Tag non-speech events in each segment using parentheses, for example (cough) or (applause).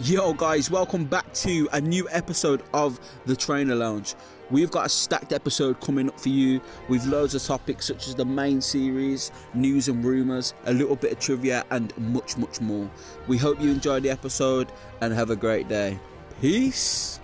Yo, guys, welcome back to a new episode of the Trainer Lounge. We've got a stacked episode coming up for you with loads of topics such as the main series, news and rumours, a little bit of trivia, and much, much more. We hope you enjoy the episode and have a great day. Peace.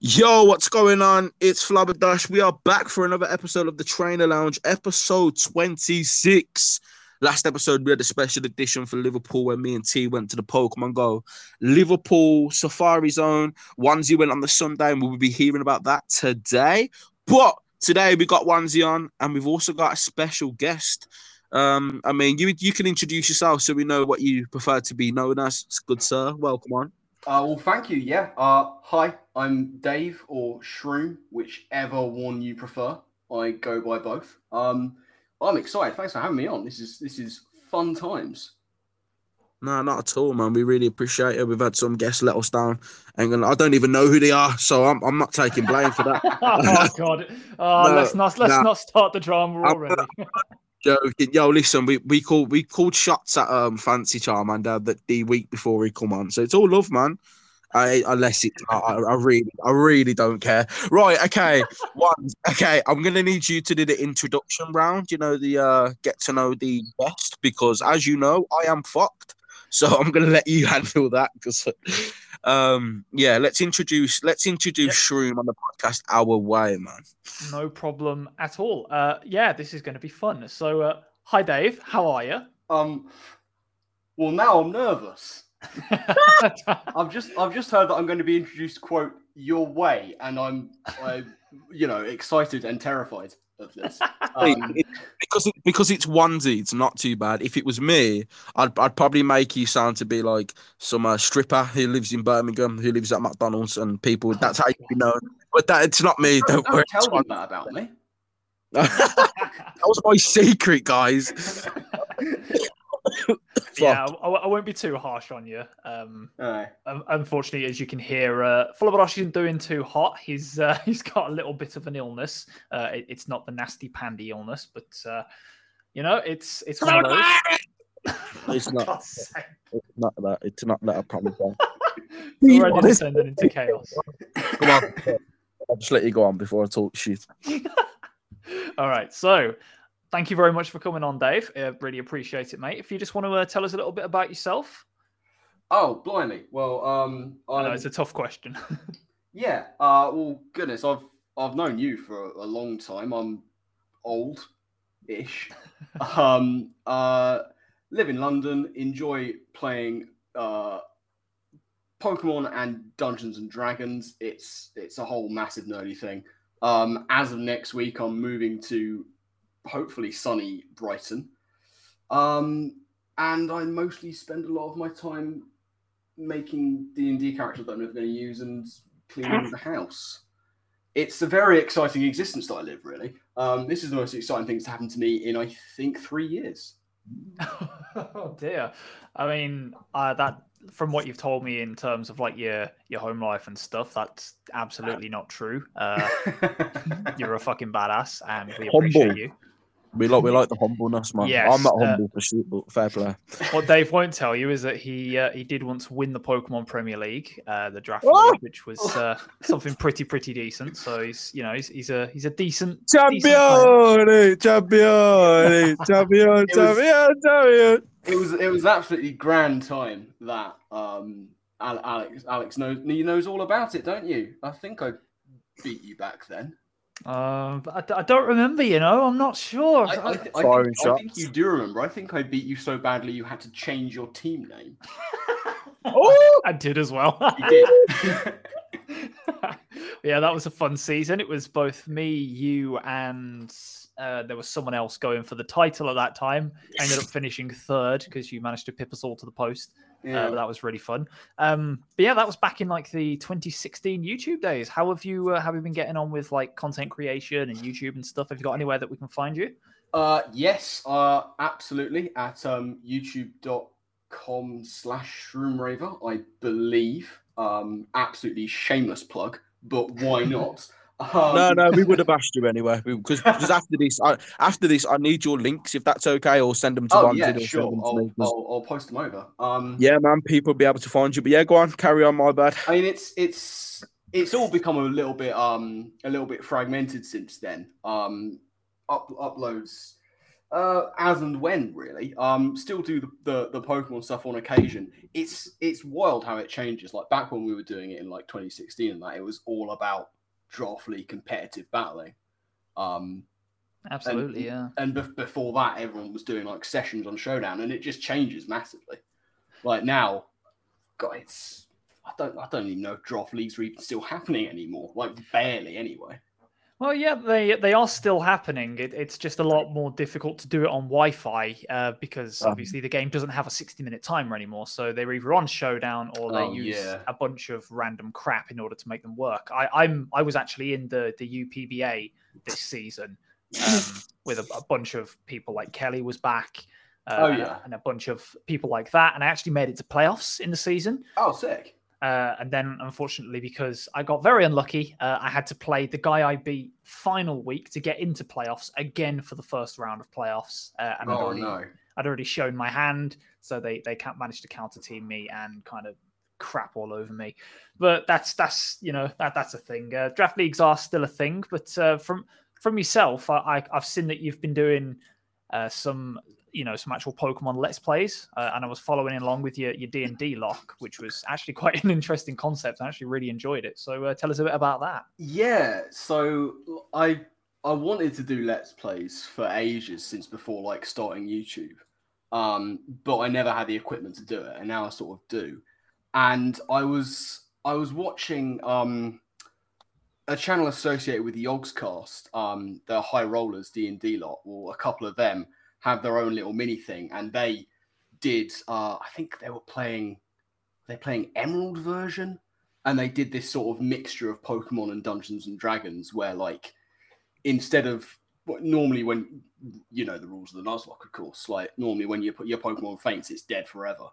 Yo, what's going on? It's Flabberdash. We are back for another episode of the Trainer Lounge, episode 26. Last episode, we had a special edition for Liverpool where me and T went to the Pokemon Go Liverpool Safari Zone. Onesie went on the Sunday, and we'll be hearing about that today. But today we got Onesie on, and we've also got a special guest. Um, I mean, you you can introduce yourself so we know what you prefer to be known as. Good sir, welcome on. Uh, well, thank you. Yeah. Uh, hi, I'm Dave or Shroom, whichever one you prefer. I go by both. Um, I'm excited. Thanks for having me on. This is this is fun times. No, not at all, man. We really appreciate it. We've had some guests let us down, and I don't even know who they are, so I'm, I'm not taking blame for that. (laughs) oh God! Oh, no, let's not let's not start the drama already. joking. Yo, listen, we we called we called shots at um Fancy Charmander that the week before he come on, so it's all love, man. I, unless it, I, I, really, I really don't care. Right, okay, (laughs) one, okay. I'm gonna need you to do the introduction round. You know, the uh, get to know the best because, as you know, I am fucked. So (laughs) I'm gonna let you handle that because, um, yeah. Let's introduce, let's introduce yep. Shroom on the podcast our way, man. No problem at all. Uh, yeah, this is gonna be fun. So, uh, hi, Dave. How are you? Um, well, now I'm nervous. (laughs) I've just I've just heard that I'm going to be introduced quote your way, and I'm I you know excited and terrified of this. (laughs) Um, because it, because it's onesie, it's not too bad. If it was me, I'd I'd probably make you sound to be like some uh, stripper who lives in Birmingham, who lives at McDonald's, and people. (laughs) That's how you be known. But that it's not me. Don't, don't, don't tell them that about me. that was my secret, guys (coughs) yeah, I, I, won't be too harsh on you. Um, unfortunately, as you can hear, uh, isn't doing too hot. He's uh, (laughs) he's got a little bit of an illness. Uh, it, it's not the nasty pandy illness, but uh, you know, it's it's one of those. It's (laughs) not. it's not that. It's not that. I promise. it's (laughs) already descending into chaos. Come on. I'll just let you go on before I talk shit. All right. So thank you very much for coming on, Dave. Uh, really appreciate it, mate. If you just want to uh, tell us a little bit about yourself. Oh, blimey. Well, um, I know it's a tough question. (laughs) yeah. Uh, well, goodness, I've I've known you for a, a long time. I'm old-ish. (laughs) um, uh, live in London. Enjoy playing uh, Pokemon and Dungeons and Dragons. It's it's a whole massive nerdy thing. Um, as of next week, I'm moving to hopefully sunny Brighton. Um, and I mostly spend a lot of my time making D and D characters that I'm never going to use and cleaning the (laughs) house. It's a very exciting existence that I live. Really, um, this is the most exciting thing that's happened to me in I think three years. oh dear! I mean, uh, that from what you've told me in terms of like your your home life and stuff, that's absolutely not true. Uh, (laughs) you're a fucking badass, and we appreciate Humble. you. We like we (laughs) like the humbleness, man. Yes, I'm not uh, humble for shit, but fair play. (laughs) What Dave won't tell you is that he uh, he did once win the Pokemon Premier League, uh, the draft oh! league, which was uh, something pretty pretty decent. So he's you know he's he's a he's a decent champion, champion, (laughs) champion, champion, champion. It was it was absolutely grand time that um Alex Alex knows he knows all about it, don't you? I think I beat you back then. Uh, I, I, don't remember, you know. I'm not sure. I, I, th- I, think, I, think, you do remember. I think I beat you so badly you had to change your team name. (laughs) oh, I did as well. (laughs) Did. (laughs) yeah, that was a fun season. It was both me, you, and uh, there was someone else going for the title at that time. I ended up finishing third because you managed to pip us all to the post. Yeah. Uh, that was really fun. Um, but yeah, that was back in like the 2016 YouTube days. How have you uh, have you been getting on with like content creation and YouTube and stuff? Have you got anywhere that we can find you? Uh, yes, uh, absolutely. At um, youtube.com slash shroomraver, I believe. Um, absolutely shameless plug, but why (laughs) not? Um, No, no, we would have asked you anyway because after this, I, after this, I need your links if that's okay, or send them to Oh yeah, or sure. send them to I'll, I'll, I'll post them over. Um, Yeah, man, people will be able to find you. But yeah, go on, carry on. My bad. I mean, it's it's it's all become a little bit um a little bit fragmented since then. Um, up, uploads uh as and when really. Um, still do the, the the Pokemon stuff on occasion. It's it's wild how it changes. Like back when we were doing it in like 2016 and that, it was all about draft league competitive battling. Um, Absolutely, yeah. and bef- before that, everyone was doing like sessions on Showdown, and it just changes massively. Like now, God, it's I don't I don't even know if draft leagues are even still happening anymore. Like barely anyway. Well, yeah, they they are still happening. It, it's just a lot more difficult to do it on Wi-Fi uh, because Um. obviously the game doesn't have a sixty-minute timer anymore. So they're either on Showdown or they Oh, use yeah. a bunch of random crap in order to make them work. I, I'm I was actually in the the UPBA this season um, with a, a bunch of people like Kelly was back. Uh, Oh, yeah. and a bunch of people like that, and I actually made it to playoffs in the season. Oh, sick. Uh, and then, unfortunately, because I got very unlucky, uh, I had to play the guy I beat final week to get into playoffs again for the first round of playoffs. Uh, and I'd, Oh already, no. I'd already shown my hand, so they they can't manage to counter team me and kind of crap all over me. But that's that's you know that that's a thing. Uh, draft leagues are still a thing, but uh, from from yourself, I, I I've seen that you've been doing uh, some you know some actual Pokemon Let's Plays, uh, and I was following along with your your D and D lock, which was actually (laughs) quite an interesting concept. I actually really enjoyed it. So uh, tell us a bit about that. Yeah, so I I wanted to do let's plays for ages since before like starting YouTube. Um, but I never had the equipment to do it, and now I sort of do. And I was I was watching um a channel associated with the Yogscast, um, the High Rollers D and D lot, or a couple of them have their own little mini thing, and they did. Uh, I think they were playing. They're playing Emerald version, and they did this sort of mixture of Pokemon and Dungeons and Dragons, where like instead of normally when you know the rules of the Nuzlocke, of course, like normally when you put your Pokemon faints, it's dead forever.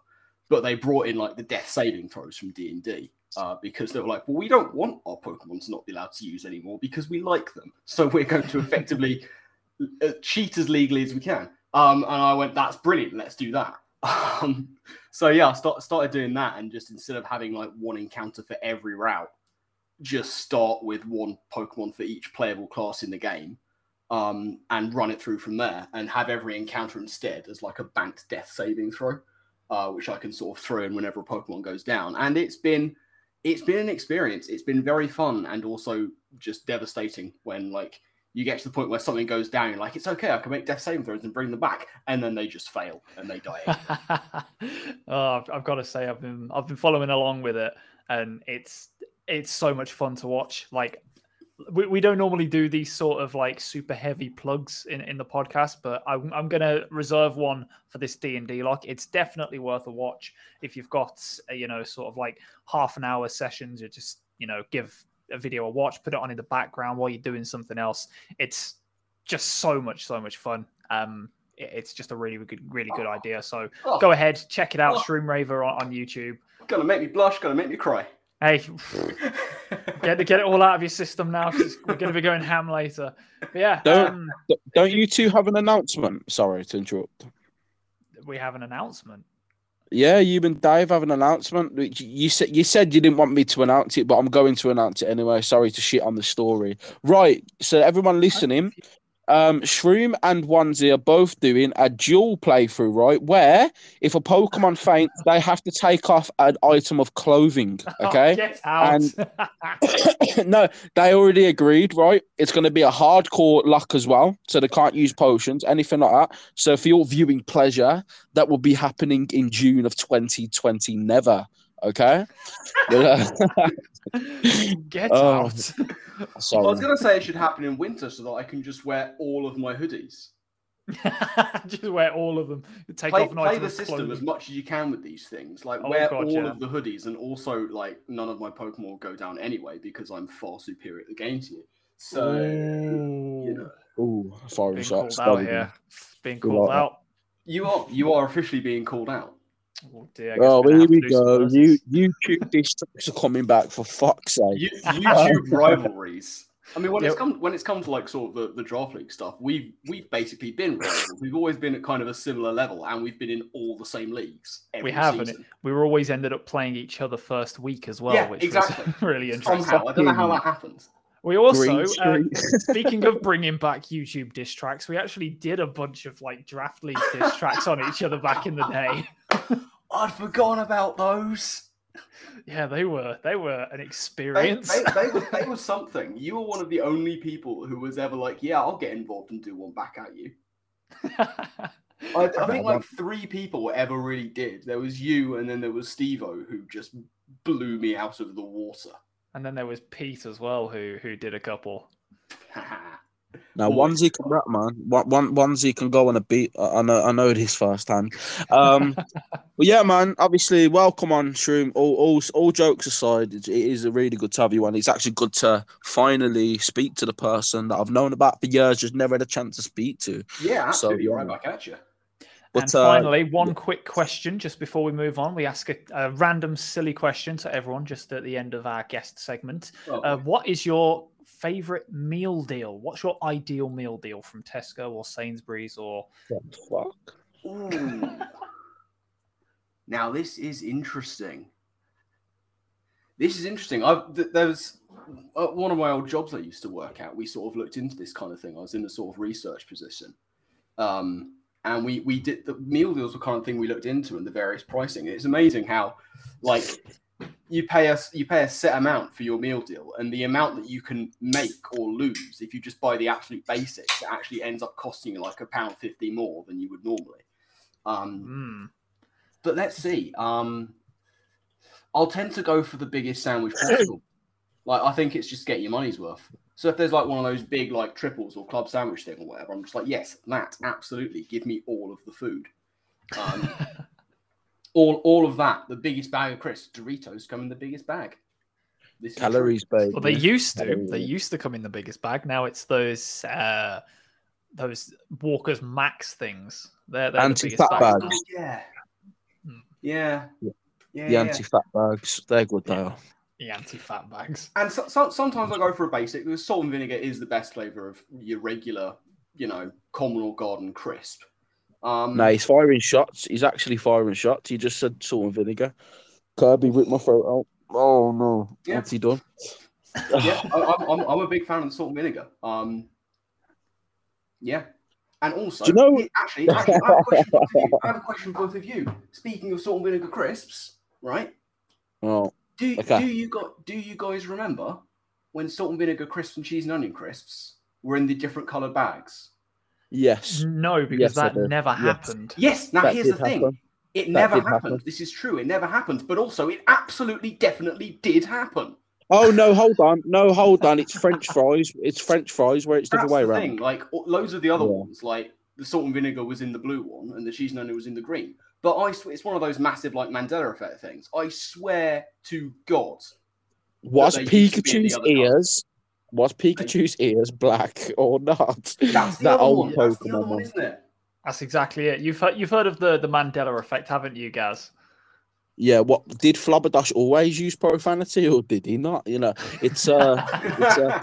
But they brought in like the death saving throws from D and D uh, because they were like, well, we don't want our Pokemon to not be allowed to use anymore because we like them, so we're going to effectively (laughs) uh, cheat as legally as we can. Um, and I went, that's brilliant. Let's do that. (laughs) Um, so yeah, I start, started doing that, and just instead of having like one encounter for every route, just start with one Pokemon for each playable class in the game, um, and run it through from there, and have every encounter instead as like a banked death saving throw, uh, which I can sort of throw in whenever a Pokemon goes down. And it's been it's been an experience. It's been very fun and also just devastating when like you get to the point where something goes down, you're like, it's okay, I can make death saving throws and bring them back, and then they just fail and they die. (laughs) oh, I've, I've got to say, I've been I've been following along with it, and it's it's so much fun to watch. Like we, we don't normally do these sort of like super heavy plugs in, in the podcast, but I'm, I'm to reserve one for this D and D lock. It's definitely worth a watch if you've got you know sort of like half an hour sessions. You just you know give a video a watch, put it on in the background while you're doing something else. It's just so much so much fun. Um, it- it's just a really good really good idea. So Oh, go ahead, check it out, Oh. Shroom Raver on, on YouTube. gonna make me blush, gonna make me cry. Hey, (laughs) get get it all out of your system now because we're going to be going ham later. But yeah, Don't- um, Don't you two have an announcement? Sorry to interrupt. we have an announcement. Yeah, you and Dave have an announcement. which You said you said you didn't want me to announce it, but I'm going to announce it anyway. Sorry to shit on the story. Right, so everyone listening, um, Shroom and Onesie are both doing a dual playthrough, right? Where if a Pokemon (laughs) faints, they have to take off an item of clothing. (laughs) Oh, Okay. get out. (laughs) (coughs) no, they already agreed, right? It's going to be a hardcore luck as well, so they can't use potions, anything like that. So for your viewing pleasure, that will be happening in June of 2020. Never, okay? But, uh, (laughs) get Oh, out. I was gonna say it should happen in winter so that I can just wear all of my hoodies. (laughs) just wear all of them. Take Play, off an play item the of system as much as you can with these things. Like Oh, wear God, all yeah. of the hoodies, and also like none of my Pokemon will go down anyway because I'm far superior at the game to you. So you know, Ooh, firing Being shots. called out Don't here. Being called out. you are you are officially being called out. Oh dear. I Oh, we're here we to do some go. You YouTube diss tracks are coming back for fuck's sake. You, YouTube (laughs) rivalries. I mean, when yep. it's come when it's come to like sort of the, the draft league stuff, we've we've basically been rivals. We've always been at kind of a similar level, and we've been in all the same leagues. we have, and we were always ended up playing each other first week as well, yeah, which exactly. was (laughs) really interesting. Somehow, I don't know how that happens. We also, uh, speaking of (laughs) bringing back YouTube diss tracks, we actually did a bunch of like draft league diss tracks on each other back in the day. (laughs) I'd forgotten about those. Yeah, they were. They were an experience. They, they, they, were, they (laughs) were something. You were one of the only people who was ever like, "Yeah, I'll get involved and do one back at you." I, I, think like three people ever really did. There was you, and then there was Stevo, who just blew me out of the water. And then there was Pete as well, who who did a couple. (laughs) Now, onesie can rap, man. One, onesie can go on a beat. I know, I know this firsthand. Um, (laughs) but yeah, man. Obviously, welcome on Shroom. All, all, all jokes aside, it is a really good to have you on. It's actually good to finally speak to the person that I've known about for years, just never had a chance to speak to. Yeah, absolutely. So, yeah. Right back at you. But, and finally, uh, one quick question just before we move on. We ask a, a, random silly question to everyone just at the end of our guest segment. Oh. Uh, what is your favorite meal deal? What's your ideal meal deal from Tesco or Sainsbury's or what now this is interesting. This is interesting. I've th- there was uh, one of my old jobs I used to work at. We sort of looked into this kind of thing. I was in a sort of research position. Um, and we we did the meal deals were kind of thing we looked into and the various pricing. It's amazing how like you pay us you pay a set amount for your meal deal and the amount that you can make or lose if you just buy the absolute basics it actually ends up costing you like a pound 50 more than you would normally um mm. but let's see um i'll tend to go for the biggest sandwich possible (coughs) like i think it's just get your money's worth so if there's like one of those big like triples or club sandwich thing or whatever, I'm just like, yes, that absolutely. Give me all of the food. Um, (laughs) all all of that. The biggest bag of crisps, Doritos come in the biggest bag. This Calories, babe. Well, they used to. They used to come in the biggest bag. Now it's those uh those Walker's Max things. They're, they're anti-fat the bags. bags. Oh, yeah. Hmm. yeah. Yeah. Yeah. The anti-fat bags. They're good. They are the anti-fat bags. And so, so, sometimes I go for a basic. The salt and vinegar is the best flavor of your regular, you know, common or garden crisp. Um, no, he's firing shots. He's actually firing shots. He just said salt and vinegar. Kirby ripped my throat out. Oh no! Yeah. What's he done? yeah, I, am I'm, I'm a big fan of the salt and vinegar. Um, yeah, and also, Do you know... actually, actually I, have I have a question for both of you. Speaking of salt and vinegar crisps, right? Oh. Do okay. do you got do you guys remember when salt and vinegar crisps and cheese and onion crisps were in the different coloured bags? Yes. No, because yes, that never yes. happened. Yes. Now that here's the thing. Happen. It that never happened. Happen. This is true. It never happened. But also, it absolutely, definitely did happen. Oh no! (laughs) Hold on. No, hold on. It's French fries. It's French fries where it's the other way around. Thing. Like loads of the other yeah. ones, like the salt and vinegar was in the blue one, and the cheese and onion was in the green. But I swear, it's one of those massive like Mandela effect things. I swear to God. Was Pikachu's ears? Was Pikachu's ears black or not? That's the that old one. Pokemon That's the other one, isn't it? That's exactly it. You've heard, you've heard of the the Mandela effect, haven't you, Gaz? Yeah. What did Flabberdash always use profanity, or did he not? You know, it's uh, (laughs) it's, uh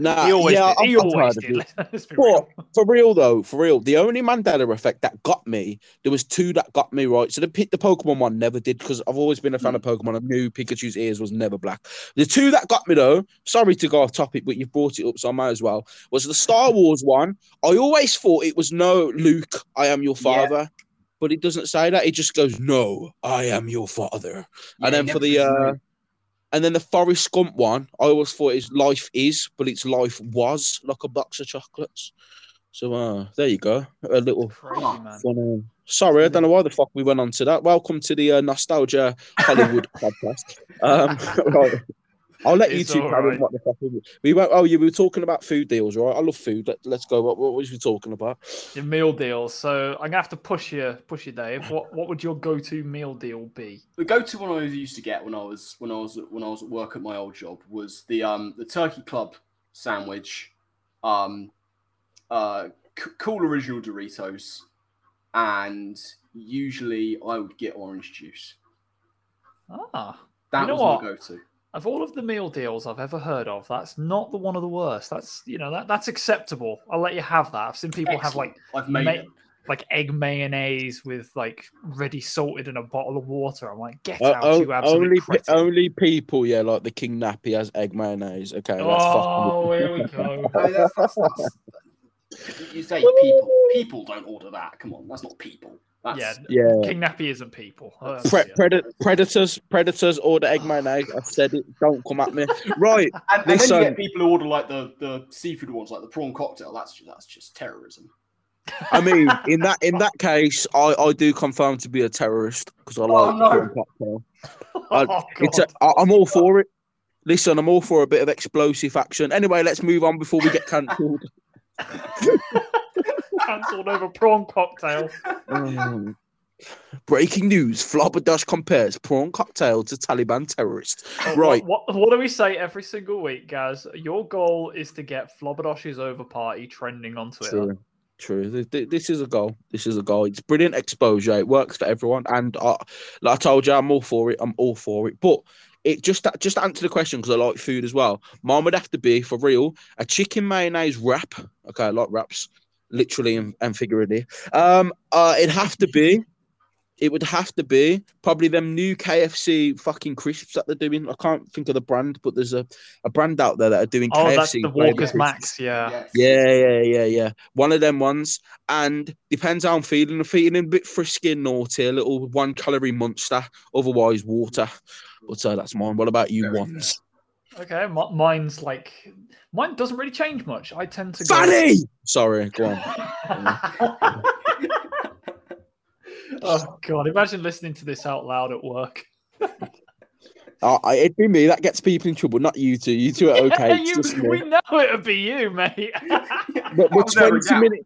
Nah, he always yeah, did. He always did. (laughs) but real. for real though, for real, the only Mandela effect that got me, there was two that got me right. So the the Pokemon one never did because I've always been a fan mm. of Pokemon. I knew Pikachu's ears was never black. The two that got me though, sorry to go off topic, but you've brought it up, so I might as well. Was the Star (laughs) Wars one? I always thought it was no, Luke, I am your father. Yeah. But it doesn't say that. It just goes, "No, I am your father." Yeah, and then for the uh, and then the Forrest Gump one, I always thought his life is, but its life was like a box of chocolates. So uh, there you go. A little Crazy, fun. Sorry, I don't know why the fuck we went on to that. Welcome to the uh, Nostalgia Hollywood (laughs) podcast. Um, (laughs) right. I'll let you two carry right. what the fuck we went. Oh, you were talking about food deals, right? I love food. Let, us go. What, what was you talking about? Your meal deals. So I'm gonna have to push you, push you, Dave. What what would your go-to meal deal be? The go-to one I used to get when I was when I was when I was at work at my old job was the um the turkey club sandwich, um, uh, c- cool original Doritos, and usually I would get orange juice. Ah, that you know was what? my go-to Of all of the meal deals I've ever heard of, that's not the one of the worst. That's you know that that's acceptable. I'll let you have that. I've seen people Excellent. have I've made like it. like egg mayonnaise with like ready salted in a bottle of water. I'm like, get Uh, out, o- you absolute only, pe- only people, yeah, like the King Nappy has egg mayonnaise. Okay, that's Oh, fucking. here we go. (laughs) I mean, that's, that's, that's, you say people. People don't order that. Come on, that's not people. That's, Yeah, Yeah. King Nappy isn't people. Oh, Pre- pred- predators, predators order egg mayonnaise. I've said it. Don't come at me. (laughs) Right. And, and then you get people who order like the, the seafood ones, like the prawn cocktail. That's just, that's just terrorism. I mean, in that in that case, I, I do confirm to be a terrorist because I like oh, no. cocktail. (laughs) I- oh, It's a, God. I, I'm all for it. Listen, I'm all for a bit of explosive action. Anyway, let's move on before we get cancelled. (laughs) cancelled over prawn cocktail. Um, breaking news: Flobberdash compares prawn cocktail to Taliban terrorist. Oh, Right. What, what, what do we say every single week, guys? Your goal is to get Flobberdosh's over party trending on Twitter. True. True. Th- th- This is a goal. This is a goal. It's brilliant exposure. It works for everyone. And I, like I told you, I'm all for it. I'm all for it. But it just just to answer the question because I like food as well. Mine would have to be for real a chicken mayonnaise wrap. Okay, I like wraps, literally and, and figuratively. Um, uh, it'd have to be. It would have to be probably them new KFC fucking crisps that they're doing. I can't think of the brand, but there's a, a brand out there that are doing Oh, KFC. that's the Walker's crisps. Max, yeah. Yeah, yeah, yeah, yeah. One of them ones. And depends how I'm feeling. I'm feeling a bit frisky and naughty, a little one calorie monster, otherwise water. But uh, that's mine. What about you, Very ones? Okay, mi- mine's like mine doesn't really change much. I tend to go. Fanny! Sorry, go on. (laughs) oh god! Imagine listening to this out loud at work. Uh, I- it'd be me that gets people in trouble, not you two. You two are (laughs) okay. It's you, we know it'd be you, mate. But we're (laughs) I was 20 again. minutes.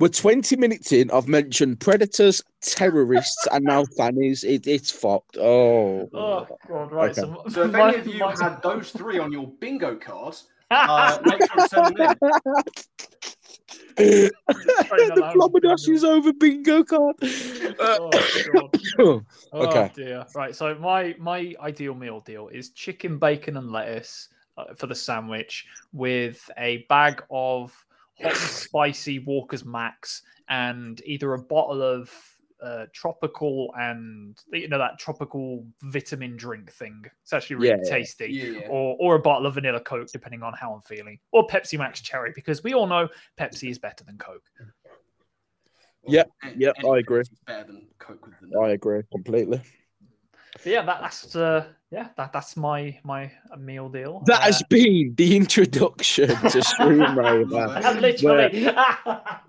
We're 20 minutes in. I've mentioned predators, terrorists, and now fannies. It, it's fucked. Oh. oh god! Right. Okay. So, So if my- any of you my- had those three on your bingo card, uh, make sure to send them in. the around is over bingo card. oh. Uh, (coughs) Oh Okay. dear. Right. So my my ideal meal deal is chicken, bacon, and lettuce uh, for the sandwich with a bag of hot spicy Walker's Max and either a bottle of uh, tropical and you know that tropical vitamin drink thing. It's actually really Yeah, yeah. tasty. Yeah, yeah. Or, or a bottle of vanilla Coke, depending on how I'm feeling, or Pepsi Max Cherry, because we all know Pepsi is better than Coke. Yep, Any- yep, any I agree. Better than Coke with vanilla. I agree completely. But yeah, that, that's uh, yeah, that, that's my my meal deal. That Uh, has been the introduction to (laughs) Shroom Raver. (laughs) literally.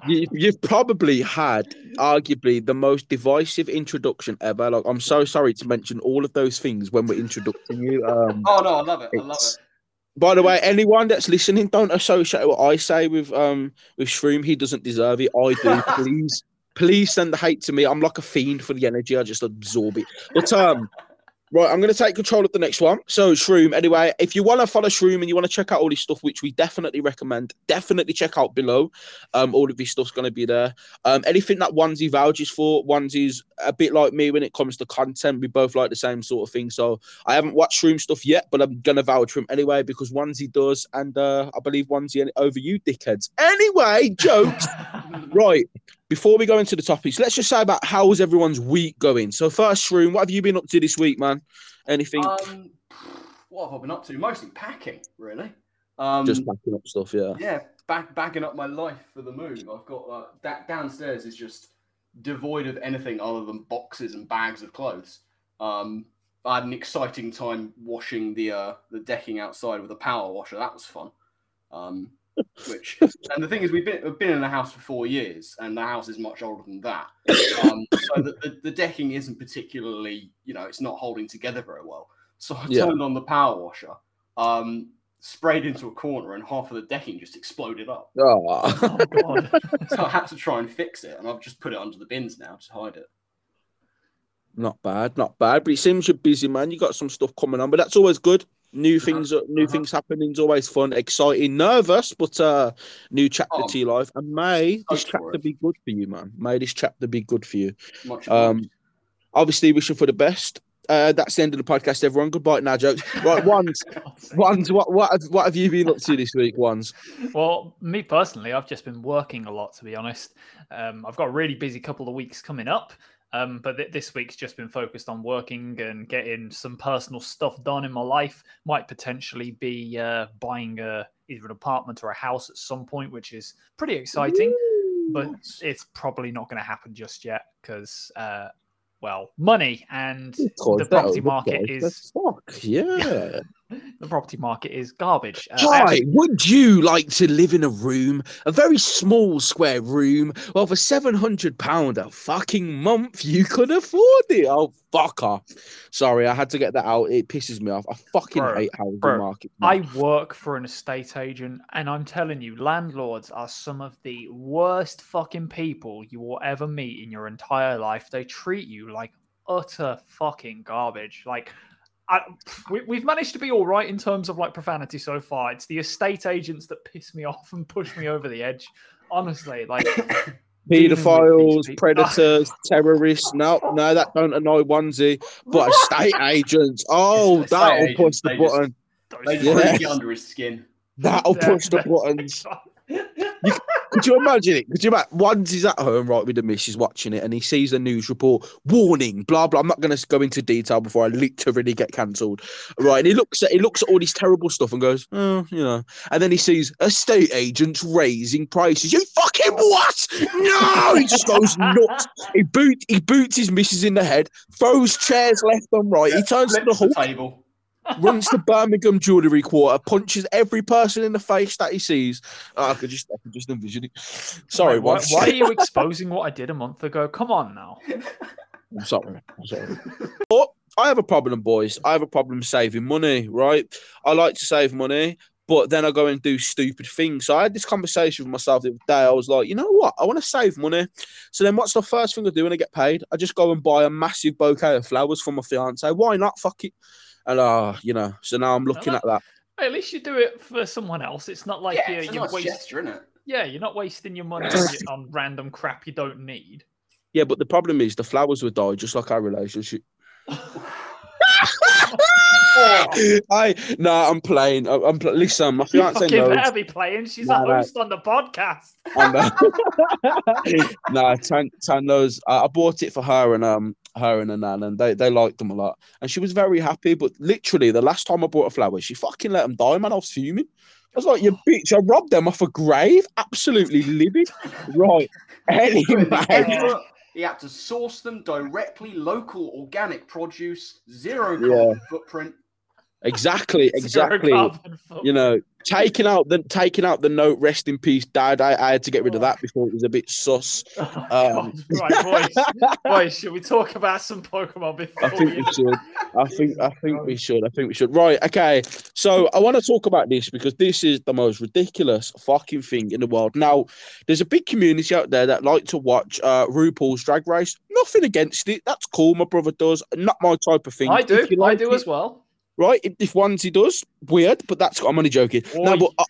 You, you've probably had arguably the most divisive introduction ever. Like, I'm so sorry to mention all of those things when we're introducing you. Um, Oh no, I love it. I love it. By the way, anyone that's listening, don't associate what I say with um with Shroom. He doesn't deserve it. I do. (laughs) Please, please send the hate to me. I'm like a fiend for the energy. I just absorb it. But um, right, I'm gonna take control of the next one. So Shroom. Anyway, if you want to follow Shroom and you want to check out all his stuff, which we definitely recommend, definitely check out below. Um, all of his stuff's gonna be there. Um, anything that Onesie vouches for, Onesie's a bit like me when it comes to content. We both like the same sort of thing. So I haven't watched Shroom stuff yet, but I'm gonna vouch for him anyway because Onesie does, and uh, I believe Onesie over you, dickheads. Anyway, jokes. (laughs) right. Before we go into the topics, let's just say about how was everyone's week going. So first, Shroom, what have you been up to this week, man? Anything? Um, what have I been up to? Mostly packing, really. Um, just packing up stuff, yeah. yeah, back bagging up my life for the move. I've got uh, that downstairs is just devoid of anything other than boxes and bags of clothes. Um, I had an exciting time washing the uh, the decking outside with a power washer. That was fun. Um, which and the thing is, we've been we've been in the house for four years, and the house is much older than that. Um, so the, the, the decking isn't particularly, you know, it's not holding together very well. So I Yeah. turned on the power washer, um, sprayed into a corner, and half of the decking just exploded up. Oh. oh (laughs) god. So I had to try and fix it, and I've just put it under the bins now to hide it. not bad, not bad. But it seems you're busy, man. You got some stuff coming on, but that's always good. New things, new uh-huh. things happening is always fun, exciting, nervous, but uh, new chapter Oh, to your life. And may this chapter it. be good for you, man. May this chapter be good for you. Much Um, obliged. obviously wishing for the best uh, that's the end of the podcast, everyone. Goodbye now, jokes. Right, (laughs) ones, ones. What, what, have, what have you been up to this week, ones? Well, me personally, I've just been working a lot, to be honest. Um, I've got a really busy couple of weeks coming up. Um, but th- this week's just been focused on working and getting some personal stuff done in my life. Might potentially be uh, buying a, either an apartment or a house at some point, which is pretty exciting. Ooh. But it's probably not going to happen just yet because uh, well, money and the property market is fuck yeah. (laughs) (laughs) the property market is garbage. Uh, Hi, actually... would you like to live in a room, a very small square room, well, for seven hundred pound a fucking month? You could afford it. Oh, fuck off! Sorry, I had to get that out. It pisses me off. I fucking bro, hate housing bro, market. I work for an estate agent, and I'm telling you, landlords are some of the worst fucking people you will ever meet in your entire life. They treat you like utter fucking garbage. Like I, we, have managed to be all right in terms of like profanity so far. It's the estate agents that piss me off and push me over the edge. Honestly, like (laughs) pedophiles, predators, (laughs) terrorists. No, no, that don't annoy onesie. But estate (laughs) agents, oh, that'll push the button. They just get under his skin. That'll push the buttons. You, could you imagine it? Could you imagine? Onesie's at home, right, with the missus watching it, and he sees a news report, warning, blah blah. I'm not going to go into detail before I literally get cancelled, right? And he looks at he looks at all this terrible stuff and goes, oh, you know. And then he sees estate agents raising prices. You fucking what? No! He just goes nuts. He boot he boots his missus in the head, throws chairs left and right. He turns to the, the table runs to Birmingham Jewellery Quarter, punches every person in the face that he sees. Oh, I could just, I could just envision it. Sorry, why, why, are you exposing what I did a month ago? Come on now. I'm sorry. I'm sorry. But I have a problem, boys. I have a problem saving money. Right? I like to save money. But then I go and do stupid things. So I had this conversation with myself the other day. I was like, you know what? I want to save money. So then what's the first thing I do when I get paid? I just go and buy a massive bouquet of flowers for my fiance. Why not? Fuck it. And uh, you know, so now I'm looking at that. At least you do it for someone else. It's not like yeah, you're, you're nice wasting. Gesture, isn't it? Yeah, you're not wasting your money on random crap you don't need. Yeah, but the problem is the flowers would die just like our relationship. (laughs) (laughs) (laughs) I no, I'm playing. I'm, I'm listen. My fiance you knows. better be playing. She's a host on the podcast. no, (laughs) (laughs) Tan, Tan knows. I, I, bought it for her and um her and her nan, and they they liked them a lot, and she was very happy. But literally, the last time I bought a flower, she fucking let them die, man. I was fuming. I was like, "You (gasps) bitch! I robbed them off a grave. Absolutely livid." Right. Anyway. He had to source them directly, local organic produce, zero carbon yeah. footprint. Exactly, (laughs) exactly. You know, taking out the taking out the note "Rest in peace, Dad." I, I had to get rid of that before it was a bit sus. (laughs) Oh, um, right, boys, (laughs) boys, should we talk about some Pokemon before? I think we should. I think I think we should. I think we should. Right, okay. So I want to talk about this because this is the most ridiculous fucking thing in the world. Now, there's a big community out there that like to watch uh, RuPaul's Drag Race. Nothing against it. That's cool. My brother does. Not my type of thing. I do. Like I do it, as well right? If, if once he does, weird, but that's I'm only joking. Oy. No, but uh,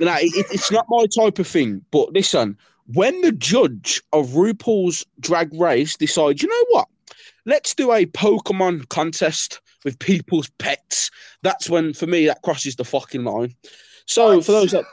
no, it, it's not my type of thing. But listen, when the judge of RuPaul's Drag Race decides, you know what? Let's do a Pokemon contest with people's pets. That's when, for me, that crosses the fucking line. So, what? for those that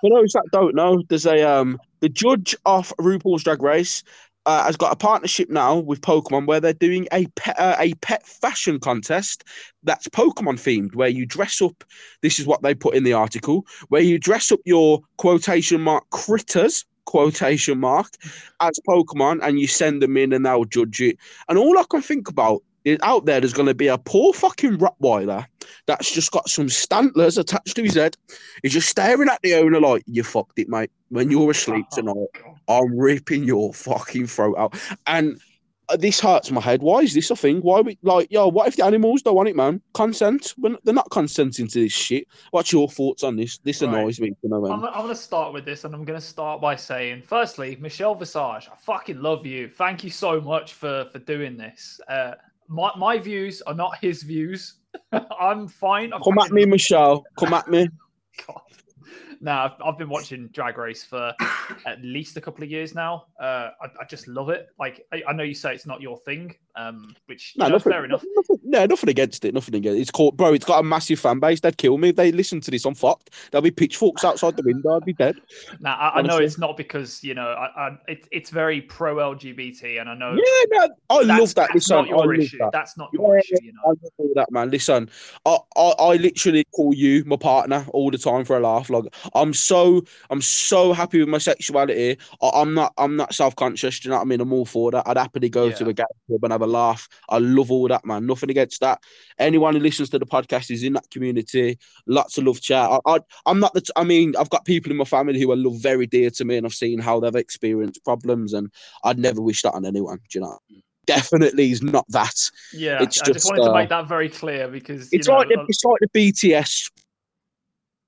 for those that don't know, there's a um the judge of RuPaul's Drag Race uh, has got a partnership now with Pokemon where they're doing a pet, uh, a pet fashion contest that's Pokemon themed, where you dress up. This is what they put in the article, where you dress up your quotation mark critters quotation mark as Pokemon and you send them in and they'll judge it. And all I can think about is out there, there's going to be a poor fucking Rottweiler that's just got some stantlers attached to his head. He's just staring at the owner like, you fucked it, mate. When you're asleep (laughs) oh, tonight, I'm ripping your fucking throat out. And uh, this hurts my head. Why is this a thing? Why we like, yo, what if the animals don't want it, man? Consent? They're not consenting to this shit. What's your thoughts on this? This annoys right. me. You know, I'm, I'm going to start with this, and I'm going to start by saying, firstly, Michelle Visage, I fucking love you. Thank you so much for for doing this. Uh, my, my views are not his views. (laughs) I'm fine. I Come at me, Michelle. Come at me. (laughs) God. No, I've, I've been watching Drag Race for at least a couple of years now. Uh, I, I just love it. Like I, I know you say it's not your thing, um, which you No, know, nothing, fair enough. Nothing, no, nothing against it. Nothing against it. It's called, bro. It's got a massive fan base. They'd kill me if they listen to this. I'm fucked. There'll be pitchforks outside the window. I'd be dead. (laughs) Now I, I know it's not because you know I, I, it, it's very pro LGBT, and I know Yeah, no, I love that. that's Listen, not your issue. that. That's not Yeah, your issue. You I love all that, man. Listen, I, I, I literally call you my partner all the time for a laugh. Like I'm so, I'm so happy with my sexuality. I, I'm not, I'm not self conscious. Do you know what I mean? I'm all for that. I'd happily go to a gay club and have a laugh. I love all that, man. Nothing against that. Anyone who listens to the podcast is in that community. Lots of love chat. I, I'm not the. T- I mean, I've got people in my family who I love very dear to me, and I've seen how they've experienced problems, and I'd never wish that on anyone. Do you know? Definitely is not that. Yeah, It's I just just, wanted to uh, make that very clear because It's know, like the, uh, it's like the BTS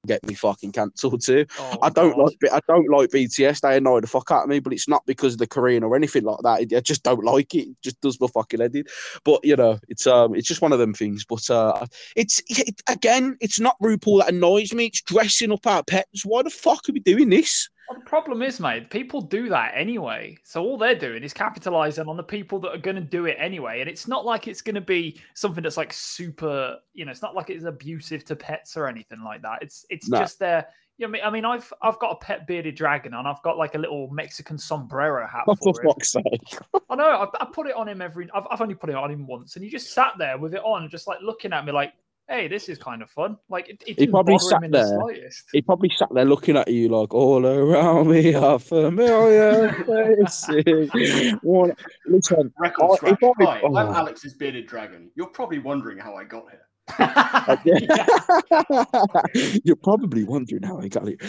get me fucking cancelled too. oh, I don't God. like I don't like BTS. They annoy the fuck out of me, but it's not because of the Korean or anything like that. I just don't like it. It just does my fucking head in. But you know, it's um, it's just one of them things. But uh, it's it, again, it's not RuPaul that annoys me. It's dressing up our pets. Why the fuck are we doing this? Well, the problem is, mate, people do that anyway. So all they're doing is capitalizing on the people that are going to do it anyway. And it's not like it's going to be something that's like super, you know, it's not like it's abusive to pets or anything like that. It's it's No. just their, you know, I mean, I've I've got a pet bearded dragon and I've got like a little Mexican sombrero hat Oh, for for him. fuck's sake! (laughs) I know I, I put it on him every. I've, I've only put it on him once, and he just sat there with it on, just like looking at me, like, "Hey, this is kind of fun." Like it, it didn't probably sat him in the there. slightest. He probably sat there looking at you like all around me are familiar faces. (laughs) One, listen, Record scratch. if I- Hi, I'm oh. Alex's bearded dragon. You're probably wondering how I got here. (laughs) You're probably wondering how I got it.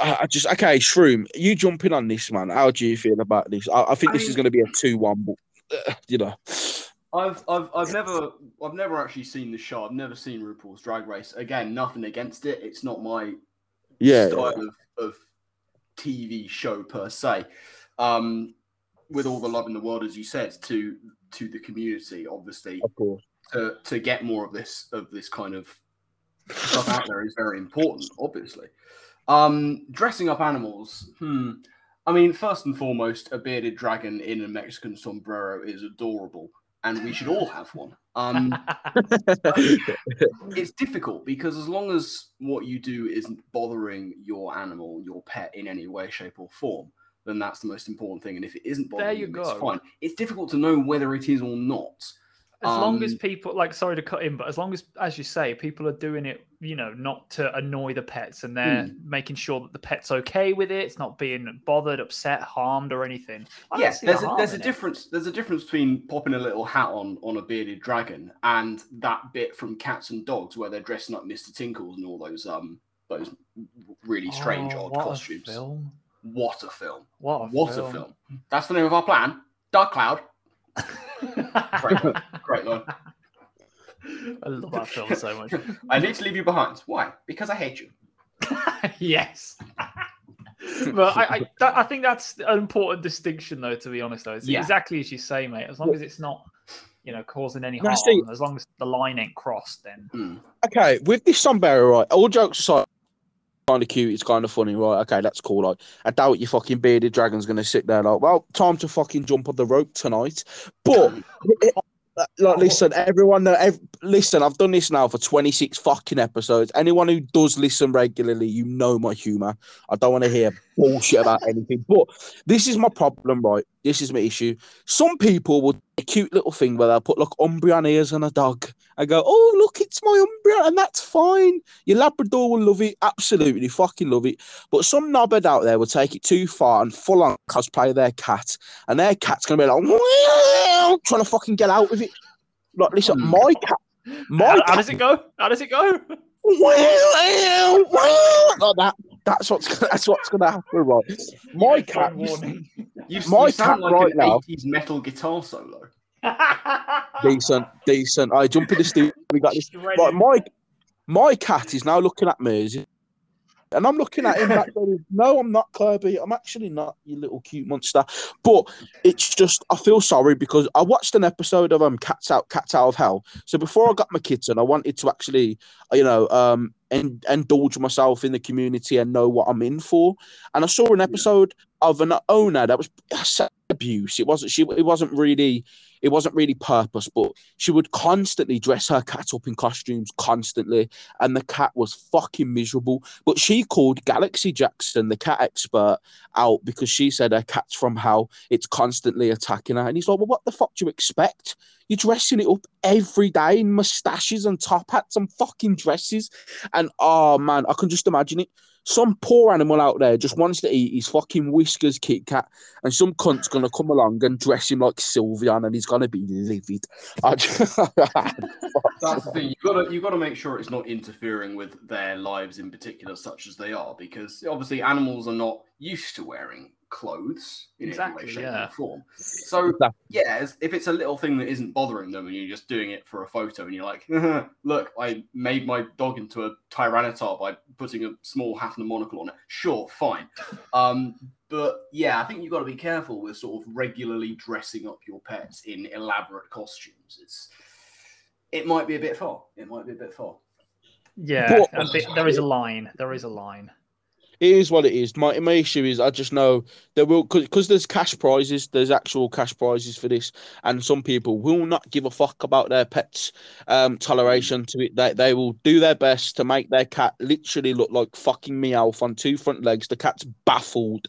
I I just okay, Shroom, you jumping on this, man. How do you feel about this? I, I think I this is going to be a two-one, but uh, you know, I've I've I've never I've never actually seen the show. I've never seen RuPaul's Drag Race. Again, nothing against it. It's not my yeah, style of, of TV show per se. Um, with all the love in the world, as you said, to to the community, obviously, of course. to to get more of this of this kind of stuff out there is very important, obviously. Um, dressing up animals. Hmm. I mean, first and foremost, a bearded dragon in a Mexican sombrero is adorable, and we should all have one. Um, (laughs) it's difficult because as long as what you do isn't bothering your animal, your pet in any way, shape, or form, then that's the most important thing. And if it isn't There bothering you you, it's fine. It's difficult to know whether it is or not. as long as Um, people like sorry to cut in but as long as as you say people are doing it you know not to annoy the pets and they're Hmm. making sure that the pet's okay with it it's not being bothered upset harmed or anything Yes, there's a, there's a in it. difference. There's a difference between popping a little hat on on a bearded dragon and that bit from Cats and Dogs where they're dressing up Mr. Tinkles and all those um those really strange Oh, odd what a costumes. film. What a film! what a What film. a film! That's the name of our plan. Dark Cloud. (laughs) Great, great line. (laughs) I love that film so much. (laughs) I need to leave you behind. Why? Because I hate you. (laughs) yes. but I, I, that, I think that's an important distinction, though. To be honest, though, it's Yeah. exactly as you say, mate. As long as it's not, you know, causing any harm, see- as long as the line ain't crossed, then Hmm. Okay, with this sombrero, right? All jokes aside, kind of cute. It's kind of funny, right? Okay, that's cool. Like, I doubt your fucking bearded dragon's gonna sit there like, well, time to fucking jump on the rope tonight. But like, oh. listen, everyone, know- ev- listen. I've done this now for twenty six fucking episodes. Anyone who does listen regularly, you know my humor. I don't want to hear bullshit about anything. But this is my problem, right? This is my issue. Some people will do a cute little thing where they'll put like Umbreon ears on a dog. I go, oh look, it's my Umbreon, and that's fine. Your Labrador will love it, absolutely fucking love it. But some knobhead out there will take it too far and full on cosplay their cat, and their cat's gonna be like, "Meow," trying to fucking get out of it. Like, listen, Hmm. my cat, my how, how does it go? How does it go? like that. That's what's that's what's gonna happen, right? My cat, warning. (laughs) You, My you sound cat like right an now- 80s metal guitar solo. (laughs) decent, decent. I jump in the studio. We got this. Right, my my cat is now looking at me. And I'm looking at him going, No, I'm not Kirby. I'm actually not, you little cute monster. But it's just I feel sorry because I watched an episode of um Cats Out Cats Out of Hell. So before I got my kitten, I wanted to actually, you know, um and indulge myself in the community and know what I'm in for. And I saw an episode of an owner that was abuse. It wasn't she it wasn't really it wasn't really purpose, but she would constantly dress her cat up in costumes constantly, and the cat was fucking miserable. But she called Galaxy Jackson, the cat expert, out because she said her cat's from hell. It's constantly attacking her, and he's like, "Well, what the fuck do you expect? You're dressing it up every day in mustaches and top hats and fucking dresses." And oh man, I can just imagine it some poor animal out there just wants to eat his fucking whiskers Kit Kat, and some cunt's gonna come along and dress him like Sylveon, and he's gonna be livid. Just... (laughs) That's the thing. You gotta you gotta make sure it's not interfering with their lives in particular, such as they are, because obviously animals are not used to wearing clothes in exactly, any way, shape, yeah. or form. So yeah, if it's a little thing that isn't bothering them, and you're just doing it for a photo, and you're like, "Look, I made my dog into a Tyranitar by putting a small hat and a monocle on it." Sure, fine. Um, but yeah, I think you've got to be careful with sort of regularly dressing up your pets in elaborate costumes. It's it might be a bit far. It might be a bit far. Yeah, there is a line. There is a line it is what it is. My my issue is I just know there will because there's cash prizes. There's actual cash prizes for this, and some people will not give a fuck about their pets' um, toleration to it. They they will do their best to make their cat literally look like fucking Meowth on two front legs. The cat's baffled.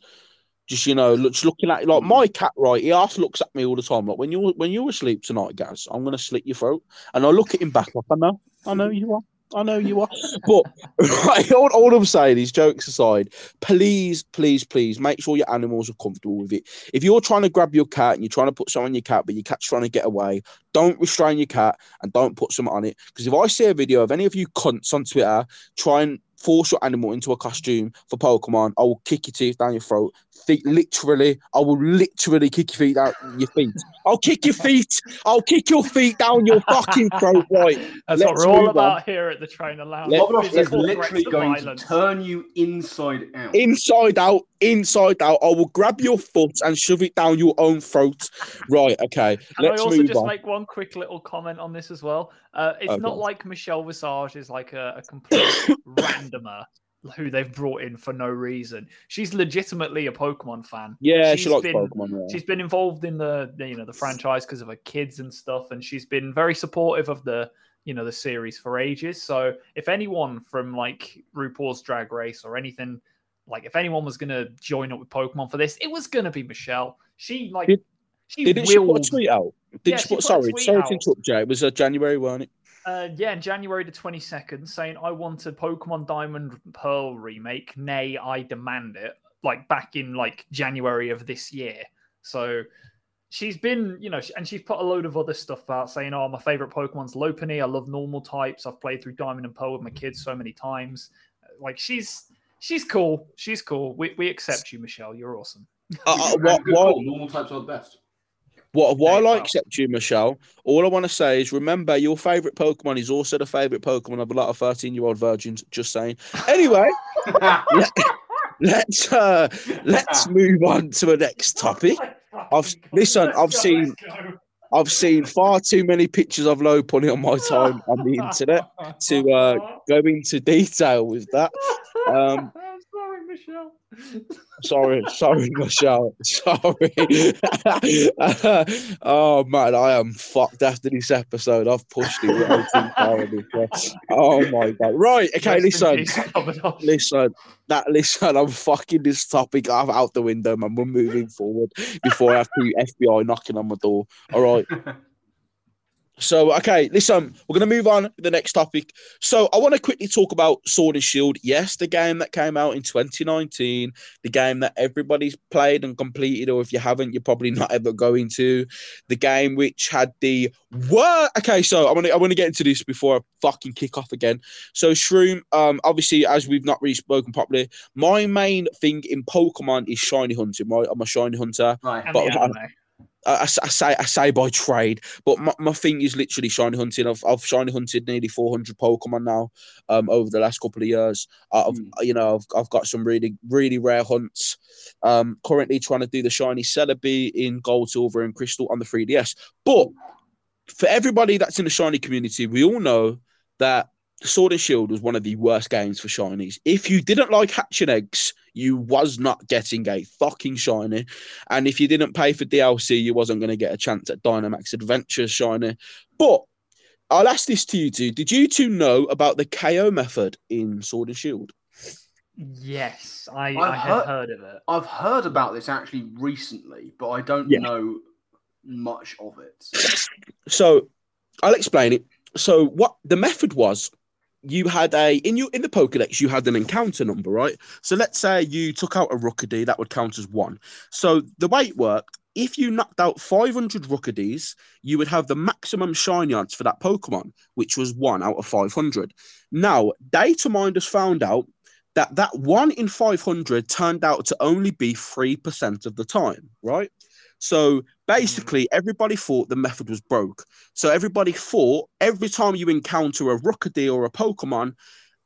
Just you know, just looking at like my cat, right? He half looks at me all the time. Like when you when you're asleep tonight, Gaz, I'm gonna slit your throat, and I look at him back like I know, I know you are. I know you are. (laughs) But right, (laughs) all, all, I'm saying is, jokes aside, please, please, please make sure your animals are comfortable with it. If you're trying to grab your cat and you're trying to put something on your cat, but your cat's trying to get away, don't restrain your cat and don't put something on it. Because if I see a video of any of you cunts on Twitter try and force your animal into a costume for Pokemon, I will kick your teeth down your throat. Feet, literally, I will literally kick your feet out your feet. I'll kick your feet. I'll kick your feet down your fucking throat. Right. That's Let's what we're all about on. here at the Trainer Lounge. Bob is literally going violence. to turn you inside out. Inside out, inside out. I will grab your foot and shove it down your own throat. Right. Okay. (laughs) Can Let's I also just on. make one quick little comment on this as well? Uh, it's okay. not like Michelle Visage is like a, a complete (coughs) randomer who they've brought in for no reason. She's legitimately a Pokemon fan. Yeah, she's she likes been, Pokemon. Yeah. She's been involved in the, you know the franchise because of her kids and stuff, and she's been very supportive of the you know the series for ages. So if anyone from like RuPaul's Drag Race or anything like if anyone was to join up with Pokemon for this, it was to be Michelle. She like did, she did willed... she put a tweet out? Did yeah, she, put, sorry, sorry to interrupt, Jay. It was a January, weren't it? Uh, yeah, in January the 22nd, saying, I want a Pokemon Diamond Pearl remake. Nay, I demand it. Like back in like January of this year. So she's been, you know, and she's put a load of other stuff out saying, oh, my favorite Pokemon's Lopunny. I love normal types. I've played through Diamond and Pearl with my kids so many times. Like she's she's cool. She's cool. We, we accept you, Michelle. You're awesome. (laughs) Uh, uh, what, what, normal types are the best. What, while I accept you, Michelle, all I want to say is remember your favourite Pokemon is also the favourite Pokemon of a lot of 13 year old virgins. Just saying. (laughs) Anyway, (laughs) let, us uh, let's (laughs) move on to the next topic. I've listen, I've seen I've seen far too many pictures of Lopunny on my time on the internet to uh, go into detail with that. Um, (laughs) (laughs) Michelle. sorry, sorry, Michelle. Sorry. oh man, I am fucked after this episode. I've pushed it way too far. Oh my god. Right, okay, listen. Listen. That listen, I'm fucking this topic out the window, man. We're moving forward before I have the FBI knocking on my door. All right. (laughs) So, okay, listen, we're going to move on to the next topic. So, I want to quickly talk about Sword and Shield. Yes, the game that came out in 2019, the game that everybody's played and completed, or if you haven't, you're probably (laughs) not ever going to. The game which had the what? Okay, so I want to I want to get into this before I fucking kick off again. So, Shroom, um, obviously, as we've not really spoken properly, my main thing in Pokemon is shiny hunting. Right, I'm a shiny hunter, right, but I, I, say I say by trade, but my, my thing is literally shiny hunting. I've I've shiny hunted nearly 400 Pokemon now, um, over the last couple of years. I've mm. you know I've, I've got some really really rare hunts. Um, currently trying to do the shiny Celebi in Gold, Silver, and Crystal on the 3DS. But for everybody that's in the shiny community, we all know that Sword and Shield was one of the worst games for shinies. If you didn't like hatching eggs, you was not getting a fucking shiny. And if you didn't pay for DLC, you wasn't going to get a chance at Dynamax Adventures shiny. But I'll ask this to you two. Did you two know about the KO method in Sword and Shield? Yes, I, I have heard, heard, of it. I've heard about this actually recently, but I don't yeah. know much of it. So I'll explain it. So what the method was you had a in you in the Pokedex you had an encounter number, right? So let's say you took out a Rookidee, that would count as one. So the way it worked, if you knocked out 500 Rookidees, you would have the maximum shiny odds for that Pokemon, which was one out of 500. Now, data minders found out that that one in 500 turned out to only be 3% of the time, right? So basically, mm. everybody thought the method was broke. So everybody thought every time you encounter a Rookidee or a Pokemon,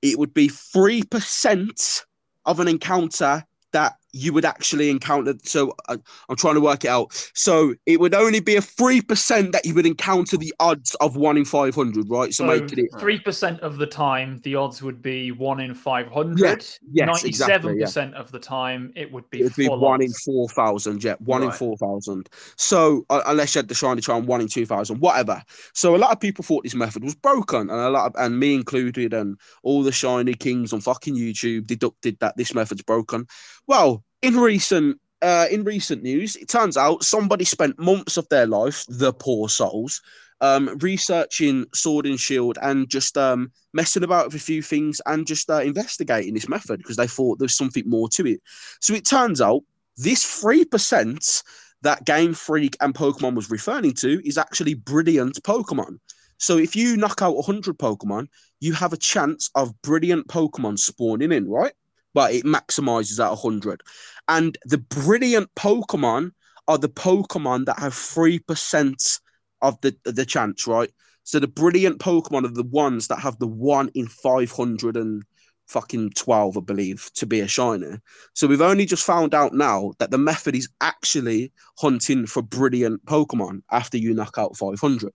it would be 3% of an encounter that you would actually encounter. So uh, I'm trying to work it out. So it would only be a three percent that you would encounter the odds of one in five hundred, right? So, so three percent of the time, the odds would be one in five hundred. Yeah, Ninety-seven percent of the time, it would be. It would be one odds. in four thousand. Yeah, one right. in four thousand. So uh, unless you had the shiny charm, one in two thousand, whatever. So a lot of people thought this method was broken, and a lot of, and me included, and all the shiny kings on fucking YouTube deducted that this method's broken. Well, in recent uh, in recent news, it turns out somebody spent months of their life, the poor souls, um, researching Sword and Shield and just um, messing about with a few things and just uh, investigating this method because they thought there's something more to it. So it turns out this 3% that Game Freak and Pokemon was referring to is actually brilliant Pokemon. So if you knock out 100 Pokemon, you have a chance of brilliant Pokemon spawning in, right? But it maximizes at 100. And the brilliant Pokemon are the Pokemon that have 3% of the, the chance, right? So the brilliant Pokemon are the ones that have the one in 500 and fucking 12, I believe, to be a shiner. So we've only just found out now that the method is actually hunting for brilliant Pokemon after you knock out 500.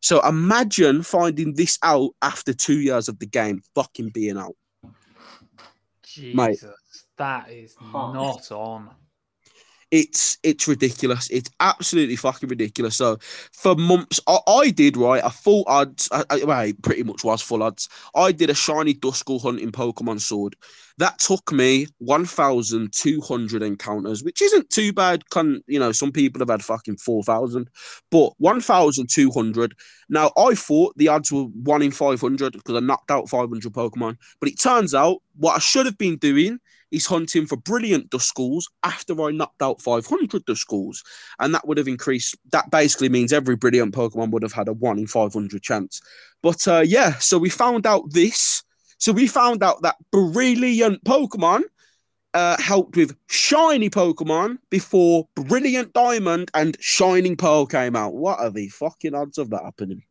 So imagine finding this out after two years of the game fucking being out. Jesus. Mate, that is not on. It's it's ridiculous. It's absolutely fucking ridiculous. So for months, I, I did right. I full odds. I, I, well, I pretty much was full odds. I did a shiny Duskull hunt in Pokemon Sword. That took me one thousand two hundred encounters, which isn't too bad. Can you know some people have had fucking four thousand, but one thousand two hundred. Now I thought the odds were one in five hundred because I knocked out five hundred Pokemon, but it turns out what I should have been doing is hunting for brilliant Duskulls after I knocked out 500 Duskulls. And that would have increased. That basically means every brilliant Pokemon would have had a 1 in 500 chance. But uh, yeah, so we found out this. So we found out that brilliant Pokemon uh, helped with shiny Pokemon before Brilliant Diamond and Shining Pearl came out. What are the fucking odds of that happening?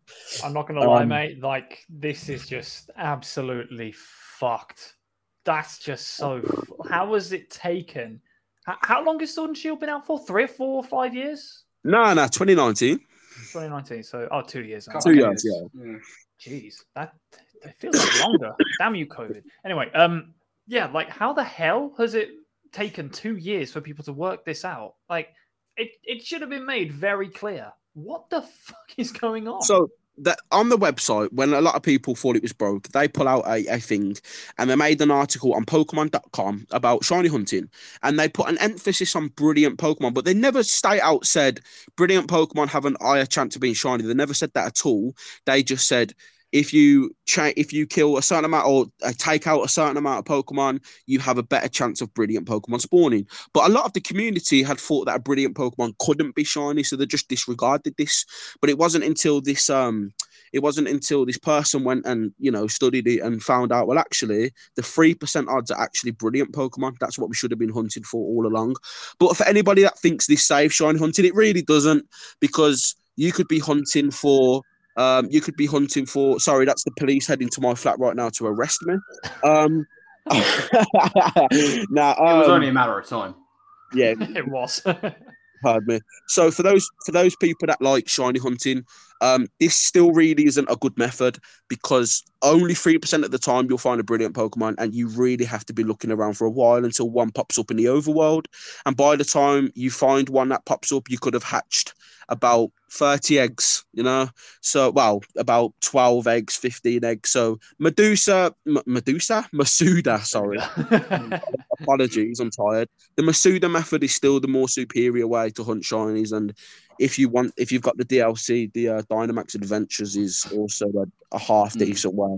I'm not gonna um, lie, mate. Like this is just absolutely fucked that's just so. How was it taken? How, long has Sword and Shield been out for? Three or four or five years? No, no, 2019. 2019. So, oh, two years. Two years, yeah. Jeez, that, that feels like longer. Damn you, COVID. Anyway, um, yeah, like how the hell has it taken two years for people to work this out? Like, it, it should have been made very clear. What the fuck is going on? So that on the website when a lot of people thought it was broke they pull out a, a thing and they made an article on pokemon.com about shiny hunting and they put an emphasis on brilliant pokemon but they never stay out said brilliant pokemon have an higher chance of being shiny they never said that at all they just said if you cha- if you kill a certain amount or uh, take out a certain amount of Pokemon, you have a better chance of brilliant Pokemon spawning. But a lot of the community had thought that a brilliant Pokemon couldn't be shiny, so they just disregarded this. But it wasn't until this um it wasn't until this person went and you know studied it and found out well actually the three percent odds are actually brilliant Pokemon. That's what we should have been hunting for all along. But for anybody that thinks this safe shine hunting, it really doesn't because you could be hunting for um, you could be hunting for. Sorry, that's the police heading to my flat right now to arrest me. Um, (laughs) nah, um, it was only a matter of time. Yeah, (laughs) it was. Pardon me. So for those for those people that like shiny hunting, um, this still really isn't a good method because only three percent of the time you'll find a brilliant Pokemon, and you really have to be looking around for a while until one pops up in the overworld. And by the time you find one that pops up, you could have hatched about 30 eggs, you know? So, well, about 12 eggs, 15 eggs. So, Medusa, M- Medusa? Masuda, sorry. (laughs) Apologies, I'm tired. The Masuda method is still the more superior way to hunt shinies. And if you want, if you've got the DLC, the uh, Dynamax Adventures is also a, a half hmm. decent way.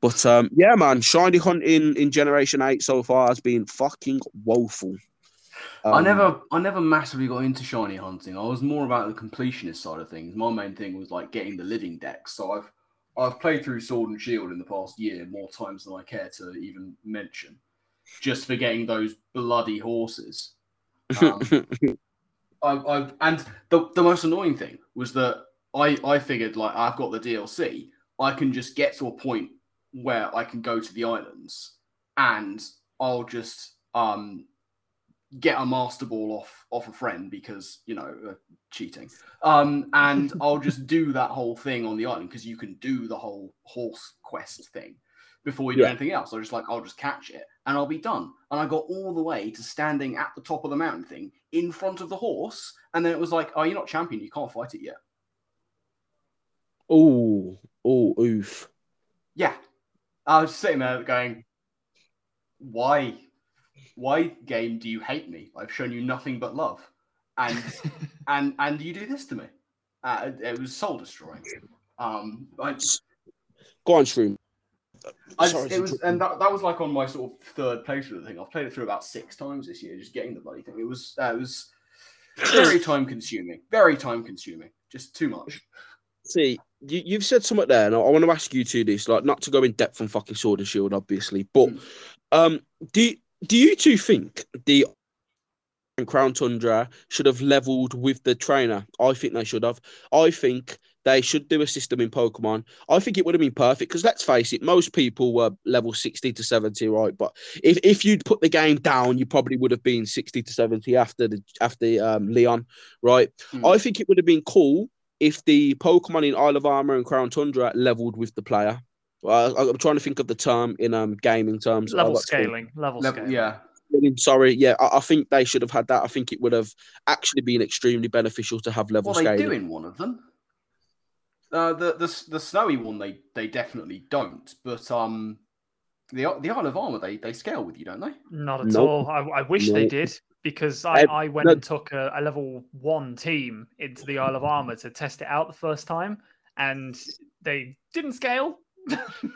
But um, yeah, man, shiny hunting in Generation 8 so far has been fucking woeful. Um, I never, I never massively got into shiny hunting. I was more about the completionist side of things. My main thing was like getting the living dex. So I've, I've played through Sword and Shield in the past year more times than I care to even mention, just for getting those bloody horses. Um, (laughs) I, I, and the, the most annoying thing was that I, I figured like I've got the DLC, I can just get to a point where I can go to the islands and I'll just um get a master ball off off a friend because you know uh, cheating. Um and (laughs) i'll just do that whole thing on the island because you can do the whole horse quest thing before we do anything else. I just like i'll just catch it and i'll be done. And i got all the way to standing at the top of the mountain thing in front of the horse and then it was like oh you're not champion you can't fight it yet oh oh oof yeah i was sitting there going why why game do you hate me? I've shown you nothing but love, and (laughs) and and you do this to me. Uh, it was soul destroying. Um, I, go on, stream. I, Sorry, it was, and that, that was like on my sort of third playthrough of the thing. I've played it through about six times this year, just getting the bloody thing. It was uh, it was very (clears throat) time consuming, very time consuming, just too much. See, you, you've said something there, and I, I want to ask you to this, like not to go in depth on fucking Sword and Shield, obviously, but mm. um, do do you two think the Crown Tundra should have leveled with the trainer? I think they should have. I think they should do a system in Pokemon. I think it would have been perfect because let's face it, most people were level 60 to 70, right? But if, if you'd put the game down, you probably would have been 60 to 70 after the after um, Leon, right? Mm. I think it would have been cool if the Pokemon in Isle of Armor and Crown Tundra leveled with the player. Well, I'm trying to think of the term in um gaming terms. Level scaling. Level, level scaling. Yeah. Sorry, yeah, I, I, think they should have had that. I think it would have actually been extremely beneficial to have level well, scaling. They do in one of them. Uh, the the the snowy one they they definitely don't, but um, the the Isle of Armor they they scale with you, don't they? Not at nope. all. I, I wish nope. they did because I, I went no. and took a, a level one team into the Isle of Armor to test it out the first time, and they didn't scale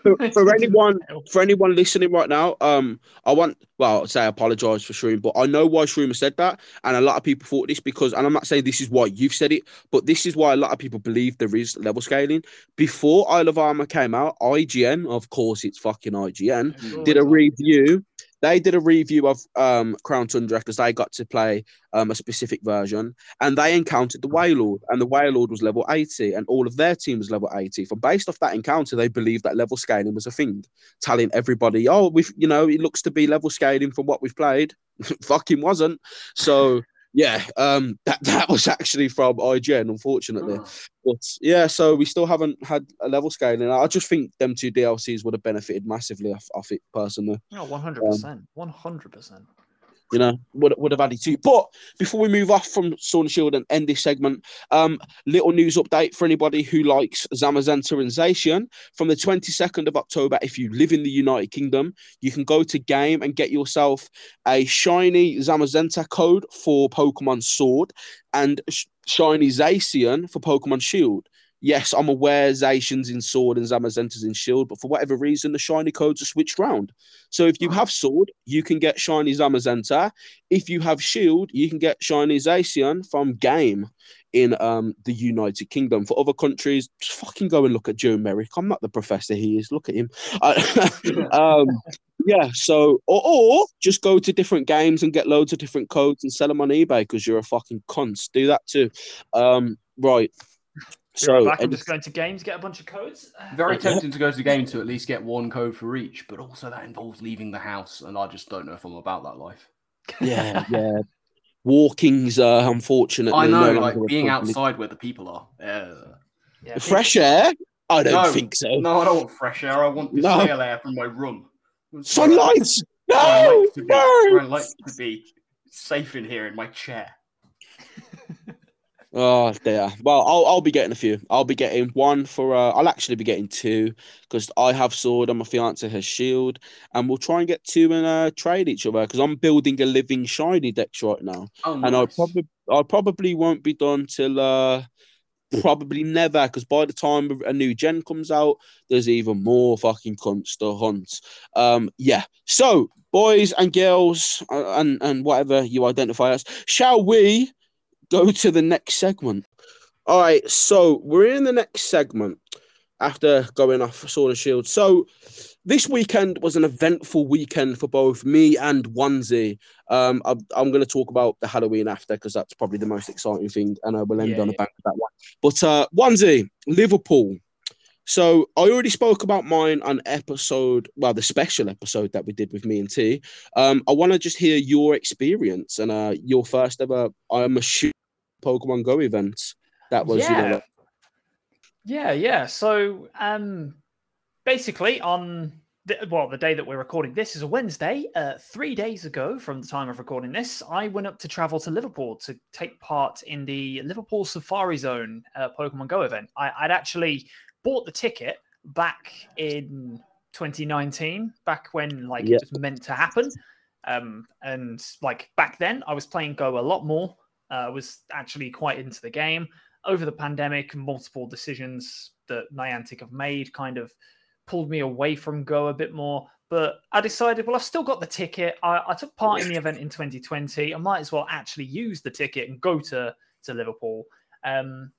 for, (laughs) for anyone for anyone listening right now, um, I want well, I'd say I apologize for Shroom, but I know why Shroom said that, and a lot of people thought this because, and I'm not saying this is why you've said it, but this is why a lot of people believe there is level scaling. Before Isle of Armor came out, IGN, of course, it's fucking IGN, did a review they did a review of um, Crown Tundra because they got to play um, a specific version and they encountered the Wailord and the Wailord was level 80 and all of their team was level 80. From based off that encounter, they believed that level scaling was a thing, telling everybody, oh, we've, you know, it looks to be level scaling from what we've played. (laughs) Fucking wasn't. So yeah, um, that (laughs) that was actually from IGN, unfortunately. Oh. But yeah, so we still haven't had a level scaling. I just think them two DLCs would have benefited massively off, off it personally. Oh, one hundred percent, one hundred percent you know, would, would have added to. But before we move off from Sword Shield and end this segment, um, little news update for anybody who likes Zamazenta and Zacian. From the 22nd of October, if you live in the United Kingdom, you can go to game and get yourself a shiny Zamazenta code for Pokemon Sword and shiny Zacian for Pokemon Shield yes, I'm aware Zacian's in Sword and Zamazenta's in Shield, but for whatever reason, the shiny codes are switched round. So if you have Sword, you can get shiny Zamazenta. If you have Shield, you can get shiny Zacian from Game in um, the United Kingdom. For other countries, just fucking go and look at Joe Merrick. I'm not the professor he is. Look at him. (laughs) um, yeah, so or, or just go to different games and get loads of different codes and sell them on eBay because you're a fucking cunt. Do that too. Um, right. So back, I'm just going to games, get a bunch of codes. (laughs) Very tempting to go to game to at least get one code for each, but also that involves leaving the house, and I just don't know if I'm about that life. Yeah, (laughs) yeah. Walking's uh, unfortunately. I know, no like being outside where the people are. Uh, yeah, fresh air. I don't no, think so. No, I don't want fresh air. I want the no. air from my room. Sunlight. No, I like, be, no. I like to be safe in here in my chair. Oh dear. Well, I'll I'll be getting a few. I'll be getting one for. Uh, I'll actually be getting two because I have sword and my fiance has shield, and we'll try and get two and uh, trade each other because I'm building a living shiny deck right now, oh, nice. and I probably I probably won't be done till uh probably never because by the time a new gen comes out, there's even more fucking cunts to hunt. Um, yeah. So boys and girls uh, and and whatever you identify as, shall we? Go to the next segment. All right, so we're in the next segment after going off Sword and Shield. So this weekend was an eventful weekend for both me and Onesie. Um, I'm, I'm going to talk about the Halloween after because that's probably the most exciting thing, and I will end yeah, on yeah. a bang with that one. But uh, Onesie, Liverpool. So I already spoke about mine on episode, well, the special episode that we did with me and T. Um, I want to just hear your experience and uh, your first ever. I'm assuming Pokemon Go events. That was, yeah. you know, like... yeah, yeah. So, um, basically, on the, well, the day that we're recording this is a Wednesday. Uh, three days ago, from the time of recording this, I went up to travel to Liverpool to take part in the Liverpool Safari Zone uh, Pokemon Go event. I, I'd actually bought the ticket back in 2019, back when like yep. it was meant to happen. Um, and like back then, I was playing Go a lot more uh, was actually quite into the game. Over the pandemic, multiple decisions that Niantic have made kind of pulled me away from Go a bit more. But I decided, well, I've still got the ticket. I, I took part in the event in 2020. I might as well actually use the ticket and go to to Liverpool. Um,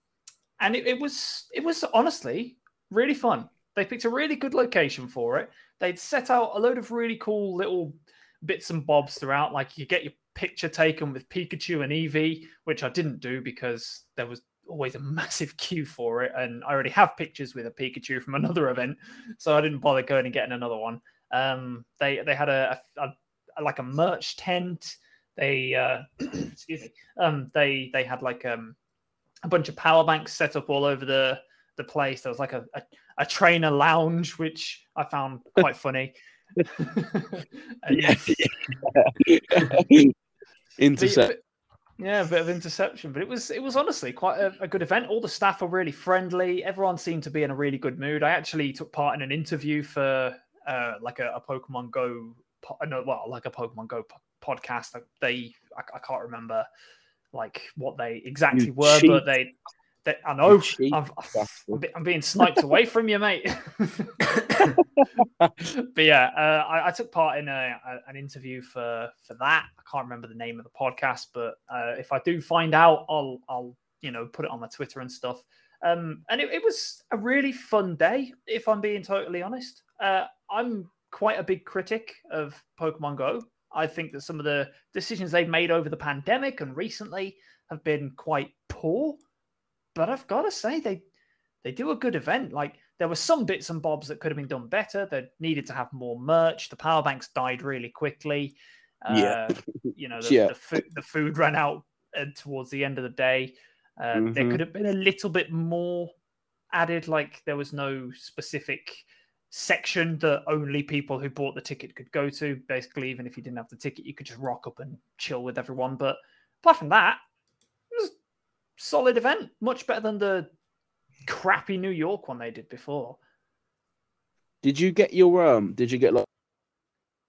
and it, it was it was honestly really fun. They picked a really good location for it. They'd set out a load of really cool little bits and bobs throughout. Like you get your picture taken with Pikachu and Eevee, which I didn't do because there was always a (laughs) massive queue for it, and I already have pictures with a Pikachu from another (laughs) event, so I didn't bother going and getting another one. Um, they they had a, a, a like a merch tent. They uh, (clears throat) excuse me. Um, they they had like um, a bunch of power banks set up all over the the place. There was like a, a, a trainer lounge, which I found quite funny. (laughs) yeah, intercept. yeah, a bit of interception, but it was it was honestly quite a, a, good event. All the staff were really friendly. Everyone seemed to be in a really good mood. I actually took part in an interview for uh, like a, a Pokemon Go, no, well, like a Pokemon Go podcast. They I, I can't remember like what they exactly you were, cheat. but they that I know I'm, I'm, being sniped away (laughs) from you, mate. (laughs) but yeah, uh, I, I, took part in a, a, an interview for for that. I can't remember the name of the podcast, but uh, if I do find out, I'll I'll you know put it on my Twitter and stuff. Um, and it, it, was a really fun day, if I'm being totally honest. Uh, I'm quite a big critic of Pokemon Go. I think that some of the decisions they've made over the pandemic and recently have been quite poor but I've got to say they they do a good event. Like there were some bits and bobs that could have been done better. They needed to have more merch. The power banks died really quickly. Uh, yeah, you know the, yeah. the, food, the food (laughs) ran out uh, towards the end of the day. Uh, mm-hmm. There could have been a little bit more added. Like there was no specific section that only people who bought the ticket could go to. Basically, even if you didn't have the ticket, you could just rock up and chill with everyone. But apart from that, solid event, much better than the crappy New York one they did before. Did you get your um? Did you get like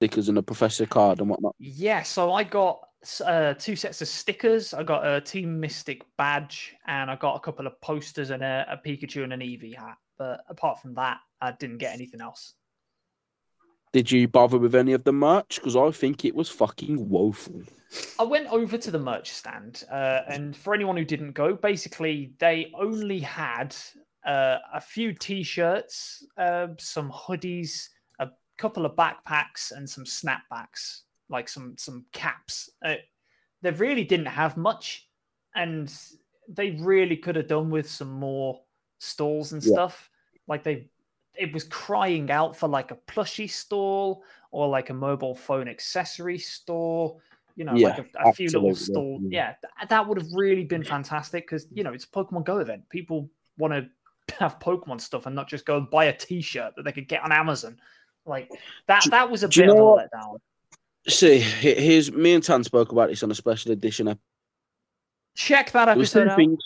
stickers and a professor card and whatnot? Yeah, so I got uh, two sets of stickers. I got a Team Mystic badge, and I got a couple of posters and a, a Pikachu and an Eevee hat. But apart from that, I didn't get anything else. Did you bother with any of the merch? Because I think it was fucking woeful. I went over to the merch stand, uh, and for anyone who didn't go, basically they only had uh, a few t-shirts, uh, some hoodies, a couple of backpacks, and some snapbacks, like some some caps. Uh, they really didn't have much, and they really could have done with some more stalls and stuff. Yeah. Like they, it was crying out for like a plushie stall or like a mobile phone accessory store you know, yeah, like a, a few little stall. Yeah, yeah that would have really been fantastic because you know it's a Pokemon Go event. People want to (laughs) have Pokemon stuff and not just go and buy a T-shirt that they could get on Amazon. Like that. Do, that was a bit of a letdown. See, here's me and Tan spoke about this on a special edition. Check that episode out. Things,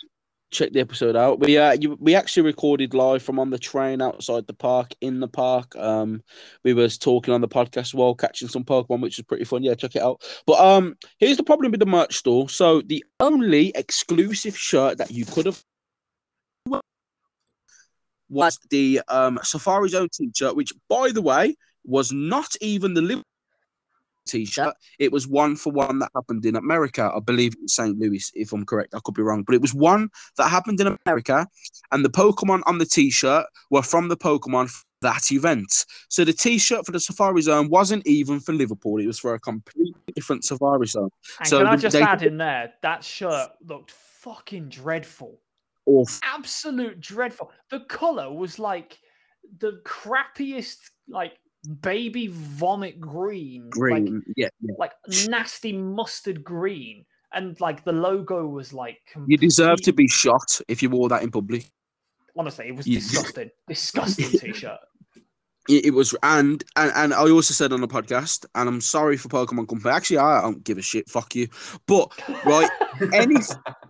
check the episode out. We uh, you, we actually recorded live from on the train outside the park in the park. Um, we was talking on the podcast while catching some Pokemon, which was pretty fun. Yeah, check it out. But um, here's the problem with the merch store. So the only exclusive shirt that you could have was the um Safari Zone t-shirt, which by the way was not even the t-shirt. It was one for one that happened in America. I believe in St. Louis, if I'm correct. I could be wrong, but it was one that happened in America, and the Pokemon on the t-shirt were from the Pokemon that event. So the t-shirt for the Safari Zone wasn't even for Liverpool. It was for a completely different Safari Zone. And so can I just they... add in there that shirt looked fucking dreadful. Awful. Absolute dreadful. The color was like the crappiest like baby vomit green, green, like, yeah, yeah, like nasty mustard green, and like the logo was like. You deserve to be shot if you wore that in public. Honestly, it was disgusting, (laughs) disgusting t-shirt. It, was, and, and and I also said on the podcast, and I'm sorry for Pokemon Company. Actually, I don't give a shit. Fuck you. But right, (laughs) any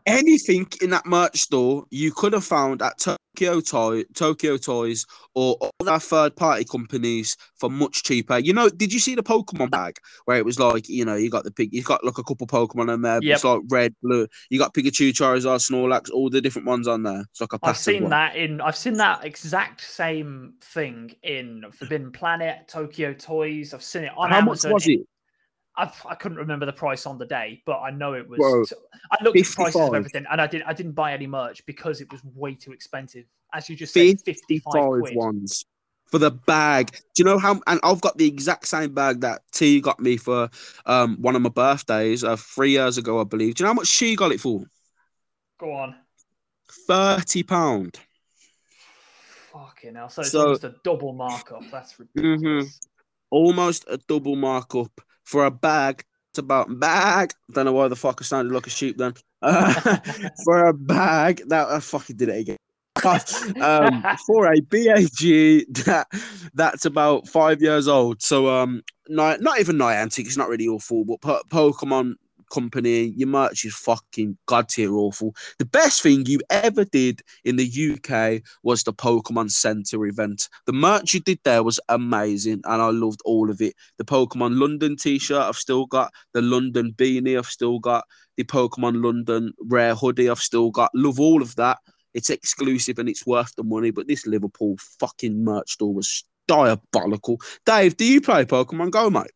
anything in that merch store you could have found at Tokyo Toy, Tokyo Toys, or other third party companies for much cheaper. You know, did you see the Pokemon bag where it was like, you know, you got the pig, you got like a couple Pokemon in there. Yep. It's like red, blue. You got Pikachu, Charizard, Snorlax, all the different ones on there. It's like a. I've seen one. that in. I've seen that exact same thing in Forbidden Planet, Tokyo Toys. I've seen it on How Amazon. much was it? I, I, couldn't remember the price on the day, but I know it was. Whoa, I looked 55. at the prices of everything, and I did. I didn't buy any merch because it was way too expensive. As you just said, fifty-five ones for the bag. Do you know how? And I've got the exact same bag that T got me for um one of my birthdays uh, three years ago, I believe. Do you know how much she got it for? Go on. Thirty pound. Fucking hell! So it's so, almost a double markup. That's ridiculous. Mm-hmm. Almost a double markup for a bag. It's about bag. Don't know why the fuck I sounded like a sheep then. Uh, (laughs) for a bag that I fucking did it again. (laughs) um, for a BAG that that's about five years old. So um, not not even Niantic. It's not really awful, but Pokemon company, your merch is fucking god tier awful. The best thing you ever did in the UK was the Pokemon Center event. The merch you did there was amazing, and I loved all of it. The Pokemon London T-shirt I've still got, the London beanie I've still got, the Pokemon London rare hoodie I've still got. Love all of that. It's exclusive and it's worth the money. But this Liverpool fucking merch store was diabolical. Dave, do you play Pokemon Go, mate?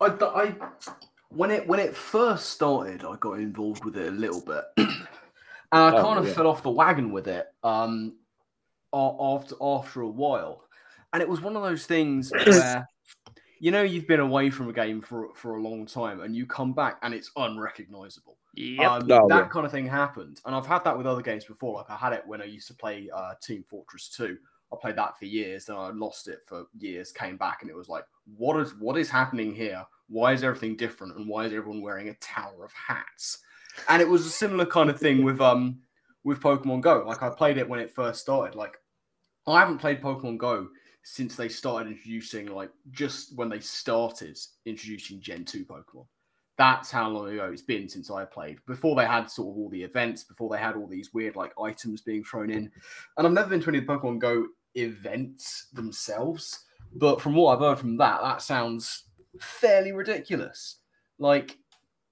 I, I when it when it first started, I got involved with it a little bit, (clears throat) and I oh, kind of yeah. fell off the wagon with it um, after after a while, and it was one of those things (clears throat) where you know you've been away from a game for for a long time, and you come back and it's unrecognizable. Yep. Um, oh, that yeah. kind of thing happened, and I've had that with other games before. Like I had it when I used to play uh, Team Fortress Two. I played that for years, then I lost it for years. Came back, and it was like, what is what is happening here? Why is everything different and why is everyone wearing a tower of hats? And it was a similar kind of thing with um with Pokemon Go. Like I played it when it first started. Like I haven't played Pokemon Go since they started introducing like just when they started introducing Gen 2 Pokemon. That's how long ago it's been since I played. Before they had sort of all the events, before they had all these weird like items being thrown in. And I've never been to any of the Pokemon Go events themselves. But from what I've heard from that, that sounds fairly ridiculous. Like,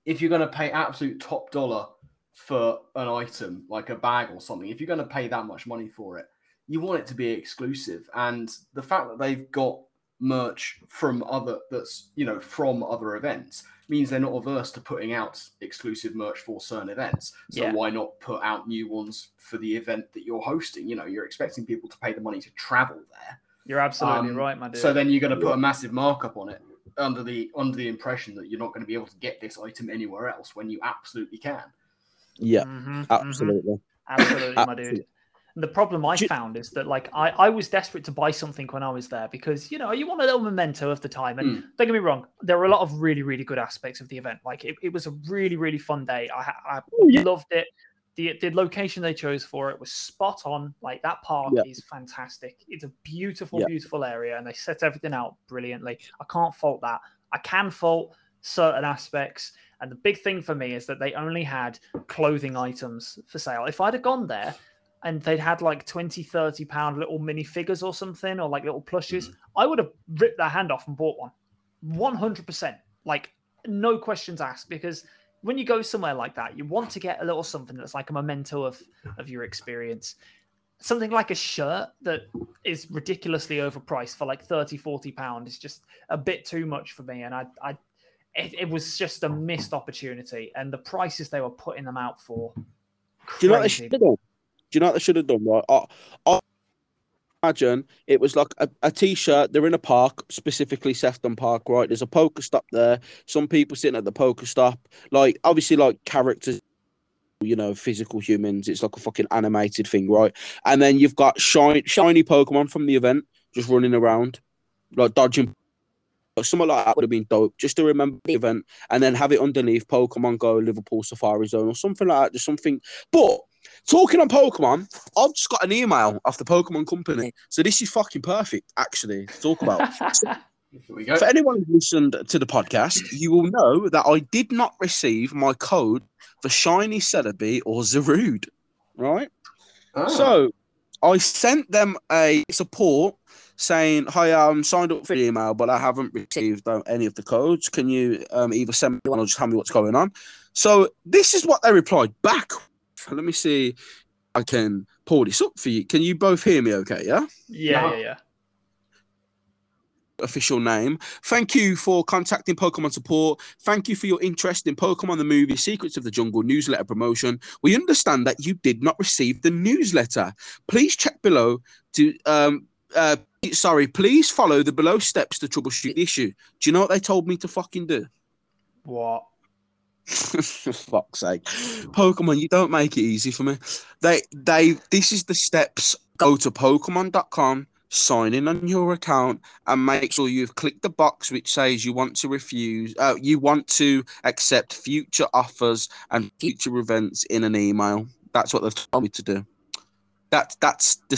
if you're going to pay absolute top dollar for an item like a bag or something, if you're going to pay that much money for it, you want it to be exclusive. And the fact that they've got merch from other that's you know from other events means they're not averse to putting out exclusive merch for certain events. So yeah. why not put out new ones for the event that you're hosting? You know, you're expecting people to pay the money to travel there. You're absolutely um, right, my dude. So then you're going to put a massive markup on it under the under the impression that you're not going to be able to get this item anywhere else when you absolutely can. Yeah, mm-hmm, absolutely. Mm-hmm. Absolutely, my dude. And The problem I found is that like I, I was desperate to buy something when I was there because you know you want a little memento of the time and mm. don't get me wrong there were a lot of really really good aspects of the event like it, it was a really really fun day I, I yeah. loved it the the location they chose for it was spot on. Like that park yeah. is fantastic. It's a beautiful yeah. beautiful area and they set everything out brilliantly. I can't fault that. I can fault certain aspects and the big thing for me is that they only had clothing items for sale. If I'd have gone there and they'd had like 20 30 pound little mini figures or something or like little plushes mm-hmm. i would have ripped their hand off and bought one. 100% like no questions asked because when you go somewhere like that you want to get a little something that's like a memento of of your experience something like a shirt that is ridiculously overpriced for like 30 40 pound is just a bit too much for me and i i it, it was just a missed opportunity and the prices they were putting them out for crazy. do you know what they should do do you know what they should have done? Right, I, I imagine it was like a a t-shirt. They're in a park, specifically Sefton Park. Right, there's a PokeStop there. Some people sitting at the PokeStop, like obviously like characters you know, physical humans. It's like a fucking animated thing, right? And then you've got shiny, shiny Pokemon from the event just running around, like dodging. Something like that would have been dope, just to remember the event, and then have it underneath Pokemon Go Liverpool Safari Zone or something like that. Just something, but Talking on Pokemon, I've just got an email off the Pokemon company. So this is fucking perfect, actually, to talk about. so, for anyone who's listened to the podcast, you will know that I did not receive my code for Shiny Celebi or Zarude, right? Oh. So I sent them a support saying, "Hi, I'm signed up for the email, but I haven't received um, any of the codes. Can you um, either send me one or just tell me what's going on?" So this is what they replied back let me see. I can pull this up for you. Can you both hear me? Okay, yeah. Yeah, yeah, yeah. Official name. Thank you for contacting Pokemon support. Thank you for your interest in Pokemon the movie Secrets of the Jungle newsletter promotion. We understand that you did not receive the newsletter. Please check below to um uh sorry, please follow the below steps to troubleshoot the issue. Do you know what they told me to fucking do? What? (laughs) Fuck's sake. Pokemon, you don't make it easy for me. They they this is the steps. Go to Pokemon.com, sign in on your account, and make sure you've clicked the box which says you want to refuse uh, you want to accept future offers and future events in an email. That's what they've told me to do. That that's the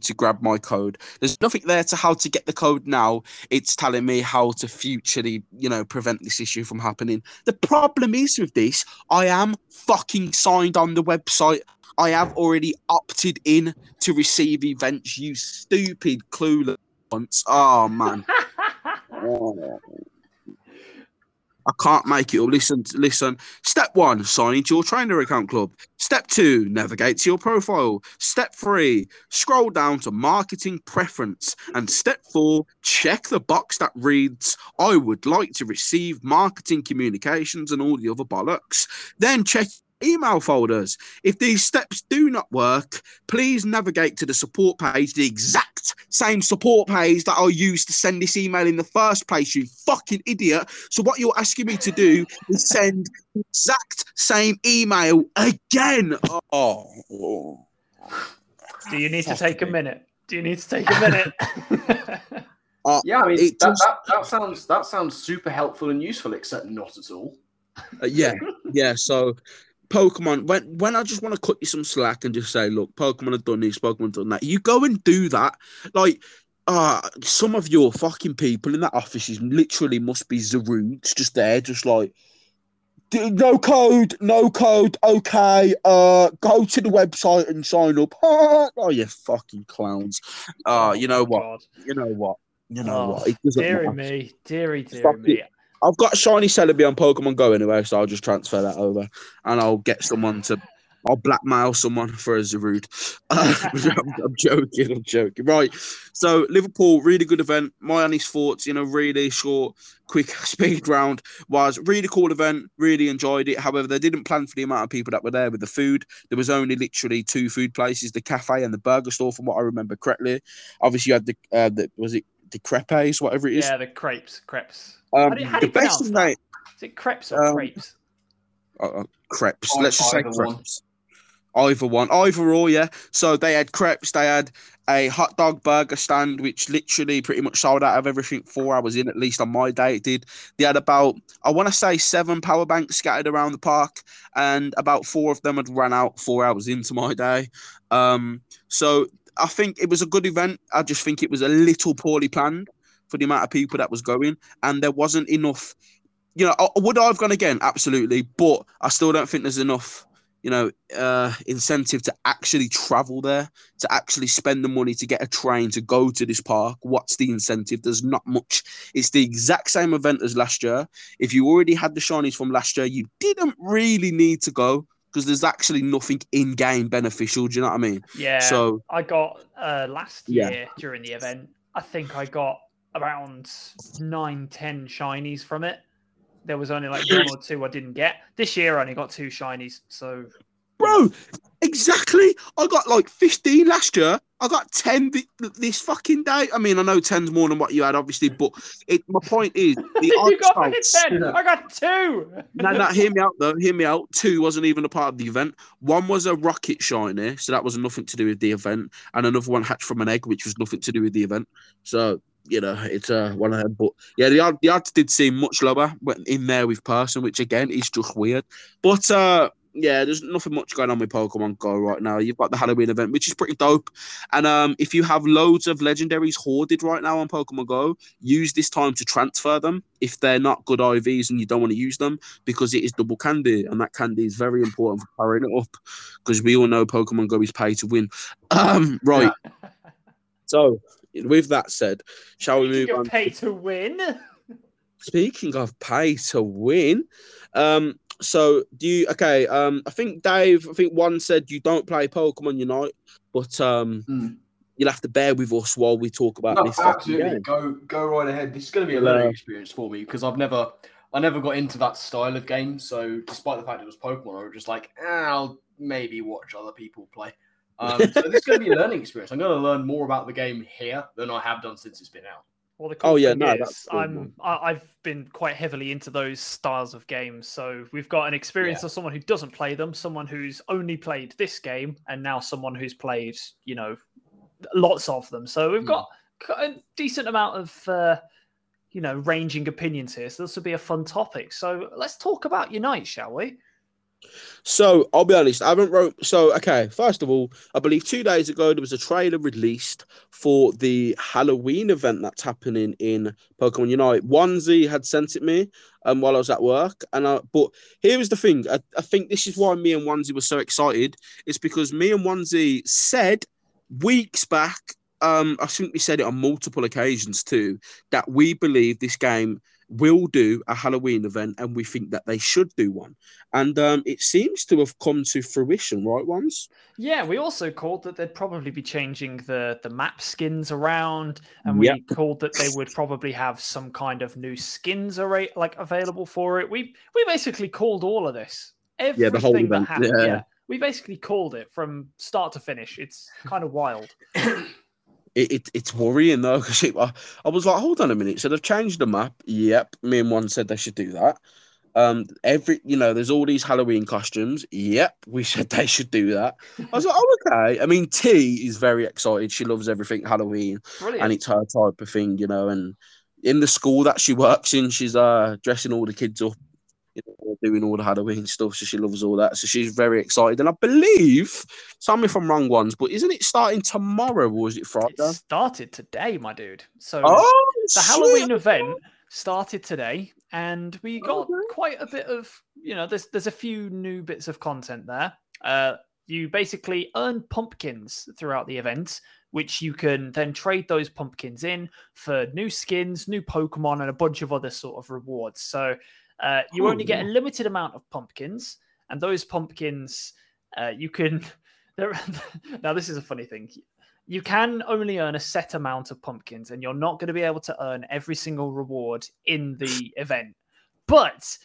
to grab my code. There's nothing there to how to get the code now. It's telling me how to futurely, you know, prevent this issue from happening. The problem is with this, I am fucking signed on the website. I have already opted in to receive events, you stupid clueless once. Oh man. (laughs) oh. I can't make it. Or listen, listen. Step one: sign into your trainer account club. Step two: navigate to your profile. Step three: scroll down to marketing preference. And step four: check the box that reads "I would like to receive marketing communications and all the other bollocks." Then check email folders. If these steps do not work, please navigate to the support page, the exact same support page that I used to send this email in the first place, you fucking idiot. So, what you're asking me to do is send the exact same email again. Oh. Do you need to take a minute? Do you need to take a (laughs) minute? uh, yeah, I mean that, just... that, that sounds that sounds super helpful and useful, except not at all. Uh, yeah, yeah. So Pokemon, when when I just want to cut you some slack and just say, look, Pokemon have done this, Pokemon have done that, you go and do that. Like, uh, some of your fucking people in that office is literally must be Zarudes just there, just like, no code, no code, okay, uh, go to the website and sign up. (laughs) oh, you fucking clowns. Uh, you know what? God. You know what? You know oh, what? It dearie me, deary, deary me. I've got shiny Celebi on Pokemon Go anyway, so I'll just transfer that over, and I'll get someone to. I'll blackmail someone for a Zarude. Uh, I'm, I'm, joking. I'm joking. Right. So Liverpool, really good event. My honest thoughts in a really short, quick (laughs) speed round was really cool event. Really enjoyed it. However, they didn't plan for the amount of people that were there with the food. There was only literally two food places: the cafe and the burger store, from what I remember correctly. Obviously, you had the, uh, the was it the crepes, whatever it is. Yeah, the crepes, crepes. Um, how do you, how do you the best thing, Is it crepes or um, crepes? Uh, uh crepes. Let's just say crepes. Either one, either or, yeah. So they had crepes, they had a hot dog burger stand, which literally pretty much sold out of everything four hours in, at least on my day it did. They had about, I want to say, seven power banks scattered around the park, and about four of them had run out four hours into my day. Um, so I think it was a good event. I just think it was a little poorly planned for the amount of people that was going, and there wasn't enough. You know, would I have gone again? Absolutely, but I still don't think there's enough you know, uh, incentive to actually travel there, to actually spend the money to get a train to go to this park. What's the incentive? There's not much. It's the exact same event as last year. If you already had the shinies from last year, you didn't really need to go because there's actually nothing in game beneficial. Do you know what I mean? Yeah. So I got uh, last year yeah. during the event, I think I got around nine, ten shinies from it there was only like one or two I didn't get. This year I only got two shinies, so Bro, exactly. I got like 15 last year. I got 10 this fucking day. I mean, I know 10's more than what you had, obviously, but it, my point is the (laughs) you got 10. I got two. no, no, hear me out though. Hear me out. Two wasn't even a part of the event. One was a rocket shiny, so that was nothing to do with the event, and another one hatched from an egg, which was nothing to do with the event. So you know, it's uh, one of them. But yeah, the odds, the odds did seem much lower in there with person, which again is just weird. But uh, yeah, there's nothing much going on with Pokemon Go right now. You've got the Halloween event, which is pretty dope. And um, if you have loads of legendaries hoarded right now on Pokemon Go, use this time to transfer them if they're not good IVs and you don't want to use them because it is double candy. And that candy is very important for powering it up because we all know Pokemon Go is pay to win. (clears throat) Um, right. (laughs) so with that said, shall we move on? Pay to win. (laughs) Speaking of pay to win, um, so do you? Okay, um, I think Dave. I think one said you don't play Pokemon Unite, but um, mm. you'll have to bear with us while we talk about no, this. Absolutely, go go right ahead. This is going to be a learning experience for me because I've never. I never got into that style of game, so despite the fact it was Pokemon, I was just like, eh, I'll maybe watch other people play. Um, so this is going to be a (laughs) learning experience. I'm going to learn more about the game here than I have done since it's been out. Well, the cool oh yeah, no, is, I'm I, have been quite heavily into those styles of games. So we've got an experience yeah. of someone who doesn't play them, someone who's only played this game, and now someone who's played, you know, lots of them. So we've got hmm. a decent amount of, uh, you know, ranging opinions here. So this will be a fun topic. So let's talk about Unite, shall we? So I'll be honest, I haven't wrote. So okay, first of all, I believe two days ago there was a trailer released for the Halloween event that's happening in Pokemon Unite. Onesie had sent it me um, while I was at work, and I, but here was the thing. I, I think this is why me and Onesie were so excited. It's because me and Onesie said weeks back. Um, I think we said it on multiple occasions too that we believe this game will do a Halloween event, and we think that they should do one. And um, it seems to have come to fruition, right, ones? Yeah, we also called that they'd probably be changing the the map skins around, and we yep. called that they would probably have some kind of new skins array like available for it. We we basically called all of this. Everything yeah, the whole event. that happened. Yeah. yeah. We basically called it from start to finish. It's kind of wild. (laughs) it, it, it's worrying though because I, I was like, hold on a minute. So they've changed the map. Yep, me and one said they should do that. Um, every you know, there's all these Halloween costumes. Yep, we (laughs) said they should do that. I was like, oh okay. I mean, T is very excited. She loves everything Halloween, Brilliant. and it's her type of thing, you know. And in the school that she works in, she's uh dressing all the kids up doing all the Halloween stuff, so she loves all that. So she's very excited. And I believe, tell me if I'm wrong, ones, but isn't it starting tomorrow or is it Friday? It started today, my dude. So oh, the shit. Halloween event started today, and we got okay. quite a bit of, you know, there's there's a few new bits of content there. Uh, you basically earn pumpkins throughout the event which you can then trade those pumpkins in for new skins, new Pokemon, and a bunch of other sort of rewards. So uh, you only get a limited amount of pumpkins, and those pumpkins uh, you can. (laughs) (laughs) now, this is a funny thing. You can only earn a set amount of pumpkins, and you're not going to be able to earn every single reward in the event. But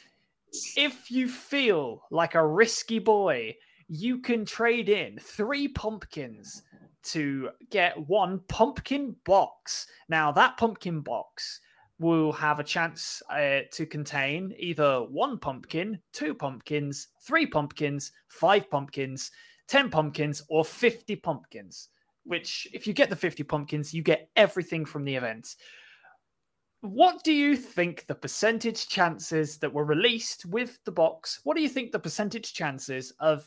if you feel like a risky boy, you can trade in three pumpkins to get one pumpkin box. Now, that pumpkin box will have a chance uh, to contain either one pumpkin, two pumpkins, three pumpkins, five pumpkins, 10 pumpkins, or 50 pumpkins. Which, if you get the 50 pumpkins, you get everything from the event. What do you think the percentage chances that were released with the box? What do you think the percentage chances of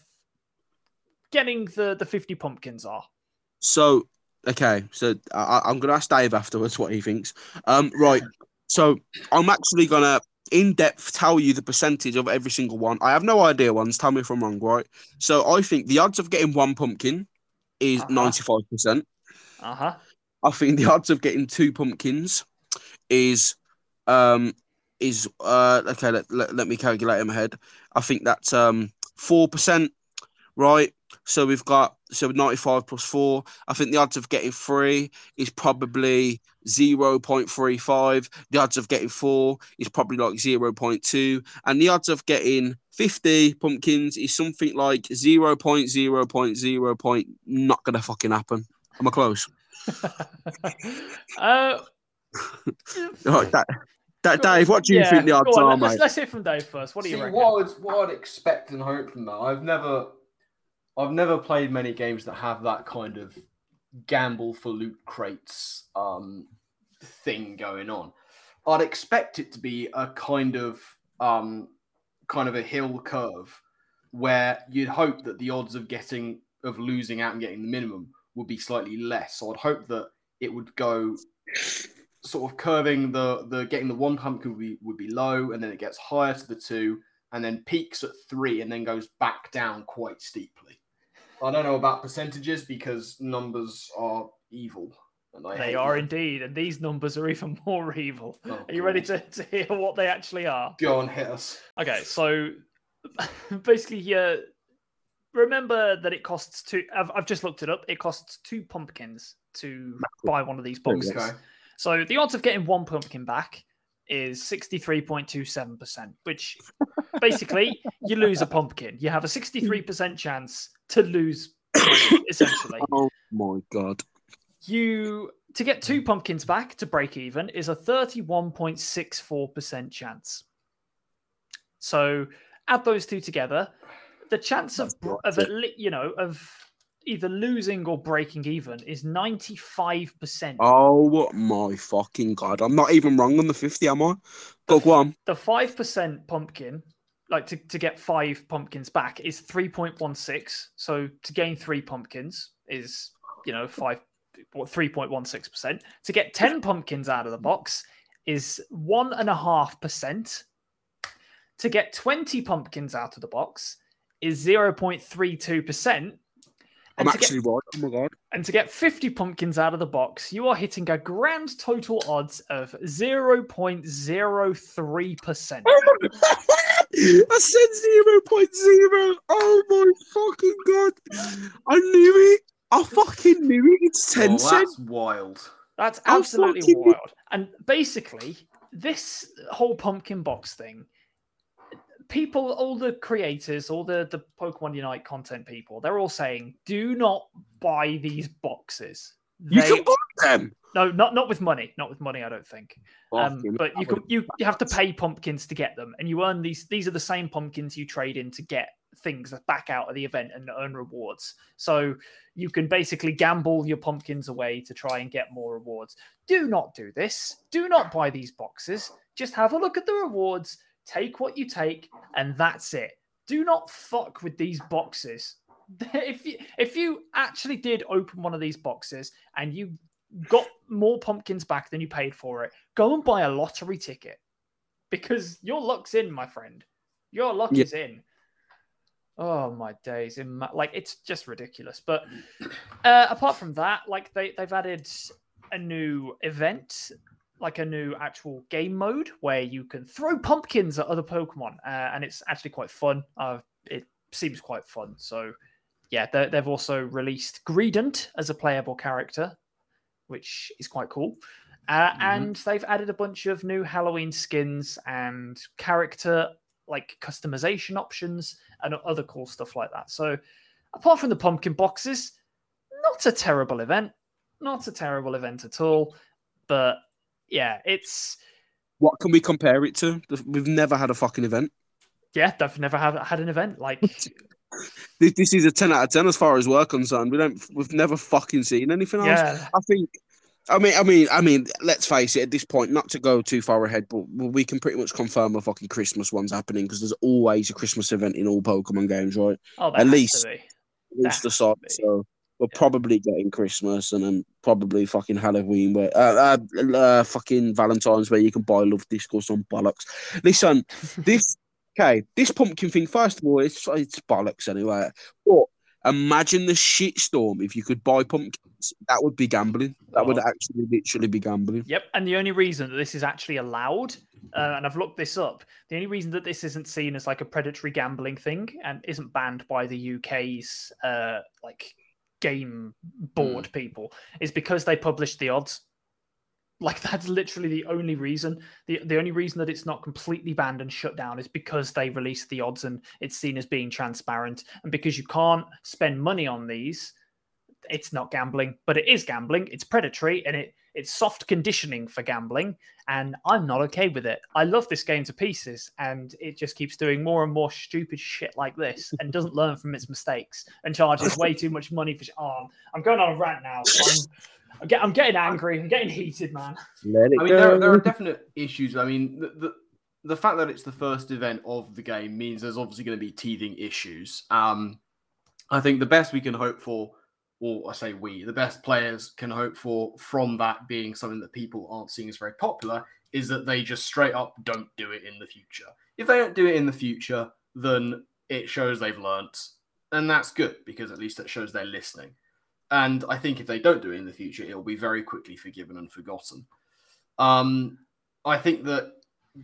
getting the, the 50 pumpkins are? So, okay, so I, am going to ask Dave afterwards what he thinks. Um, right, so I'm actually going to in depth tell you the percentage of every single one. I have no idea ones. Tell me if I'm wrong, right? So I think the odds of getting one pumpkin is uh-huh. 95%. Uh huh. I think the odds of getting two pumpkins is um is uh okay let, let, let me calculate in my head. I think that's um four percent, right? So we've got so 95 plus four. I think the odds of getting three is probably 0.35. The odds of getting four is probably like 0.2. And the odds of getting 50 pumpkins is something like 0.0.0. Point, not gonna fucking happen. Am I close? (laughs) uh, (laughs) right, that, that, Dave, what do you yeah, think the odds on, are, let's, mate? Let's hear from Dave first. What do you reckon? What I'd, what I'd expect and hope from that, I've never I've never played many games that have that kind of gamble for loot crates um, thing going on. I'd expect it to be a kind of um, kind of a hill curve where you'd hope that the odds of getting of losing out and getting the minimum would be slightly less. So I'd hope that it would go sort of curving the the getting the one pumpkin would be would be low and then it gets higher to the two and then peaks at three and then goes back down quite steeply. I don't know about percentages because numbers are evil. they are them. indeed, and these numbers are even (laughs) more evil. Oh, are you ready to, to hear what they actually are? Go on, hit us. Okay, so (laughs) basically, here, remember that it costs two. I've, I've just looked it up. It costs two pumpkins to buy one of these boxes. Okay. So the odds of getting one pumpkin back is 63.27%, which basically you lose a pumpkin. You have a 63% chance to lose (coughs) essentially. Oh my god. You to get two pumpkins back to break even is a 31.64% chance. So add those two together, the chance of of you know of either losing or breaking even is 95%. Oh my fucking god. I'm not even wrong on the 50, am I? Go, go on. The 5% pumpkin, like to, to get five pumpkins back, is 3.16. So to gain three pumpkins is, you know, five, 3.16%. To get 10 pumpkins out of the box is 1.5%. To get 20 pumpkins out of the box is 0.32%. I'm actually get, right. Oh my god! And to get 50 pumpkins out of the box, you are hitting a grand total odds of 0.03 percent. (laughs) I said 0.0. Oh my fucking god! I knew it. I fucking knew it. It's 10 oh, cents. That's wild. That's absolutely wild. And basically, this whole pumpkin box thing people, all the creators, all the the Pokemon Unite content people, they're all saying, do not buy these boxes. You can buy them. No, not not with money. Not with money. I don't think. Um, but you can you, you have to pay pumpkins to get them, and you earn these. These are the same pumpkins you trade in to get things back out of the event and earn rewards. So you can basically gamble your pumpkins away to try and get more rewards. Do not do this. Do not buy these boxes. Just have a look at the rewards Take what you take, and that's it. Do not fuck with these boxes. (laughs) if you if you actually did open one of these boxes and you got more pumpkins back than you paid for it, go and buy a lottery ticket because your luck's in, my friend. Your luck yeah. is in. Oh my days! In my, like it's just ridiculous. But uh, apart from that, like they they've added a new event, like a new actual game mode where you can throw pumpkins at other Pokemon, uh, and it's actually quite fun. Uh, it seems quite fun. So yeah, they've also released Greedent as a playable character, which is quite cool. Uh, mm-hmm. And they've added a bunch of new Halloween skins and character like customization options and other cool stuff like that. So, apart from the pumpkin boxes, not a terrible event. Not a terrible event at all. But yeah, it's. What can we compare it to? We've never had a fucking event. Yeah, they've never had, had an event. Like. (laughs) this, this is a 10 out of 10 as far as we're concerned. We don't, we've never fucking seen anything else. Yeah. I think I mean, I mean, I mean. Let's face it. At this point, not to go too far ahead, but we can pretty much confirm a fucking Christmas one's happening because there's always a Christmas event in all Pokemon games, right? Oh, at least, at least the sort. So we're yeah. probably getting Christmas and then probably fucking Halloween, where uh, uh, uh, fucking Valentine's, where you can buy Luvdisc or some bollocks. Listen, this (laughs) okay, this pumpkin thing. First of all, it's it's bollocks anyway. But Imagine the shitstorm if you could buy pumpkins. That would be gambling. That would actually literally be gambling. Yep. And the only reason that this is actually allowed, uh, and I've looked this up, the only reason that this isn't seen as like a predatory gambling thing and isn't banned by the UK's uh, like game board mm. people is because they published the odds. Like that's literally the only reason. The the only reason that it's not completely banned and shut down is because they released the odds and it's seen as being transparent. And because you can't spend money on these, it's not gambling, but it is gambling. It's predatory and it it's soft conditioning for gambling, and I'm not okay with it. I love this game to pieces, and it just keeps doing more and more stupid shit like this, (laughs) and doesn't learn from its mistakes, and charges way too much money for. Oh, I'm going on a rant now. I'm, I'm, get, I'm getting angry. I'm getting heated, man. I mean, there, there, are definite issues. I mean, the, the, the fact that it's the first event of the game means there's obviously going to be teething issues. Um, I think the best we can hope for, or I say we, the best players can hope for from that being something that people aren't seeing as very popular, is that they just straight up don't do it in the future. If they don't do it in the future, then it shows they've learnt, and that's good because at least it shows they're listening. And I think if they don't do it in the future, it'll be very quickly forgiven and forgotten. Um, I think that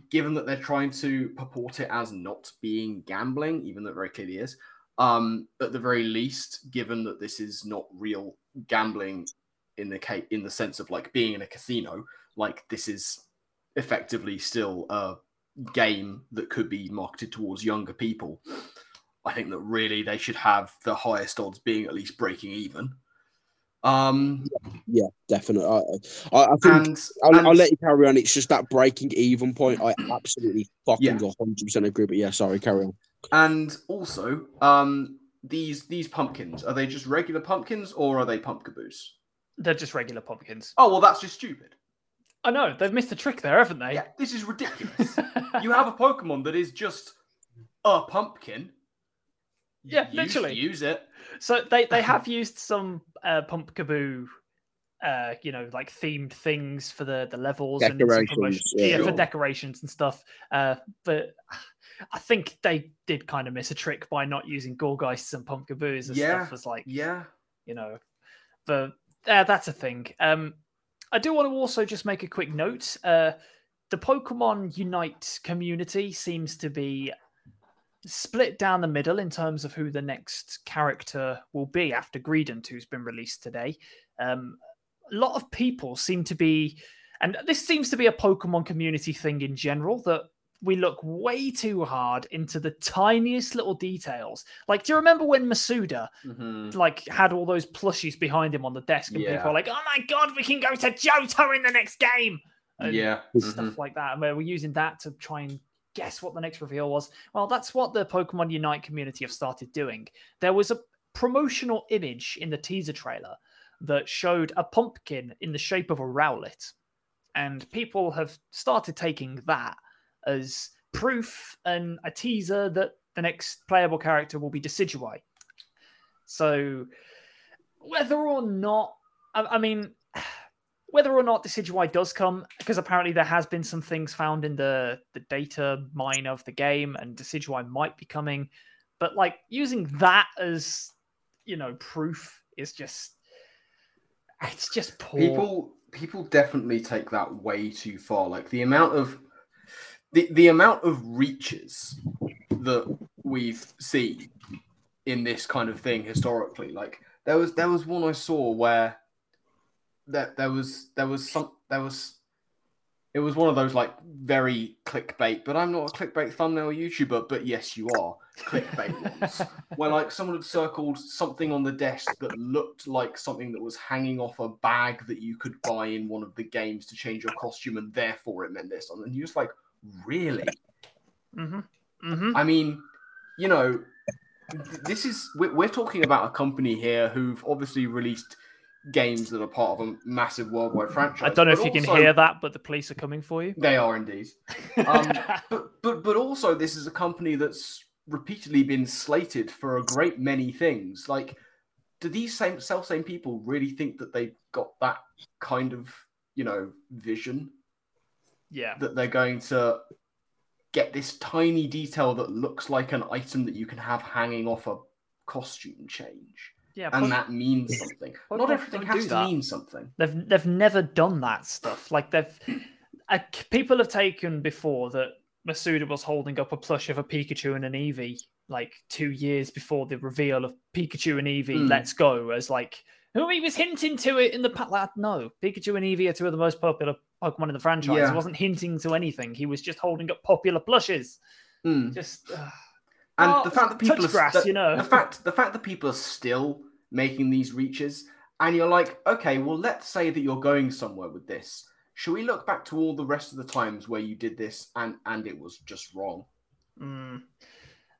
given that they're trying to purport it as not being gambling, even though it very clearly is, um, at the very least, given that this is not real gambling in the case, in the sense of like being in a casino, like this is effectively still a game that could be marketed towards younger people. I think that really they should have the highest odds being at least breaking even. Um, yeah, definitely. I, I, think and, I'll, and, I'll, let you carry on. It's just that breaking even point. I absolutely fucking yeah. 100% agree. But yeah, sorry, carry on. And also, um, these these pumpkins are they just regular pumpkins or are they pumpkaboos? They're just regular pumpkins. Oh well, that's just stupid. I know they've missed a trick there, haven't they? Yeah, this is ridiculous. (laughs) you have a Pokemon that is just a pumpkin. Yeah, use, literally use it. So they they have used some uh, Pumpkaboo, uh, you know, like themed things for the the levels and yeah, yeah, for decorations and stuff. Uh, but I think they did kind of miss a trick by not using Gourgeists and Pumpkaboos and yeah. stuff as like, yeah, you know, but uh, that's a thing. Um, I do want to also just make a quick note. Uh, the Pokemon Unite community seems to be split down the middle in terms of who the next character will be after Greedent, who's been released today. Um, a lot of people seem to be, and this seems to be a Pokemon community thing in general, that we look way too hard into the tiniest little details. Like, do you remember when Masuda mm-hmm. like had all those plushies behind him on the desk, and yeah. people were like, "Oh my god, we can go to Johto in the next game." And yeah, stuff mm-hmm. like that. And we're using that to try and guess what the next reveal was? Well, that's what the Pokemon Unite community have started doing. There was a promotional image in the teaser trailer that showed a pumpkin in the shape of a Rowlet. And people have started taking that as proof and a teaser that the next playable character will be Decidueye. So, whether or not, I, I mean, whether or not Decidueye does come, because apparently there has been some things found in the, the data mine of the game, and Decidueye might be coming. But like using that as you know proof is just it's just poor. People people definitely take that way too far. Like the amount of the the amount of reaches that we've seen in this kind of thing historically. Like there was there was one I saw where that there was there was some there was it was one of those like very clickbait, but I'm not a clickbait thumbnail YouTuber, but yes, you are clickbait ones. (laughs) Where like someone had circled something on the desk that looked like something that was hanging off a bag that you could buy in one of the games to change your costume, and therefore it meant this. And you're just like, really? Mm-hmm. Mm-hmm. I mean, you know, this is we're, we're talking about a company here who've obviously released games that are part of a massive worldwide franchise. I don't know if you also, can hear that, but the police are coming for you. They are indeed. Um, (laughs) but but but also, this is a company that's repeatedly been slated for a great many things. Like, do these same self same people really think that they've got that kind of you know vision? Yeah, that they're going to get this tiny detail that looks like an item that you can have hanging off a costume change. Yeah, and that means something. Not everything has to mean something. They've they've never done that stuff. Like they've (clears throat) uh, people have taken before that Masuda was holding up a plush of a Pikachu and an Eevee like two years before the reveal of Pikachu and Eevee. Mm. Let's go as like who he was hinting to it in the past. Like, no, Pikachu and Eevee are two of the most popular Pokemon in the franchise. Yeah. He wasn't hinting to anything. He was just holding up popular plushes. Mm. Just. Uh, and oh, the fact that people are grass, you know, the fact the fact that people are still making these reaches, and you're like, okay, well, let's say that you're going somewhere with this. Should we look back to all the rest of the times where you did this and and it was just wrong? Mm.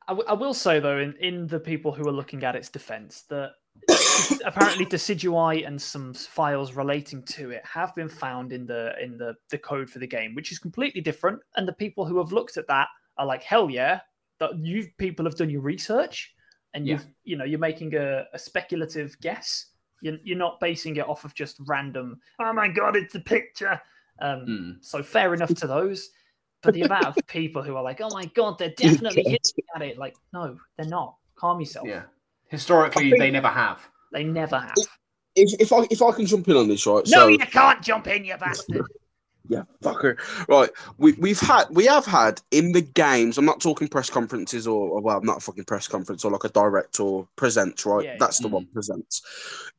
I, w- I will say though, in in the people who are looking at its defense, that (coughs) apparently Decidueye and some files relating to it have been found in the in the the code for the game, which is completely different. And the people who have looked at that are like, hell yeah, that you people have done your research and you've you know you're making a, a speculative guess. You're, you're not basing it off of just random. Oh my god, it's a picture. Um, mm. So fair enough to those. But the amount of people who are like, "Oh my god, they're (laughs) definitely hitting at it," like, no, they're not. Calm yourself. Yeah. Historically, think... they never have. They never have. If, if I if I can jump in on this, right? No, so... you can't jump in, you bastard. Yeah, fucker. Right, we we've had we have had in the games. I'm not talking press conferences or, or well, not a fucking press conference or like a direct or presents. Right, yeah, that's yeah. the one presents.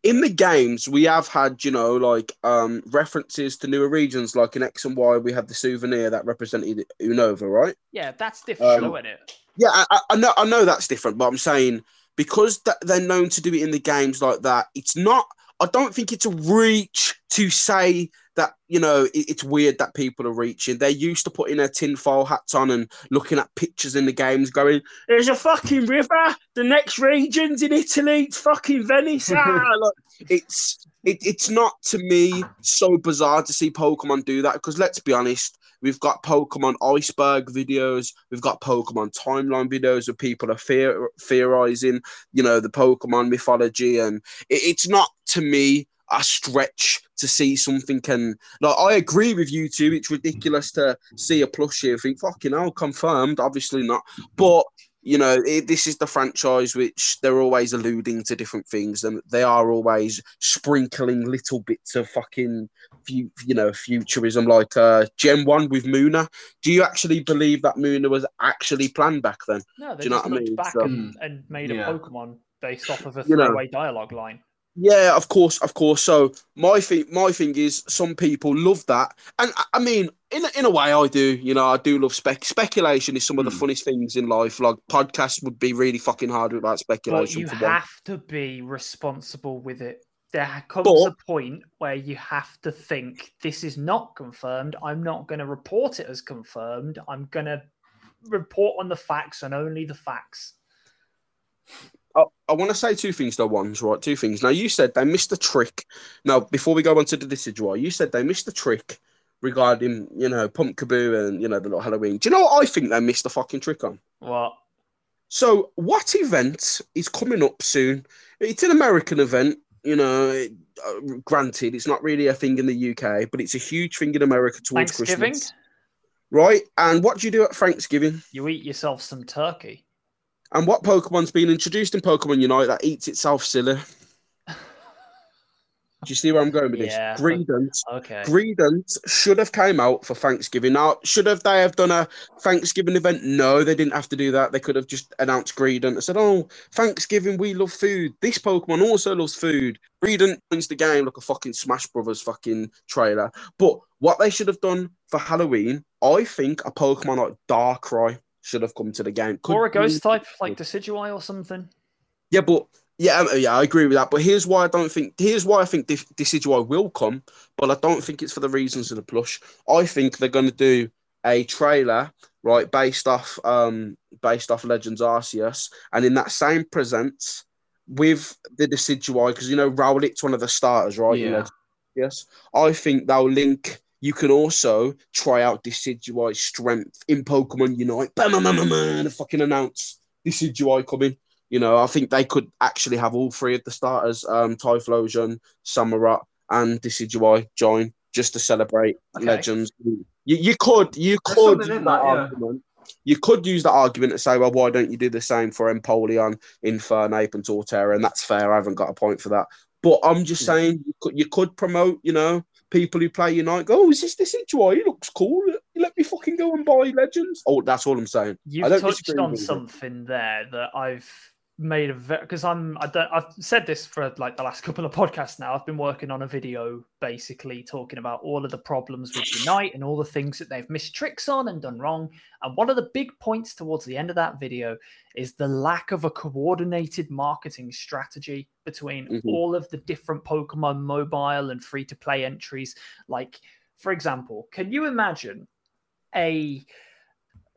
In the games, we have had you know like um references to newer regions, like in X and Y. We had the souvenir that represented Unova, right? Yeah, that's different, um, isn't it? Yeah, I, I know I know that's different, but I'm saying because that they're known to do it in the games like that, it's not. I don't think it's a reach to say that you know it, it's weird that people are reaching. They're used to putting their tinfoil hats on and looking at pictures in the games, going, "There's a fucking river. The next region's in Italy. It's fucking Venice." ah, (laughs) like, it's it, it's not to me so bizarre to see Pokemon do that because let's be honest, we've got Pokemon iceberg videos, we've got Pokemon timeline videos where people are fear, theorizing, you know, the Pokemon mythology, and it, it's not to me a stretch to see something can like I agree with you too. It's ridiculous to see a plushie and think fucking hell confirmed. Obviously not, but you know it, this is the franchise which they're always alluding to different things and they are always sprinkling little bits of fucking you know futurism like uh Gen One with Munna. Do you actually believe that Munna was actually planned back then? No, they Do you know what I mean? back so, and, and, made yeah. a Pokemon based off of a three-way you know, dialogue line. Yeah, of course, of course. So my thing, my thing is, some people love that, and I mean, in in a way, I do. You know, I do love spec. Speculation is some of the mm. funniest things in life. Like podcasts would be really fucking hard without speculation. But you have one. to be responsible with it. There comes but, a point where you have to think this is not confirmed. I'm not going to report it as confirmed. I'm going to report on the facts and only the facts. I, I want to say two things though. Ones right, two things. Now you said they missed the trick. Now before we go on to the decidueye, you said they missed the trick regarding you know Pumpkaboo and you know the little Halloween. Do you know what I think they missed the fucking trick on? What? So what event is coming up soon? It's an American event. You know, it, uh, granted, it's not really a thing in the UK, but it's a huge thing in America towards Christmas. Right? And what do you do at Thanksgiving? You eat yourself some turkey. And what Pokemon's been introduced in Pokemon Unite that eats itself silly? Do you see where I'm going with Yeah, this? Greedent. Okay. Greedent should have came out for Thanksgiving. Now, should have they have done a Thanksgiving event? No, they didn't have to do that. They could have just announced Greedent and said, "Oh, Thanksgiving, we love food. This Pokemon also loves food." Greedent wins the game like a fucking Smash Brothers fucking trailer. But what they should have done for Halloween, I think a Pokemon like Darkrai should have come to the game. Could or a ghost you- type like Decidueye or something. yeah, but yeah, um, yeah, I agree with that. But here's why I don't think. Here's why I think this, this is why will come, but I don't think it's for the reasons of the plush. I think they're going to do a trailer right based off um based off Legends Arceus, and in that same presents with the Decidueye because you know Rowlet's one of the starters, right? Yeah. Arceus. I think they'll link. You can also try out Decidueye's strength in Pokemon Unite. Bam, bam, bam, bam, bam, and fucking announce Decidueye coming. You know, I think they could actually have all three of the starters, um, Typhlosion, Samurott, and Decidueye join just to celebrate Okay. legends. You, you could, you There's could that that, yeah. argument. You could use that argument to say, well, why don't you do the same for Empoleon, Infernape, and Torterra? And that's fair. I haven't got a point for that. But I'm just Hmm. saying, you could, you could promote, you know, people who play Unite. Go, oh, is this this Decidueye? He looks cool. Let me fucking go and buy Legends. Oh, that's all I'm saying. I You've don't touched on something there that I've made a because I'm I don't, I've said this for like the last (laughs) couple of podcasts now. I've been working on a video basically talking about all of the problems with Unite and all the things that they've missed tricks on and done wrong. And one of the big points towards the end of that video is the lack of a coordinated marketing strategy between Mhm. all of the different Pokemon mobile and free to play entries. Like, for example, can you imagine a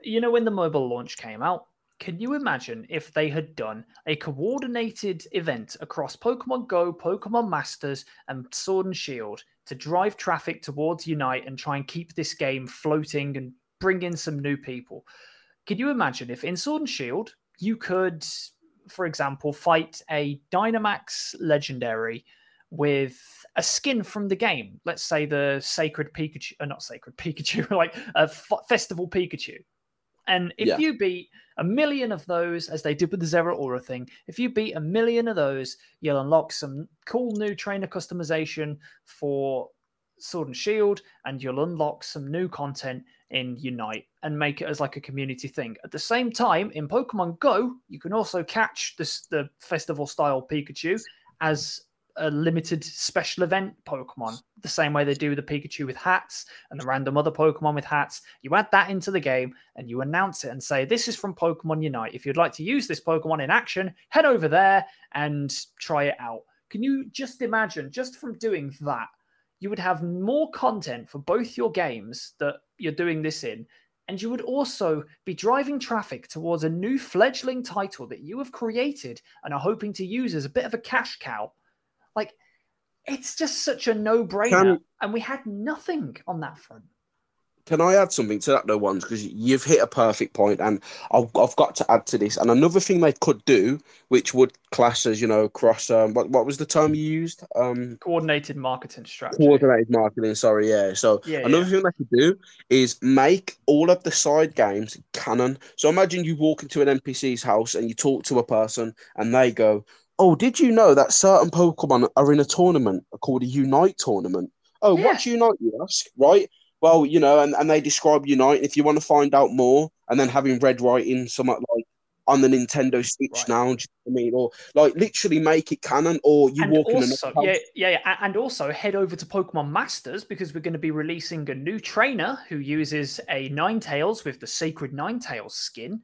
you know when the mobile launch came out can you imagine if they had done a coordinated event across pokemon go pokemon masters and sword and shield to drive traffic towards unite and try and keep this game floating and bring in some new people? Can you imagine if in sword and shield you could for example fight a dynamax legendary with a skin from the game? Let's say the sacred pikachu uh, not sacred pikachu (laughs) like a F- festival pikachu and if Yeah. you beat a million of those, as they did with the Zeraora thing, if you beat a million of those, you'll unlock some cool new trainer customization for Sword and Shield, and you'll unlock some new content in Unite and make it as like a community thing. At the same time, in Pokemon Go, you can also catch this the festival style Pikachu as a limited special event Pokemon, the same way they do the Pikachu with hats and the random other Pokemon with hats. You add that into the game and you announce it and say, This is from Pokemon Unite. If you'd like to use this Pokemon in action, head over there and try it out. Can you just imagine, just from doing that, you would have more content for both your games that you're doing this in, and you would also be driving traffic towards a new fledgling title that you have created and are hoping to use as a bit of a cash cow. Like, it's just such a no brainer. Can- and we had nothing on that front. Can I add something to that though, ones? Because you've hit a perfect point, and I've, I've got to add to this. And another thing they could do, which would class as you know cross. Um, what what was the term you used? Um, Coordinated marketing strategy. coordinated marketing. Sorry, yeah. So Yeah, another yeah. thing they could do is make all of the side games canon. So imagine you walk into an NPC's house and you talk to a person, and they go, "Oh, did you know that certain Pokemon are in a tournament called a Unite tournament?" Oh, Yeah. what's Unite? You ask, right? Well, you know, and, and they describe Unite. If you want to find out more, and then having read writing somewhat like on the Nintendo Switch Right. now, do you know I mean, or like literally make it canon, or you and walk in also, another yeah, yeah, yeah, and also head over to Pokemon Masters because we're going to be releasing a new trainer who uses a Ninetales with the Sacred Ninetales skin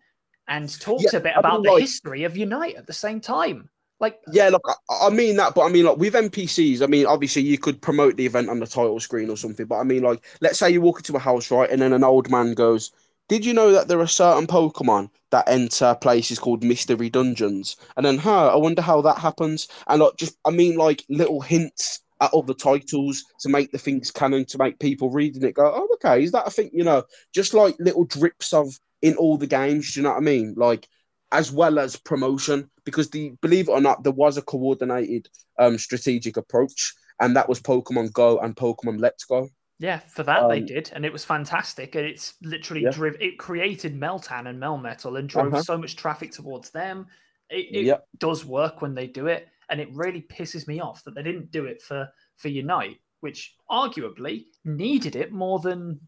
and talks Yeah, a bit I about mean, the like- history of Unite at the same time. Like, Yeah, look, I, I mean that, but I mean like with NPCs, I mean obviously you could promote the event on the title screen or something, but I mean like let's say you walk into a house, right, and then an old man goes, "Did you know that there are certain Pokemon that enter places called mystery dungeons?" And then, huh, I wonder how that happens. And like just, I mean like little hints at other titles to make the things canon, to make people reading it go, "Oh, okay, is that a thing?" You know, just like little drips of in all the games. Do you know what I mean? Like as well as promotion because the believe it or not there was a coordinated um strategic approach and that was pokemon go and pokemon let's go Yeah, for that um, they did, and it was fantastic. And it's literally yeah. driv- it created Meltan and Melmetal and drove uh-huh. so much traffic towards them. It, it yep. does work when they do it, and it really pisses me off that they didn't do it for for Unite, which arguably needed it more than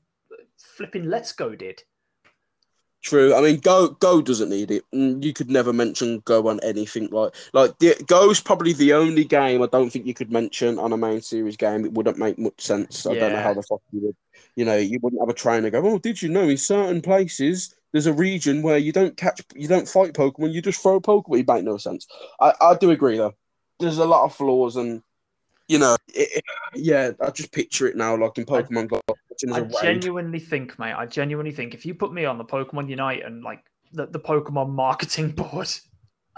flipping Let's Go did. True. I mean, Go Go doesn't need it. Mm, you could never mention Go on anything like like the, Go's probably the only game I don't think you could mention on a main series game. It wouldn't make much sense. I yeah. don't know how the fuck you would. You know, you wouldn't have a trainer go. Oh, did you know in certain places there's a region where you don't catch, you don't fight Pokemon, you just throw Pokemon. It make no sense. I I do agree though. There's a lot of flaws and you know, it, it, yeah, I just picture it now, like in Pokemon Go. I genuinely think, mate, I genuinely think if you put me on the Pokemon Unite and like the, the Pokemon marketing (laughs) board,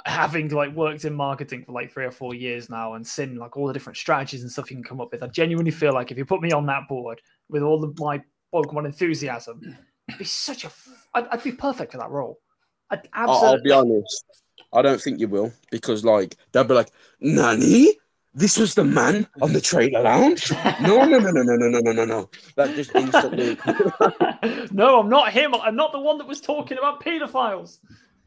having like worked in marketing for like three or four years now and seen like all the different strategies and stuff you can come up with, I genuinely feel like if you put me on that board with all of my Pokemon enthusiasm, it'd be such a, I'd, I'd be perfect for that role. I'd absolutely... I'll be honest. I don't think you will because like they'll be like, Nani? This was the man on the trailer lounge. No, no, no, no, no, no, no, no, no, no. That just instantly. (laughs) no, I'm not him. I'm not the one that was talking about paedophiles.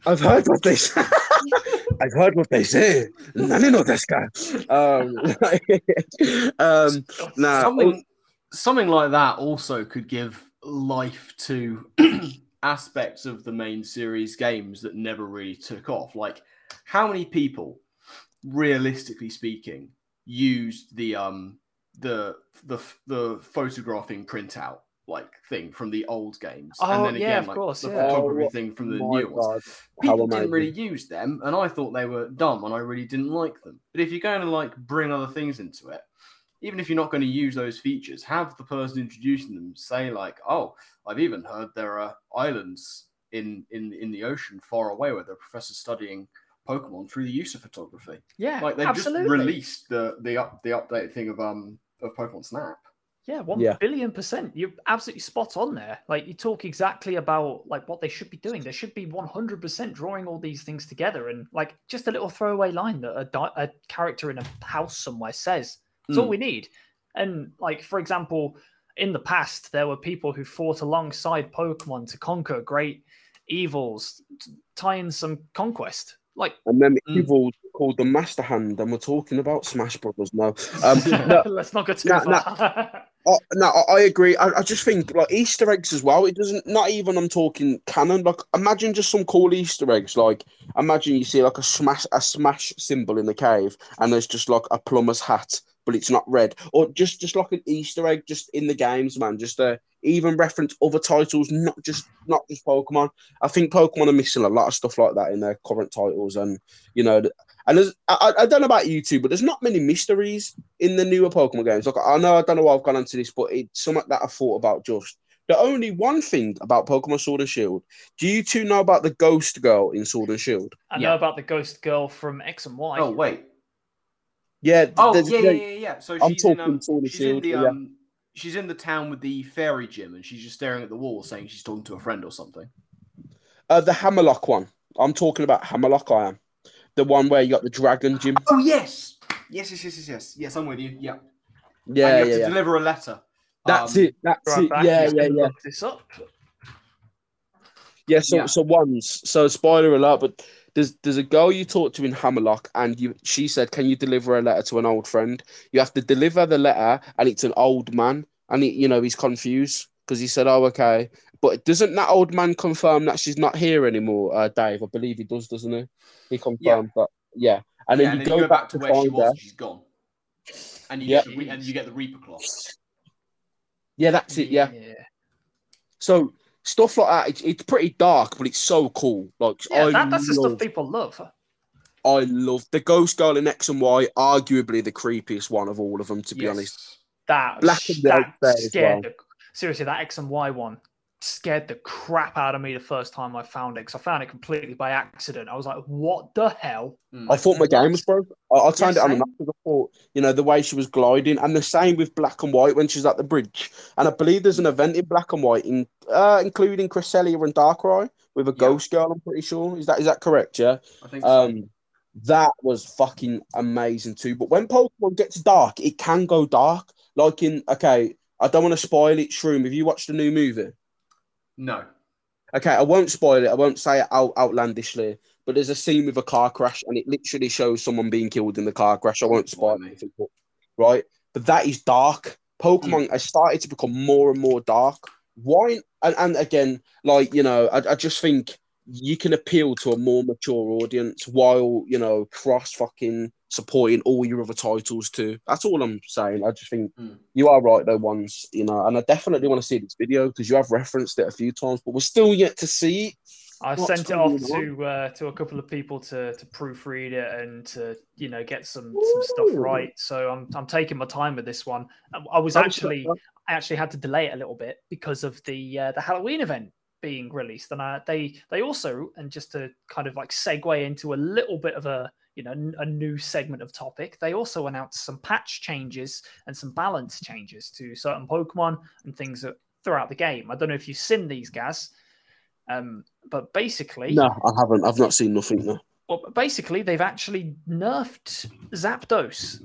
I've heard what they say. (laughs) I've heard what they say. None of this guy. Um, (laughs) um, now, something, something like that also could give life to (clears throat) aspects of the main series games that never really took off. Like, how many people realistically speaking, used the um the the the photographing printout like thing from the old games, oh, and then again yeah, like course, the yeah. photography oh, thing from the new ones. People didn't really use them, and I thought they were dumb, and I really didn't like them. But if you're going to like bring other things into it, even if you're not going to use those features, have the person introducing them say like, "Oh, I've even heard there are islands in in in the ocean far away where the professor's studying." Pokemon through the use of photography. Yeah, like they just released the the up the updated thing of um of Pokemon Snap. Yeah, one yeah. billion percent. You're absolutely spot on there. Like you talk exactly about like what they should be doing. They should be one hundred percent drawing all these things together, and like just a little throwaway line that a, di- a character in a house somewhere says. That's mm. all hmm. we need. And like for example, in the past, there were people who fought alongside Pokemon to conquer great evils, tie in some conquest. Like, and then mm. evil called the Master Hand, and we're talking about Smash Brothers now. Um, (laughs) no, (laughs) Let's not go too far. uh, (laughs) no, I agree. I, I, just think like Easter eggs as well. It doesn't. Not even I'm talking canon. Like, imagine just some cool Easter eggs. Like, imagine you see like a smash a smash symbol in the cave, and there's just like a plumber's hat, but it's not red, or just just like an Easter egg just in the games, man. Just a even reference other titles, not just not just Pokemon. I think Pokemon are missing a lot of stuff like that in their current titles, and you know, and there's, I, I don't know about you two, but there's not many mysteries in the newer Pokemon games. Like I know I don't know why I've gone into this, but it's something that I thought about just. The only one thing about Pokemon Sword and Shield, do you two know about the Ghost Girl in Sword and Shield? I know about the Ghost Girl from X and Y. Oh wait. Yeah. Oh yeah, yeah, yeah, yeah. So she's I'm talking in, um, Sword and Shield. The, um, yeah she's in the town with the fairy gym and she's just staring at the wall saying she's talking to a friend or something. Uh, the Hammerlocke one. I'm talking about Hammerlocke. I am the one where you got the dragon gym. Oh yes, yes, yes, yes, yes, yes. Yes, I'm with you. Yeah, yeah, and you have yeah, to yeah. deliver a letter. That's um, it. That's right it. Back. Yeah, yeah, yeah. This up. Yeah. So, yeah. so once. So spoiler alert, but there's there's a girl you talked to in Hammerlocke, and you she said, "Can you deliver a letter to an old friend?" You have to deliver the letter, and it's an old man, and he, you know he's confused because he said, "Oh, okay," but doesn't that old man confirm that she's not here anymore, uh, Dave? I believe he does, doesn't he? He confirmed yeah. that, yeah. And yeah, then you, and go, you go, back, to, where she was, her. she's gone, and you yeah. get the, and you get the Reaper cloth. Yeah, that's it. Yeah. yeah. So stuff like that. It's, it's pretty dark, but it's so cool. Like yeah, that, that's love, the stuff people love. I love the Ghost Girl in X and Y. Arguably the creepiest one of all of them, to be yes. honest. That black and that scared. Well. Seriously, that X and Y one scared the crap out of me the first time I found it because I found it completely by accident. I was like, "What the hell?" Hmm. I thought my game was broke. I, I turned yeah, it on and I thought, you know, the way she was gliding, and the same with black and white when she's at the bridge. And I believe there's an event in black and white, in uh, including Cresselia and Darkrai with a yeah. ghost girl. I'm pretty sure. Is that is that correct? Yeah. I think so. Um, that was fucking amazing too. But when Pokemon gets dark, it can go dark. Like in okay, I don't want to spoil it. Shroom, have you watched the new movie? No. Okay, I won't spoil it. I won't say it out outlandishly, but there's a scene with a car crash, and it literally shows someone being killed in the car crash. I won't spoil it, right? But that is dark. Pokemon mm. has started to become more and more dark. Why? And, and again, like you know, I, I just think you can appeal to a more mature audience while you know cross fucking supporting all your other titles too. That's all I'm saying. I just think mm. you are right though, ones you know, and I definitely want to see this video because you have referenced it a few times, but we're still yet to see it. I sent it off to uh, to a couple of people to to proofread it and to you know get some Ooh. some stuff right. So I'm I'm taking my time with this one. I was actually I actually had to delay it a little bit because of the uh, the Halloween event being released, and I, they they also and just to kind of like segue into a little bit of a you know a new segment of topic, they also announced some patch changes and some balance changes to certain Pokemon and things that, throughout the game. I don't know if you've seen these, Gaz, um, but basically, no, I haven't. I've not seen nothing. No. Well, basically, they've actually nerfed Zapdos,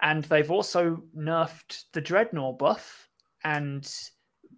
and they've also nerfed the Drednaw buff and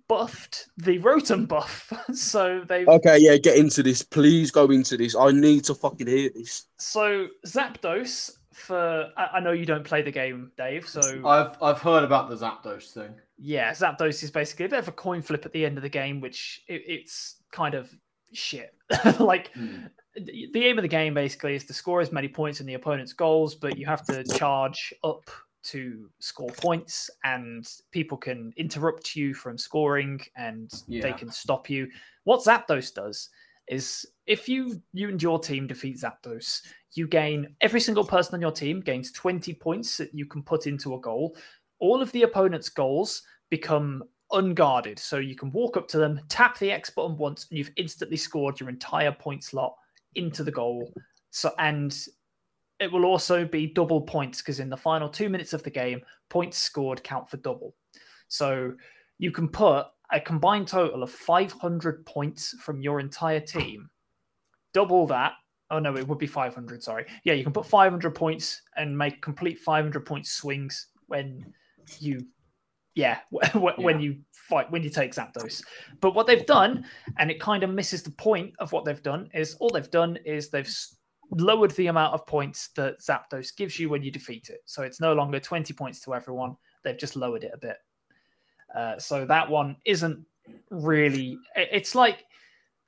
buffed the Rotom buff. (laughs) so they've Okay, yeah, get into this. Please go into this. I need to fucking hear this. So Zapdos for I, know you don't play the game, Dave. So I've I've heard about the Zapdos thing. Yeah, Zapdos is basically a bit of a coin flip at the end of the game, which it, it's kind of shit. (laughs) like mm. the aim of the game basically is to score as many points in the opponent's goals, but you have to charge up to score points and people can interrupt you from scoring and yeah. they can stop you. What Zapdos does is if you you and your team defeat Zapdos, you gain every single person on your team gains 20 points that you can put into a goal. All of the opponent's goals become unguarded. So you can walk up to them, tap the X button once, and you've instantly scored your entire point slot into the goal. So and it will also be double points because in the final two minutes of the game, points scored count for double. So you can put a combined total of 500 points from your entire team. Double that. Oh no, it would be 500. Sorry. Yeah, you can put 500 points and make complete 500 point swings when you, yeah, (laughs) when yeah. you fight when you take Zapdos. But what they've done, and it kind of misses the point of what they've done, is all they've done is they've lowered the amount of points that Zapdos gives you when you defeat it. So it's no longer 20 points to everyone. They've just lowered it a bit. Uh, so that one isn't really. It's like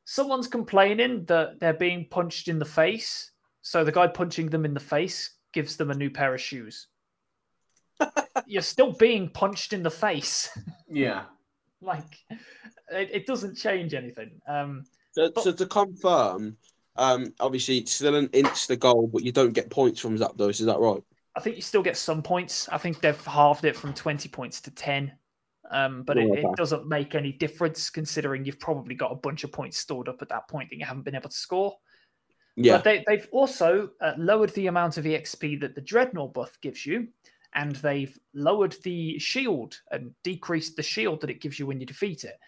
someone's complaining that they're being punched in the face. So the guy punching them in the face gives them a new pair of shoes. (laughs) You're still being punched in the face. (laughs) Yeah. like, it, it, doesn't change anything. Um, so, but, so to confirm, um, obviously, it's still an insta goal, but you don't get points from Zapdos. Is that right? I think you still get some points. I think they've halved it from 20 points to 10. Um, but it, it, doesn't make any difference considering you've probably got a bunch of points stored up at that point that you haven't been able to score. Yeah. But they, they've also uh, lowered the amount of EXP that the Dreadnought buff gives you, and they've lowered the shield and decreased the shield that it gives you when you defeat it,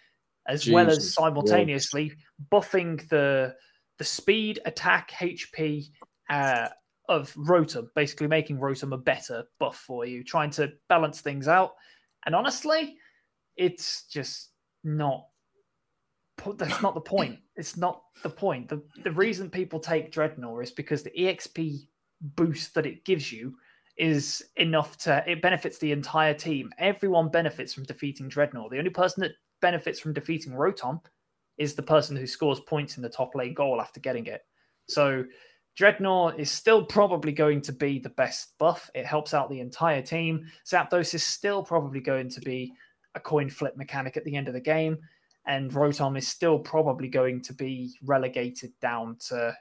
as Jesus. well as simultaneously buffing the the speed, attack, HP uh, of Rotom, basically making Rotom a better buff for you, trying to balance things out. And honestly, it's just not. That's not the point. (laughs) It's not the point. The, the reason people take Dreadnought is because the EXP boost that it gives you is enough to it benefits the entire team. Everyone benefits from defeating Dreadnought. The only person that benefits from defeating Rotom is the person who scores points in the top lane goal after getting it. So Dreadnought is still probably going to be the best buff. It helps out the entire team. Zapdos is still probably going to be a coin flip mechanic at the end of the game. And Rotom is still probably going to be relegated down to,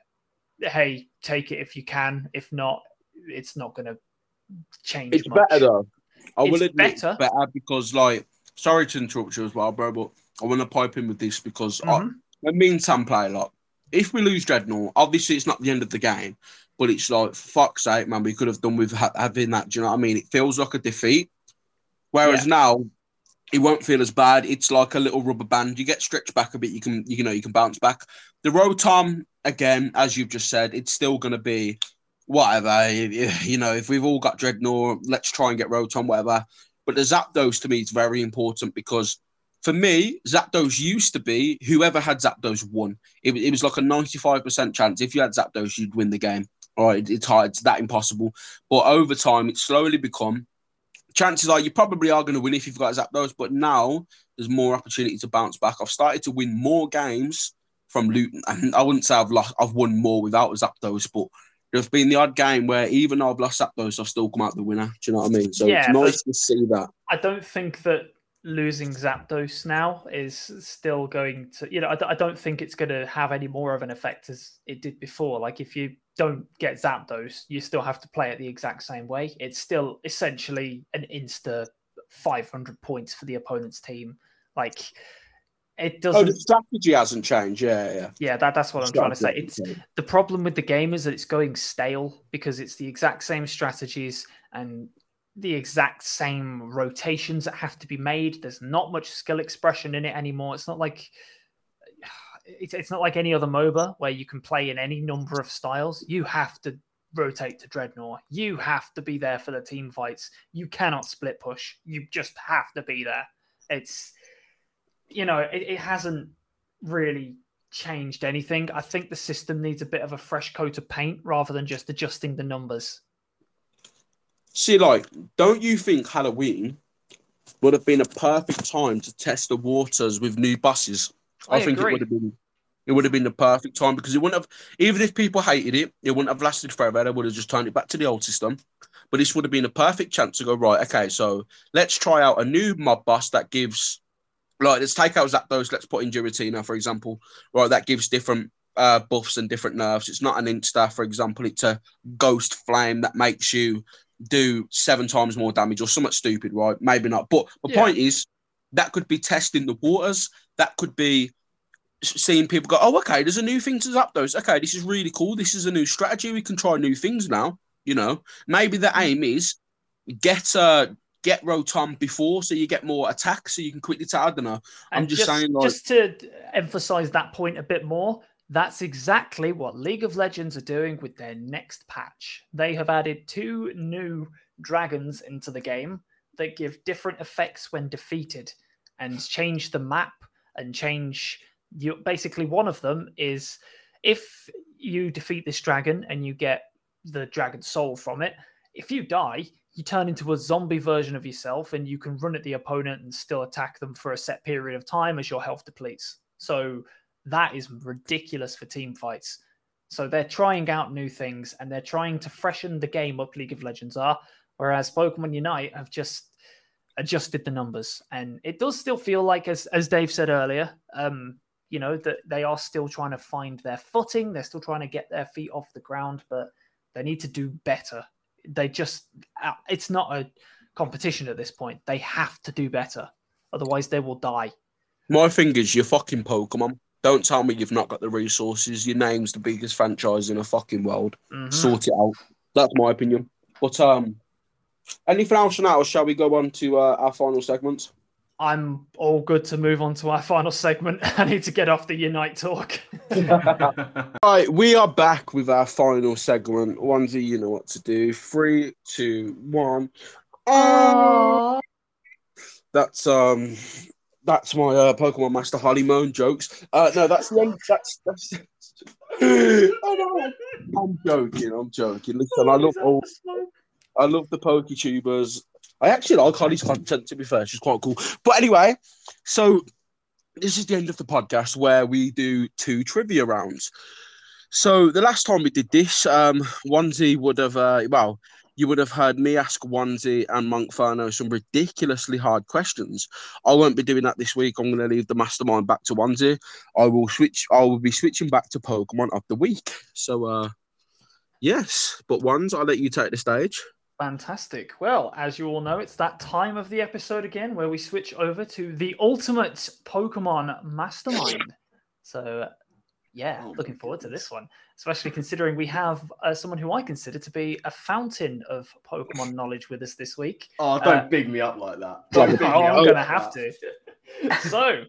hey, take it if you can. If not, it's not going to change. It's much. better though. I it's will admit better. better because, like, sorry to interrupt you as well, bro, but I want to pipe in with this because mm-hmm. I, when me and Sam play a lot, if we lose Dreadnought, obviously it's not the end of the game, but it's like, fuck's sake, man, we could have done with ha- having that. Do you know what I mean? It feels like a defeat. Whereas yeah. now, it won't feel as bad. It's like a little rubber band. You get stretched back a bit, you can, you know, you can bounce back. The Rotom, again, as you've just said, it's still going to be whatever. You know, if we've all got dreadnought, let's try and get Rotom, whatever. But the Zapdos to me is very important because for me, Zapdos used to be whoever had Zapdos won. It, it was like a 95% chance. If you had Zapdos, you'd win the game. All right, it's hard, it's that impossible. But over time, it's slowly become chances are you probably are going to win if you've got Zapdos, but now there's more opportunity to bounce back. I've started to win more games from Luton, and I wouldn't say I've lost, I've won more without Zapdos, but there's been the odd game where even though I've lost Zapdos, I've still come out the winner. Do you know what I mean? So yeah, it's nice to see that. I don't think that losing Zapdos now is still going to, you know, I, I don't think it's going to have any more of an effect as it did before. Like if you don't get Zapdos, you still have to play it the exact same way. It's still essentially an insta 500 points for the opponent's team. Like it doesn't. Oh, the strategy hasn't changed. Yeah, yeah. Yeah, that, that's what I'm trying to say. It's the problem with the game is that it's going stale because it's the exact same strategies and the exact same rotations that have to be made. There's not much skill expression in it anymore. It's not like it's, it's not like any other MOBA where you can play in any number of styles. You have to rotate to Dreadnought. You have to be there for the team fights. You cannot split push. You just have to be there. It's you know, it, it hasn't really changed anything. I think the system needs a bit of a fresh coat of paint rather than just adjusting the numbers. See, like, don't you think Halloween would have been a perfect time to test the waters with new buses? I, I think agree. it would have been. It would have been the perfect time because it wouldn't have, even if people hated it, it wouldn't have lasted forever. They would have just turned it back to the old system. But this would have been a perfect chance to go right. Okay, so let's try out a new mob bus that gives, like, let's take out Zapdos. Let's put in Giratina, for example. Right, that gives different uh, buffs and different nerfs. It's not an insta, for example. It's a ghost flame that makes you do seven times more damage or something stupid, right? Maybe not. But the yeah. point is that could be testing the waters. That could be seeing people go, oh, okay, there's a new thing to Zapdos. Okay, this is really cool. This is a new strategy. We can try new things now. You know, maybe the mm. aim is get uh get Rotom before so you get more attack so you can quickly. I don't know. I'm just, just, saying like just to emphasize that point a bit more. That's exactly what League of Legends are doing with their next patch. They have added two new dragons into the game that give different effects when defeated and change the map and change you basically one of them is if you defeat this dragon and you get the dragon soul from it, if you die, you turn into a zombie version of yourself and you can run at the opponent and still attack them for a set period of time as your health depletes. So that is ridiculous for team fights. So they're trying out new things and they're trying to freshen the game up. League of Legends are, whereas Pokemon Unite have just adjusted the numbers, and it does still feel like, as as Dave said earlier, um, you know that they are still trying to find their footing. They're still trying to get their feet off the ground, but they need to do better. They just, uh, it's not a competition at this point. They have to do better, otherwise they will die. My fingers, you're fucking Pokemon. Don't tell me you've not got the resources. Your name's the biggest franchise in the fucking world. Mm-hmm. Sort it out. That's my opinion. But um, anything else on that, Or shall we go on to uh, our final segment? I'm all good to move on to our final segment. (laughs) I need to get off the Unite talk. (laughs) right, we are back with our final segment. Onesie, you know what to do. Three, two, one. Oh, that's um that's my uh, Pokemon Master honeymoon jokes. Uh, no, that's the end. That's that's. (laughs) no. I'm joking. I'm joking. Listen, I love all. I love the PokeTubers. I actually like Holly's content. To be fair, she's quite cool. But anyway, so this is the end of the podcast where we do two trivia rounds. So the last time we did this, um, Onesie would have uh, well, you would have heard me ask Onesie and Monkferno some ridiculously hard questions. I won't be doing that this week. I'm going to leave the mastermind back to Onesie. I will switch. I will be switching back to Pokemon of the week. So, uh, yes, but ones, I'll let you take the stage. Fantastic. Well, as you all know, it's that time of the episode again where we switch over to the ultimate Pokemon Mastermind. So, yeah, oh looking forward to this one, especially considering we have uh, someone who I consider to be a fountain of Pokemon knowledge with us this week. (laughs) Oh, don't uh, big me up like that. (laughs) oh, I'm going to have (laughs) to. so,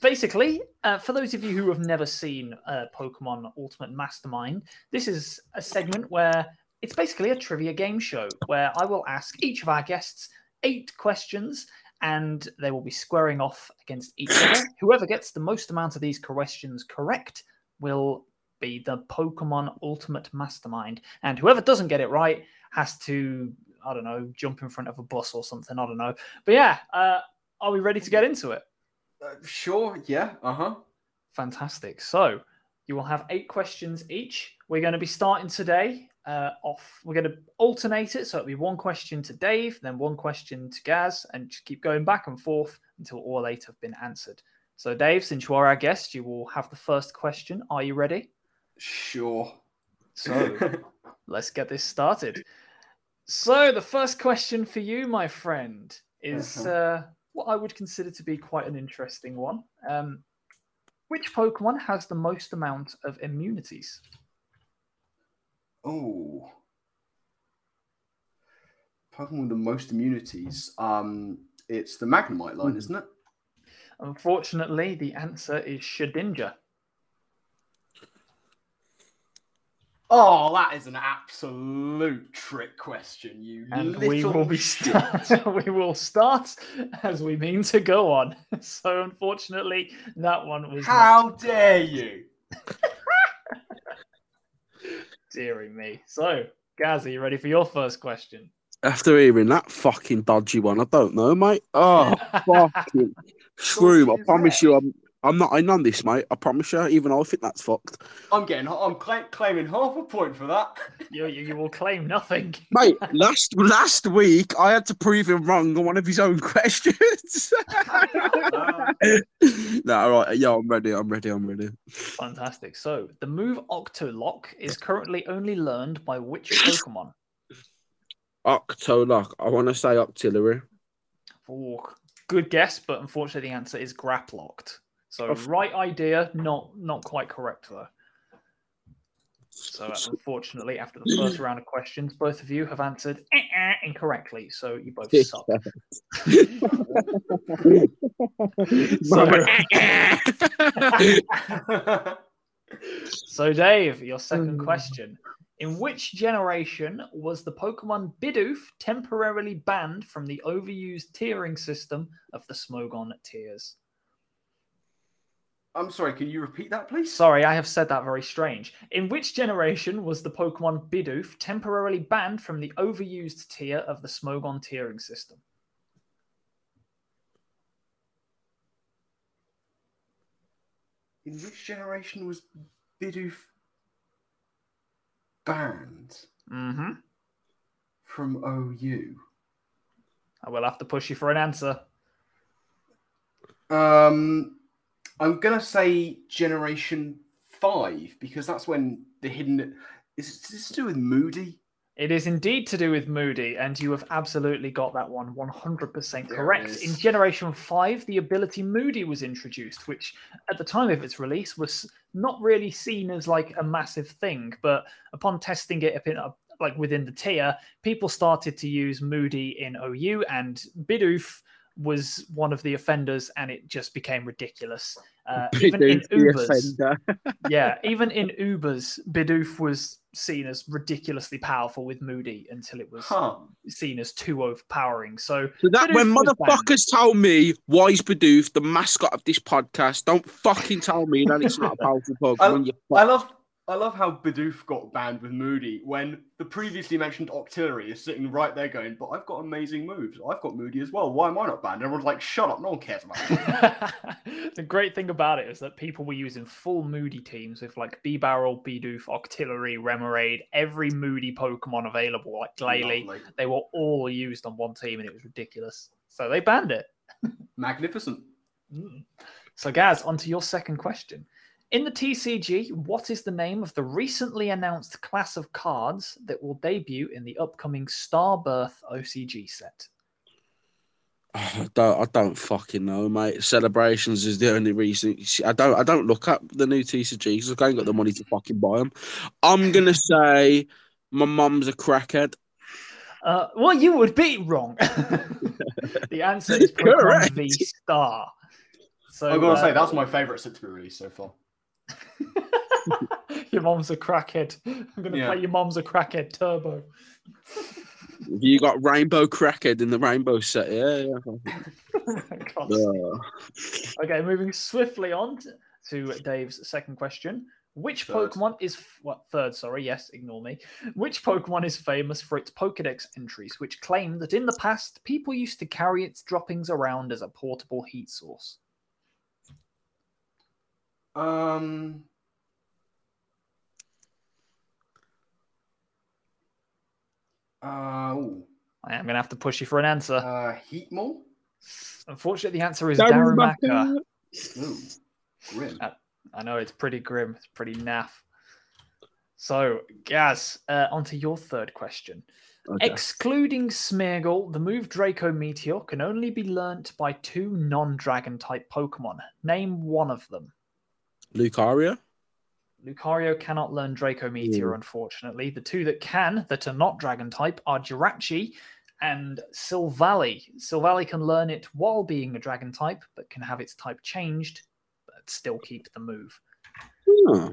basically, uh, for those of you who have never seen uh, Pokemon Ultimate Mastermind, this is a segment where it's basically a trivia game show where I will ask each of our guests eight questions, and they will be squaring off against each other. Whoever gets the most amount of these questions correct will be the Pokemon Ultimate Mastermind, and whoever doesn't get it right has to, I don't know, jump in front of a bus or something. I don't know, but yeah, uh, are we ready to get into it? Uh, sure. Yeah. Uh huh. Fantastic. So you will have eight questions each. We're going to be starting today uh, off. We're going to alternate it. So it'll be one question to Dave, then one question to Gaz, and just keep going back and forth until all eight have been answered. So, Dave, since you are our guest, you will have the first question. Are you ready? Sure. So, (laughs) let's get this started. So, the first question for you, my friend, is uh-huh. uh, what I would consider to be quite an interesting one. Um, which Pokemon has the most amount of immunities? Oh. Pokemon with the most immunities. Um, it's the Magnemite line, isn't it? Unfortunately, the answer is Shedinja. Oh, that is an absolute trick question, you and we will be (laughs) start, we will start as we mean to go on. (laughs) So unfortunately, that one was. How not... dare you! (laughs) Deary me. So, Gaz, are you ready for your first question? After hearing that fucking dodgy one, I don't know, mate. Oh, fucking screw! I promise you, I'm I'm not in on this, mate. I promise you. Even I think that's fucked. I'm getting. I'm cl- claiming half a point for that. (laughs) you, you, you will claim nothing, mate. (laughs) Last last week, I had to prove him wrong on one of his own (laughs) questions. no, all right. Yeah, I'm ready. I'm ready. I'm ready. Fantastic. So the move Octolock is currently only learned by which Pokemon? Octolock. I want to say Octillery. Oh, good guess, but unfortunately, the answer is Grapploct. So right idea, not not quite correct though. So unfortunately, after the first round of questions, both of you have answered eh, eh, incorrectly. So you both suck. (laughs) so, (laughs) so, Dave, your second mm. question. In which generation was the Pokemon Bidoof temporarily banned from the overused tiering system of the Smogon tiers? I'm sorry, can you repeat that, please? Sorry, I have said that very strange. In which generation was the Pokemon Bidoof temporarily banned from the overused tier of the Smogon tiering system? In which generation was Bidoof banned? Mm-hmm. From OU? I will have to push you for an answer. Um I'm gonna say Generation Five because that's when the hidden is this to do with Moody. It is indeed to do with Moody, and you have absolutely got that one 100% correct. In Generation 5, the ability Moody was introduced, which at the time of its release was not really seen as like a massive thing. But upon testing it up in, like within the tier, people started to use Moody in OU, and Bidoof was one of the offenders, and it just became ridiculous. Uh, even in Ubers, (laughs) yeah, even in Ubers, Bidoof was seen as ridiculously powerful with Moody until it was huh. seen as too overpowering. So, so that Bidoof when motherfuckers tell me why is Bidoof the mascot of this podcast, don't fucking tell me that it's not a powerful (laughs) Pokemon. I, I love I love how Bidoof got banned with Moody when the previously mentioned Octillery is sitting right there going, but I've got amazing moves. I've got Moody as well. Why am I not banned? everyone's like, shut up. No one cares about it. (laughs) the great thing about it is that people were using full Moody teams with like Bibarel, Bidoof, Octillery, Remoraid, every Moody Pokemon available, like Glalie. They were all used on one team and it was ridiculous. So they banned it. Magnificent. Mm. So, Gaz, on to your second question. In the TCG, what is the name of the recently announced class of cards that will debut in the upcoming Starbirth OCG set? I (sighs) don't, I don't fucking know, mate. Celebrations is the only reason. I don't, I don't look up the new TCGs. I ain't got the money to fucking buy them. I'm gonna (laughs) say my mum's a crackhead. Uh, well, you would be wrong. (laughs) the answer is (laughs) Pokemon V Star. So, I'm gonna uh, say that's my favorite set to be released so far. (laughs) your mom's a crackhead. I'm going to yeah. play your mom's a crackhead turbo. You got Rainbow Crackhead in the Rainbow set. Yeah, yeah. (laughs) uh. Okay, moving swiftly on to Dave's second question. Which third. Pokemon is what third? Sorry, yes, ignore me. Which Pokemon is famous for its Pokedex entries, which claim that in the past people used to carry its droppings around as a portable heat source? Um. Uh, I am going to have to push you for an answer. Uh, Heatmor? Unfortunately, the answer is Darumaka. Darumaka. Ooh, grim. Uh, I know it's pretty grim. It's pretty naff. So, Gaz, uh, on to your third question. Okay. Excluding Smeargle, the move Draco Meteor can only be learnt by two non dragon type Pokemon. Name one of them. Lucario? Lucario cannot learn Draco Meteor, mm. unfortunately. The two that can, that are not dragon type, are Jirachi and Silvally. Silvally can learn it while being a dragon type, but can have its type changed but still keep the move. Hmm.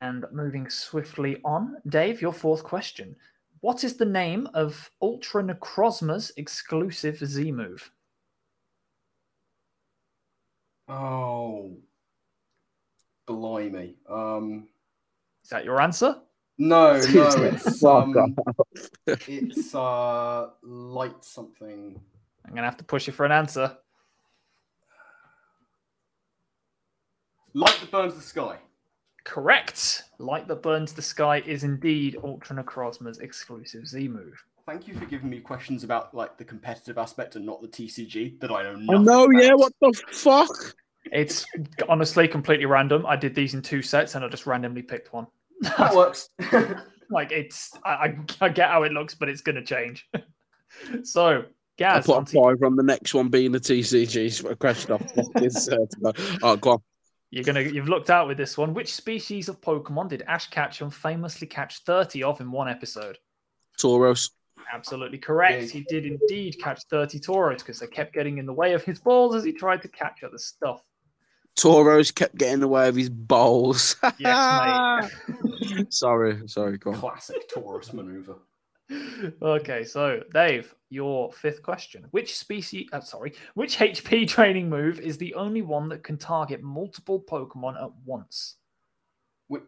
and moving swiftly on, Dave, your fourth question. What is the name of Ultra Necrozma's exclusive Z move? Oh, blimey. Um, is that your answer? No, no, (laughs) it's um, it's uh, light something. I'm gonna have to push you for an answer. Light that burns the sky. Correct. Light that burns the sky is indeed Ultra Necrozma's exclusive Z move. Thank you for giving me questions about like the competitive aspect and not the TCG that I don't know nothing. I know, yeah. What the fuck? It's honestly completely random. I did these in two sets and I just randomly picked one. That works. (laughs) like it's, I, I, get how it looks, but it's going to change. (laughs) so, Gaz, I put five on the next one being the TCG. A question off. (laughs) oh, go on. You're gonna you've looked out with this one. Which species of Pokemon did Ash Ketchum famously catch 30 of in one episode? Tauros. Absolutely correct. He did indeed catch 30 Tauros because they kept getting in the way of his balls as he tried to catch other stuff. Tauros kept getting in the way of his balls. (laughs) yes, mate. (laughs) sorry, sorry, go on. Classic Tauros maneuver okay, so Dave, your fifth question: Which species? Uh, sorry, which HP training move is the only one that can target multiple Pokemon at once? Wh-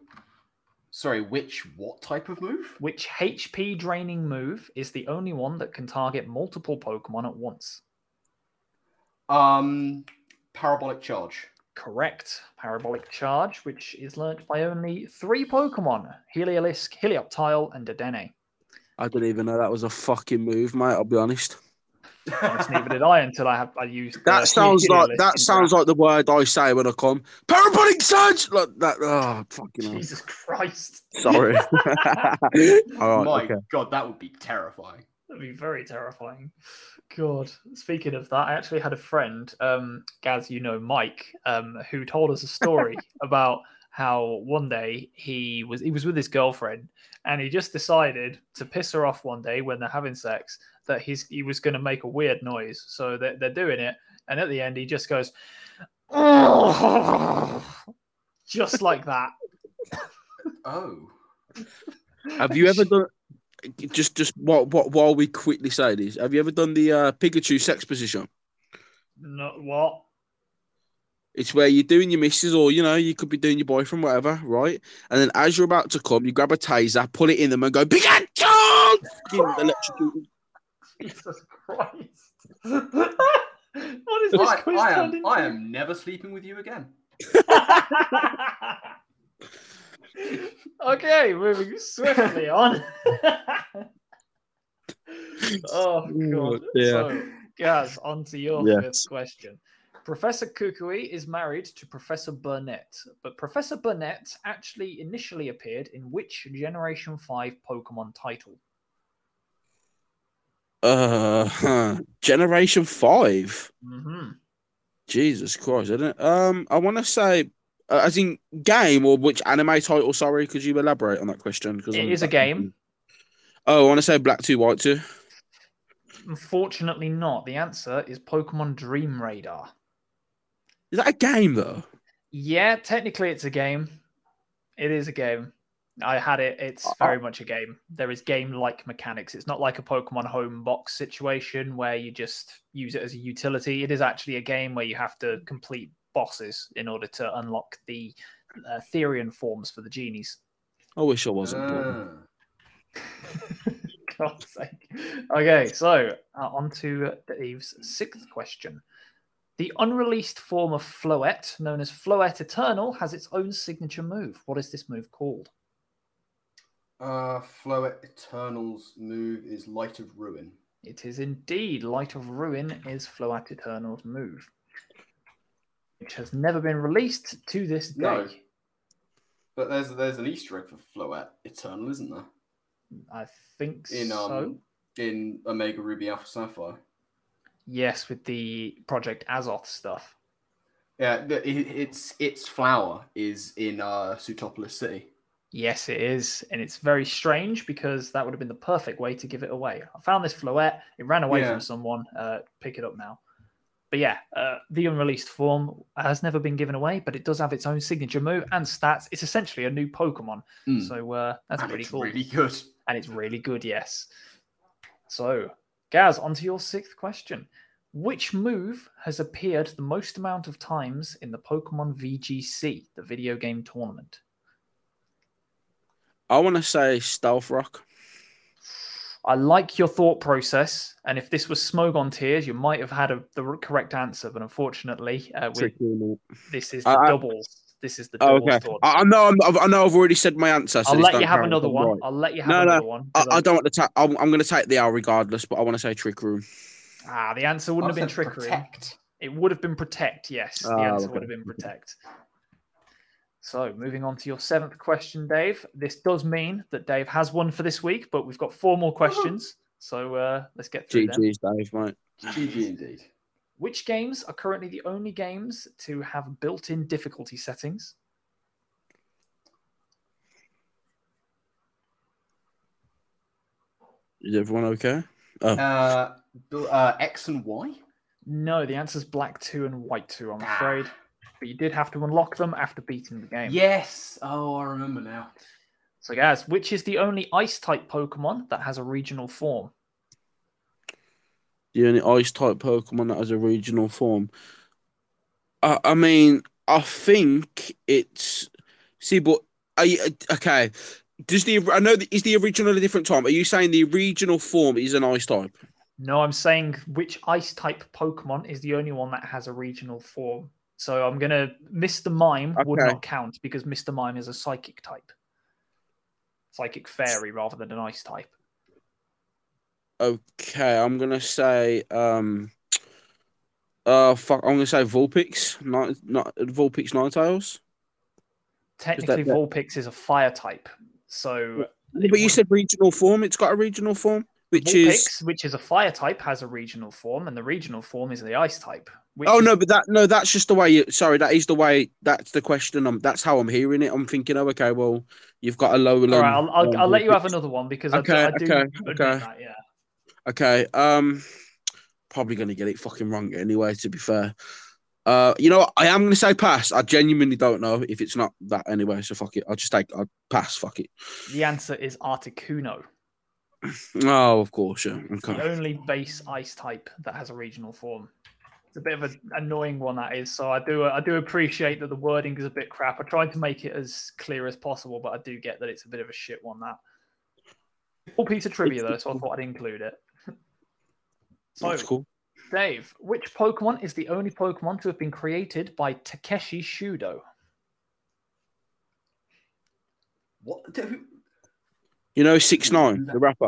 sorry, which what type of move? Which HP draining move is the only one that can target multiple Pokemon at once? Um, parabolic charge. Correct. Parabolic Charge, which is learnt by only three Pokemon Heliolisk, Helioptile, and Dedenne. I didn't even know that was a fucking move, mate. I'll be honest. Neither did I until I have I used. That sounds like that sounds like the word I say when I come. Parabolic surge, like that. Oh, fucking Jesus Christ! Sorry. (laughs) (laughs) All right, My okay. God, that would be terrifying. That'd be very terrifying. God. Speaking of that, I actually had a friend, um, Gaz, you know Mike, um, who told us a story (laughs) about how one day he was he was with his girlfriend and he just decided to piss her off one day when they're having sex that he's he was going to make a weird noise. So they're, they're doing it and at the end he just goes (laughs) just like that. Oh. Have you ever done just just what what while we quickly say this have you ever done the uh pikachu sex position? No what it's where you're doing your misses, or you know, you could be doing your boyfriend, whatever, right? And then as you're about to come, you grab a taser, pull it in them, and go, Pikachu! electrocuted. Jesus Christ! (laughs) what is this I, quiz I am, I am never sleeping with you again. (laughs) okay, moving swiftly on. (laughs) Oh, oh god. Yeah. So, guys, on to your yes. fifth question. Professor Kukui is married to Professor Burnett, but Professor Burnett actually initially appeared in which Generation 5 Pokemon title? Uh, huh. (laughs) Generation 5? Mm-hmm. Jesus Christ, I don't um I want to say uh, as in game or which anime title, sorry, could you elaborate on that question because it is a game. Oh, I want to say Black 2 White 2. Unfortunately not. The answer is Pokemon Dream Radar. Is that a game though? Yeah, technically it's a game. It is a game. I had it. It's Uh, very much a game. There is game-like mechanics. It's not like a Pokemon Home box situation where you just use it as a utility. It is actually a game where you have to complete bosses in order to unlock the uh, Therian forms for the genies. I wish I wasn't. born. Ah. (laughs) God's sake. Okay, so uh, on to Dave's sixth question. The unreleased form of Floette, known as Floette Eternal, has its own signature move. What is this move called? Uh, Floette Eternal's move is Light of Ruin. It is indeed Light of Ruin is Floette Eternal's move, which has never been released to this day. No. But there's there's an Easter egg for Floette Eternal, isn't there? I think In um so. in Omega Ruby Alpha Sapphire. Yes, with the Project Azoth stuff. Yeah, it, its its flower is in uh Sutopolis City. Yes, it is. And it's very strange because that would have been the perfect way to give it away. I found this Floette. It ran away Yeah. from someone. Uh, pick it up now. But yeah, uh, the unreleased form has never been given away, but it does have its own signature move and stats. It's essentially a new Pokemon. Mm. So uh, that's and pretty it's cool. really good. And it's really good, yes. So, Gaz, on to your sixth question. Which move has appeared the most amount of times in the Pokemon VGC, the video game tournament? I want to say Stealth Rock. I like your thought process, and if this was Smogon Tiers, you might have had a, the correct answer, but unfortunately, uh, innit? this is the I- doubles. This is the Oh, okay. tournament. I, I know. I'm, I've- I know. I've already said my answer. So I'll let don't you have another one. right. I'll let you have No, no, another one. I, 'cause I don't want to. Ta- I'm, I'm going to take the L regardless, but I want to say Trick Room. Ah, the answer wouldn't have been trick trickery. Protect. It would have been protect, yes. The Ah, answer okay. would have been protect. So, moving on to your seventh question, Dave. This does mean that Dave has won for this week, but we've got four more questions. So, uh, let's get through them. GG's, Dave, mate. GG indeed. Which games are currently the only games to have built in difficulty settings? Is everyone okay? Uh, uh, X and Y. No, the answer is black 2 and white 2, I'm Ah. afraid. But you did have to unlock them after beating the game. Yes. Oh, I remember now. So, guys, which is the only ice type Pokemon that has a regional form? The only ice type Pokemon that has a regional form. I, I mean, I think it's. See, but okay. Does the I know is the original a different time? Are you saying the regional form is an ice type? No, I'm saying which ice type Pokemon is the only one that has a regional form. So I'm gonna Mr. Mime would not count because Mr. Mime is a psychic type. Psychic fairy rather than an ice type. Okay, I'm gonna say um. Uh, fuck! I'm gonna say Vulpix, not not Vulpix Ninetales. Technically, that- Vulpix is a fire type. So But you said regional form. It's got a regional form, which is. Which is a fire type, has a regional form, and the regional form is the ice type. Oh is- no, but that no, that's just the way. You, sorry, that is the way. That's the question. I'm. That's how I'm hearing it. I'm thinking, oh, okay, well, you've got a lower. All right, I'll, I'll, I'll let you have another one because I do- Okay, I do, okay, okay. that, yeah. Okay. Um, probably gonna get it fucking wrong anyway. To be fair, uh, you know, what? I am gonna say pass. I genuinely don't know if it's not that anyway. So fuck it. I'll just take. I'll pass. Fuck it. The answer is Articuno. (clears throat) Oh, of course, yeah. Okay. the only base ice type that has a regional form. It's a bit of an annoying one that is. So I do I do appreciate that the wording is a bit crap. I tried to make it as clear as possible, but I do get that it's a bit of a shit one. That all piece of trivia though, so I thought I'd include it. So That's cool. Dave, which Pokemon is the only Pokemon to have been created by Takeshi Shudo? What? Who- You know, six nine, the rapper.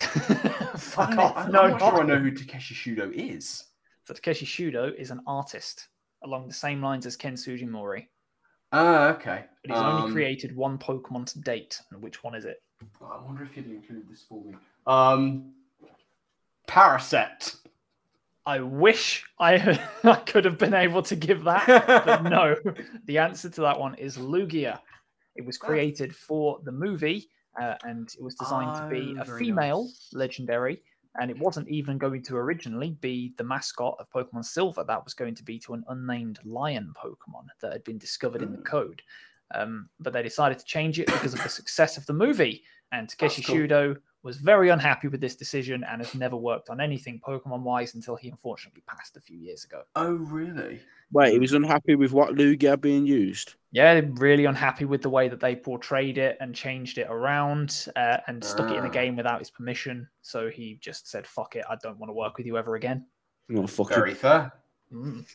(laughs) Fuck I'm off! I'm no, not sure I know who Takeshi Shudo is. So Takeshi Shudo is an artist along the same lines as Ken Sugimori, Ah, okay. but he's only Um, created one Pokemon to date. And which one is it? I wonder if you'd include this for me. Um, Parasect. I wish I (laughs) I could have been able to give that, but (laughs) no. The answer to that one is Lugia. It was created for the movie, uh, and it was designed to be Oh, a female nice. legendary. And it wasn't even going to originally be the mascot of Pokemon Silver. That was going to be to an unnamed lion Pokemon that had been discovered in the Mm. code. Um, but they decided to change it because of the success of the movie. And Takeshi cool. Shudo was very unhappy with this decision and has never worked on anything Pokemon wise until he unfortunately passed a few years ago. Oh, really? Wait, he was unhappy with what Lugia being used? Yeah, really unhappy with the way that they portrayed it and changed it around uh, and stuck it in the ah. game without his permission. So he just said, fuck it, I don't want to work with you ever again. Oh, fuck Very it. fair. Mm.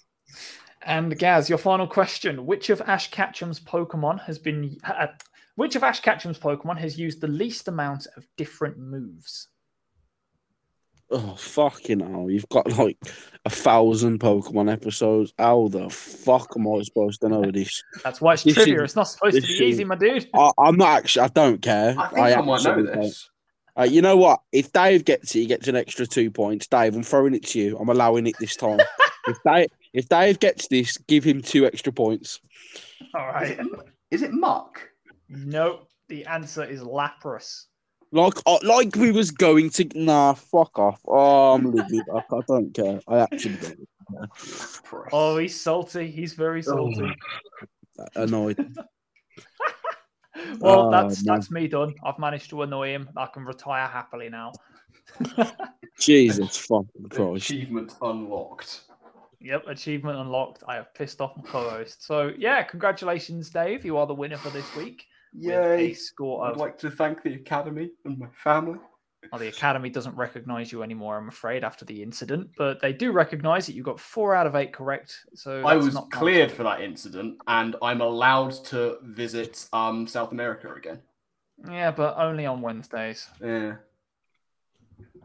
And Gaz, your final question: Which of Ash Ketchum's Pokemon has been? Uh, which of Ash Ketchum's Pokemon has used the least amount of different moves? Oh fucking hell! You've got like a thousand Pokemon episodes. How the fuck am I supposed to know this? (laughs) That's why it's this trivia. Is, it's not supposed to be easy, my dude. I, am not actually. I don't care. I think I, I might know this. Uh, you know what? If Dave gets it, he gets an extra two points. Dave, I'm throwing it to you. I'm allowing it this time. (laughs) if Dave, if Dave gets this, give him two extra points. All right. Is it, is it Muk? Nope. The answer is Lapras. Like, uh, like we was going to. Nah, fuck off. Oh, I'm livid. I, I don't care. I actually don't. Oh, he's salty. He's very salty. Oh, annoyed. (laughs) well, oh, that's man. that's me done. I've managed to annoy him. I can retire happily now. (laughs) Jesus fucking Christ! Achievement unlocked. Yep, achievement unlocked. I have pissed off my co-host. So yeah, congratulations, Dave. You are the winner for this week. Yay! score of... I'd like to thank the Academy and my family. Well, the Academy doesn't recognise you anymore, I'm afraid, after the incident, but they do recognise that you got four out of eight correct. So I was cleared for that incident, and I'm allowed to visit um, South America again. Yeah, but only on Wednesdays. Yeah.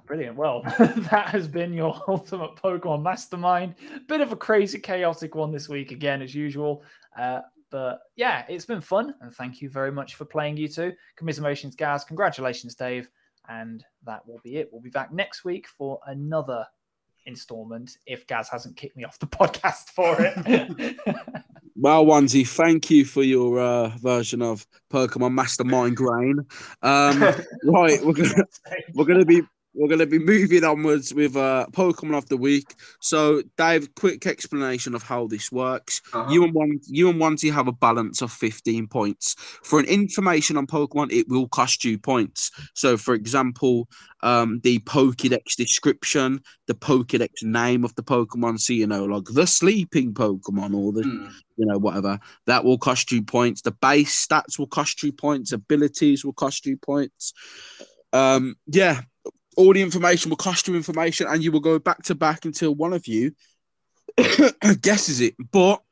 Brilliant. Well, (laughs) that has been your (laughs) ultimate Pokemon mastermind. Bit of a crazy, chaotic one this week, again, as usual. Uh, but yeah, it's been fun. And thank you very much for playing, you two. Commiserations, Gaz. Congratulations, Dave. And that will be it. We'll be back next week for another installment if Gaz hasn't kicked me off the (laughs) podcast for it. (laughs) well, Onesie, thank you for your uh, version of Pokemon Mastermind Grain. Um, (laughs) right, we're gonna, we're gonna be we're going to be moving onwards with uh, Pokemon of the week. So, Dave, quick explanation of how this works. Uh-huh. You and one, you and Wanty have a balance of fifteen points. For an information on Pokemon, it will cost you points. So, for example, um, the Pokédex description, the Pokédex name of the Pokemon. So, you know, like the sleeping Pokemon or the, mm. you know, whatever that will cost you points. The base stats will cost you points. Abilities will cost you points. Um, yeah, all the information will cost you information, and you will go back to back until one of you (coughs) guesses it. But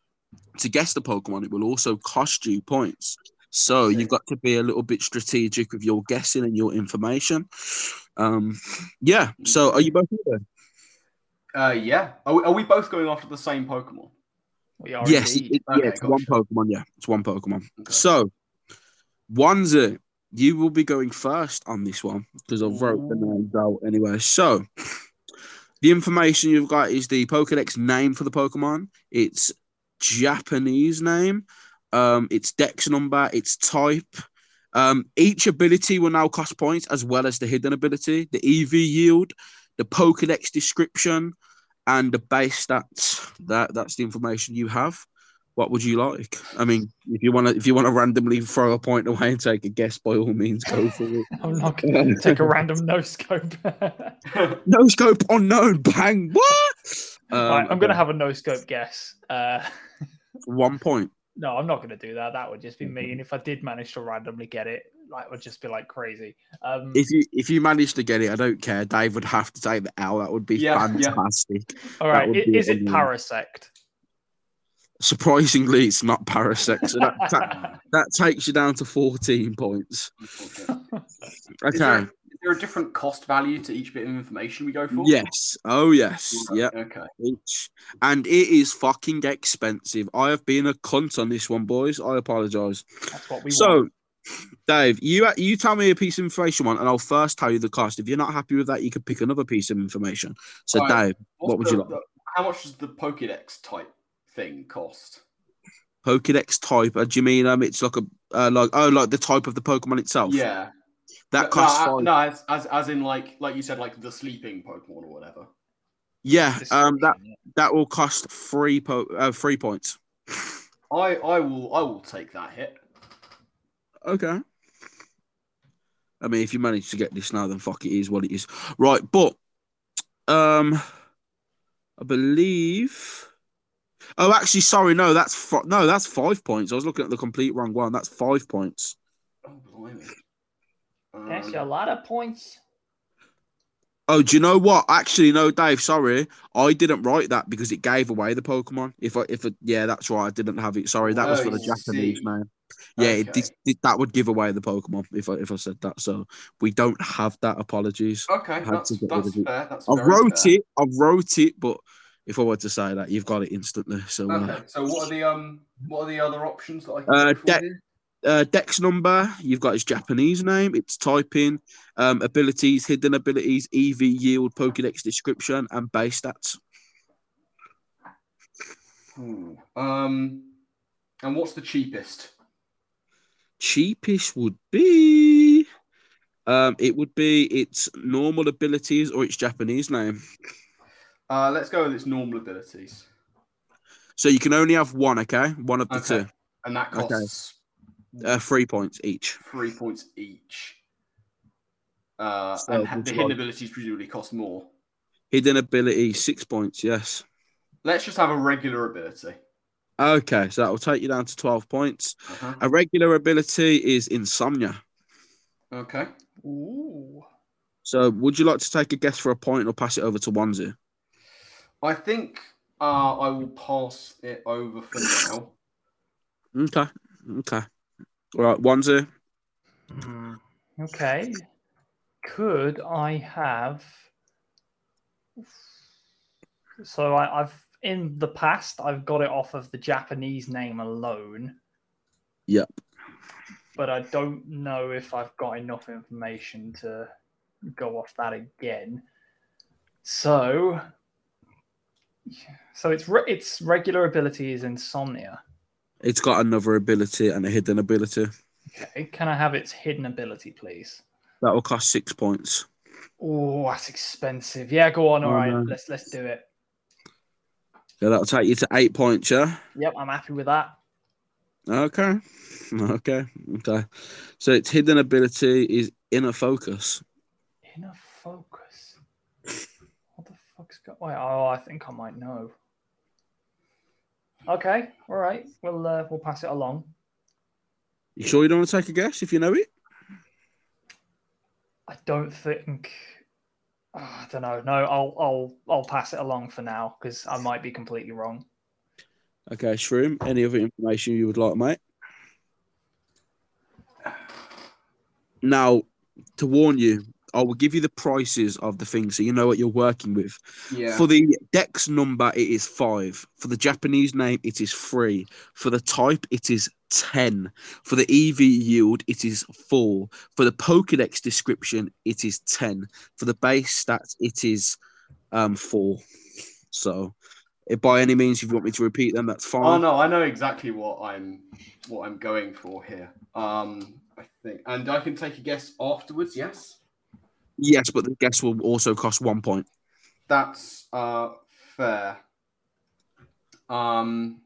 to guess the Pokemon, it will also cost you points. So you've got to be a little bit strategic with your guessing and your information. Um, yeah. So are you both here? Uh, yeah. Are we, are we both going after the same Pokemon? We are. Yes, it, okay, yeah, it's one Pokemon. Yeah, it's one Pokemon. Okay. So, Wanzu, you will be going first on this one because I've wrote the names out anyway. So, the information you've got is the Pokedex name for the Pokemon. It's Japanese name. Um, its Dex number. Its type. Um, each ability will now cost points as well as the hidden ability, the EV yield, the Pokedex description, and the base stats. That that's the information you have what would you like? I mean, if you want to, if you want to randomly throw a point away and take a guess, by all means, go for it. (laughs) I'm not going (laughs) to take a random no scope. (laughs) no scope unknown. Bang. What? Um, right, I'm going to have a no scope guess. Uh, one point. No, I'm not going to do that. That would just be me. And if I did manage to randomly get it, like, it would just be like crazy. Um, if you if you manage to get it, I don't care. Dave would have to take the L. That would be yeah, fantastic. Yeah. All right, is it Parasect? Surprisingly, it's not Parasect. So that, that, (laughs) that, takes you down to 14 points. Okay. Is there, is there, a different cost value to each bit of information we go for? Yes. Oh, yes. Yeah. Okay. Each. And it is fucking expensive. I have been a cunt on this one, boys. I apologize. That's what we so, want. Dave, you you tell me a piece of information one, and I'll first tell you the cost. If you're not happy with that, you could pick another piece of information. So, right. Dave, What's what would the, you like? The, how much is the Pokédex type? Thing cost? Pokedex type. Uh, do you mean um, it's like a uh, like oh like the type of the Pokemon itself? Yeah. That no, costs no, no as, as as in like like you said like the sleeping Pokemon or whatever. Yeah, um, that that will cost three po- uh, three points. I I will I will take that hit. Okay. I mean, if you manage to get this now, then fuck it is what it is. Right, but um, I believe. Oh, actually, sorry, no, that's f- no, that's five points. I was looking at the complete wrong one. That's five points. Oh, blimey. That's Um, a lot of points. Oh, do you know what? Actually, no, Dave. Sorry, I didn't write that because it gave away the Pokemon. If I, if it, yeah, that's right. I didn't have it. Sorry, that was Oh, for the Japanese see. man. Yeah, it, Okay. did- did- that would give away the Pokemon if I if I said that. So we don't have that. Apologies. Okay, that's, to that's of fair. That's I wrote fair. it. I wrote it, but if I were to say that, you've got it instantly. So uh, so what are the um what are the other options that I can Uh, de- uh, Dex number, you've got his Japanese name. It's typing, um, abilities, hidden abilities, EV yield, Pokedex description, and base stats. Ooh, Um, and what's the cheapest? Cheapest would be, um, it would be its normal abilities or its Japanese name. Uh, let's go with its normal abilities, So you can only have one, okay? One of the Okay. two. and that Okay. costs Uh, three points each. three points each. Uh, So and the hidden abilities presumably cost more. Hidden ability, six points, yes. Let's just have a regular ability. Okay, so that will take you down to 12 points. Uh-huh. A regular ability is insomnia. Okay. Ooh. So would you like to take a guess for a point or pass it over to Wanzu? I think uh, I will pass it over for now. Okay. Okay. All right, Wanzu. Hmm, Okay. Could I have? So I, I've in the past I've got it off of the Japanese name alone. Yep. But I don't know if I've got enough information to go off that again. So, so its re- its regular ability is insomnia. It's got another ability and a hidden ability. Okay, can I have its hidden ability, please? That will cost six points. Oh, that's expensive. Yeah, go on. All Oh, right, no. let's let's do it. Yeah, that'll take you to eight points, yeah? Yep, I'm happy with that. Okay. (laughs) Okay. Okay. So its hidden ability is inner focus. Inner focus. What the fuck's going? Wait, oh, I think I might know. Okay, all right. We'll uh, we'll pass it along. You sure you don't want to take a guess if you know it? I don't think. oh, I don't know. No, I'll I'll I'll pass it along for now because I might be completely wrong. Okay, Shroom. Any other information you would like, mate? Now, to warn you, I will give you the prices of the things so you know what you're working with. Yeah. For the Dex number, it is five. For the Japanese name, it is three. For the type, it is 10. For the EV yield, it is four. For the Pokedex description, it is 10. For the base stats, it is um four. So, if by any means, if you want me to repeat them, that's fine. Oh no, I know exactly what I'm what I'm going for here. Um, I think, and I can take a guess afterwards. Yes, Yes, but the guess will also cost one point. that's uh fair. Um,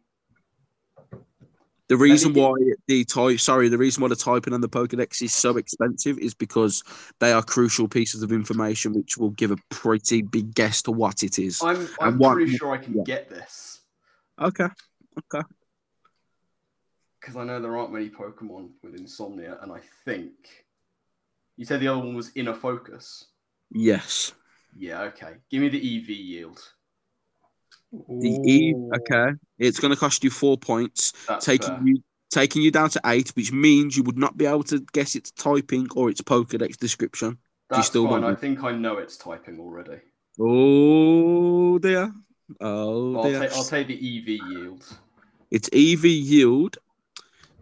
The reason why the type, sorry, the reason why the typing and the Pokedex is so expensive is because they are crucial pieces of information which will give a pretty big guess to what it is. I'm I'm what- pretty sure I can yeah. get this Okay, okay. because I know there aren't many Pokemon with Insomnia, and I think you said the other one was Inner Focus. Yes. Yeah, okay. Give me the EV yield. The E, okay. It's going to cost you four points, That's taking fair. you taking you down to eight, which means you would not be able to guess its typing or its Pokedex description. That's still fine. want I think I know it's typing already. Oh dear. Oh I'll, dear. take I'll take the EV yield. Its EV yield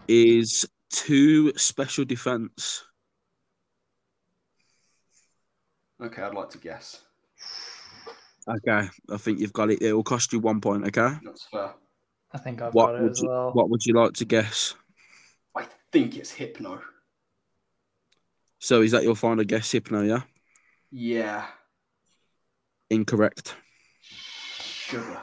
is two special defense. Okay, I'd like to guess. Okay, I think you've got it. It will cost you one point. Okay. That's fair. I think I've What got it would as you well. What would you like to guess? I think it's Hypno. So is that your final guess, Hypno? Yeah. Yeah. Incorrect. Sugar.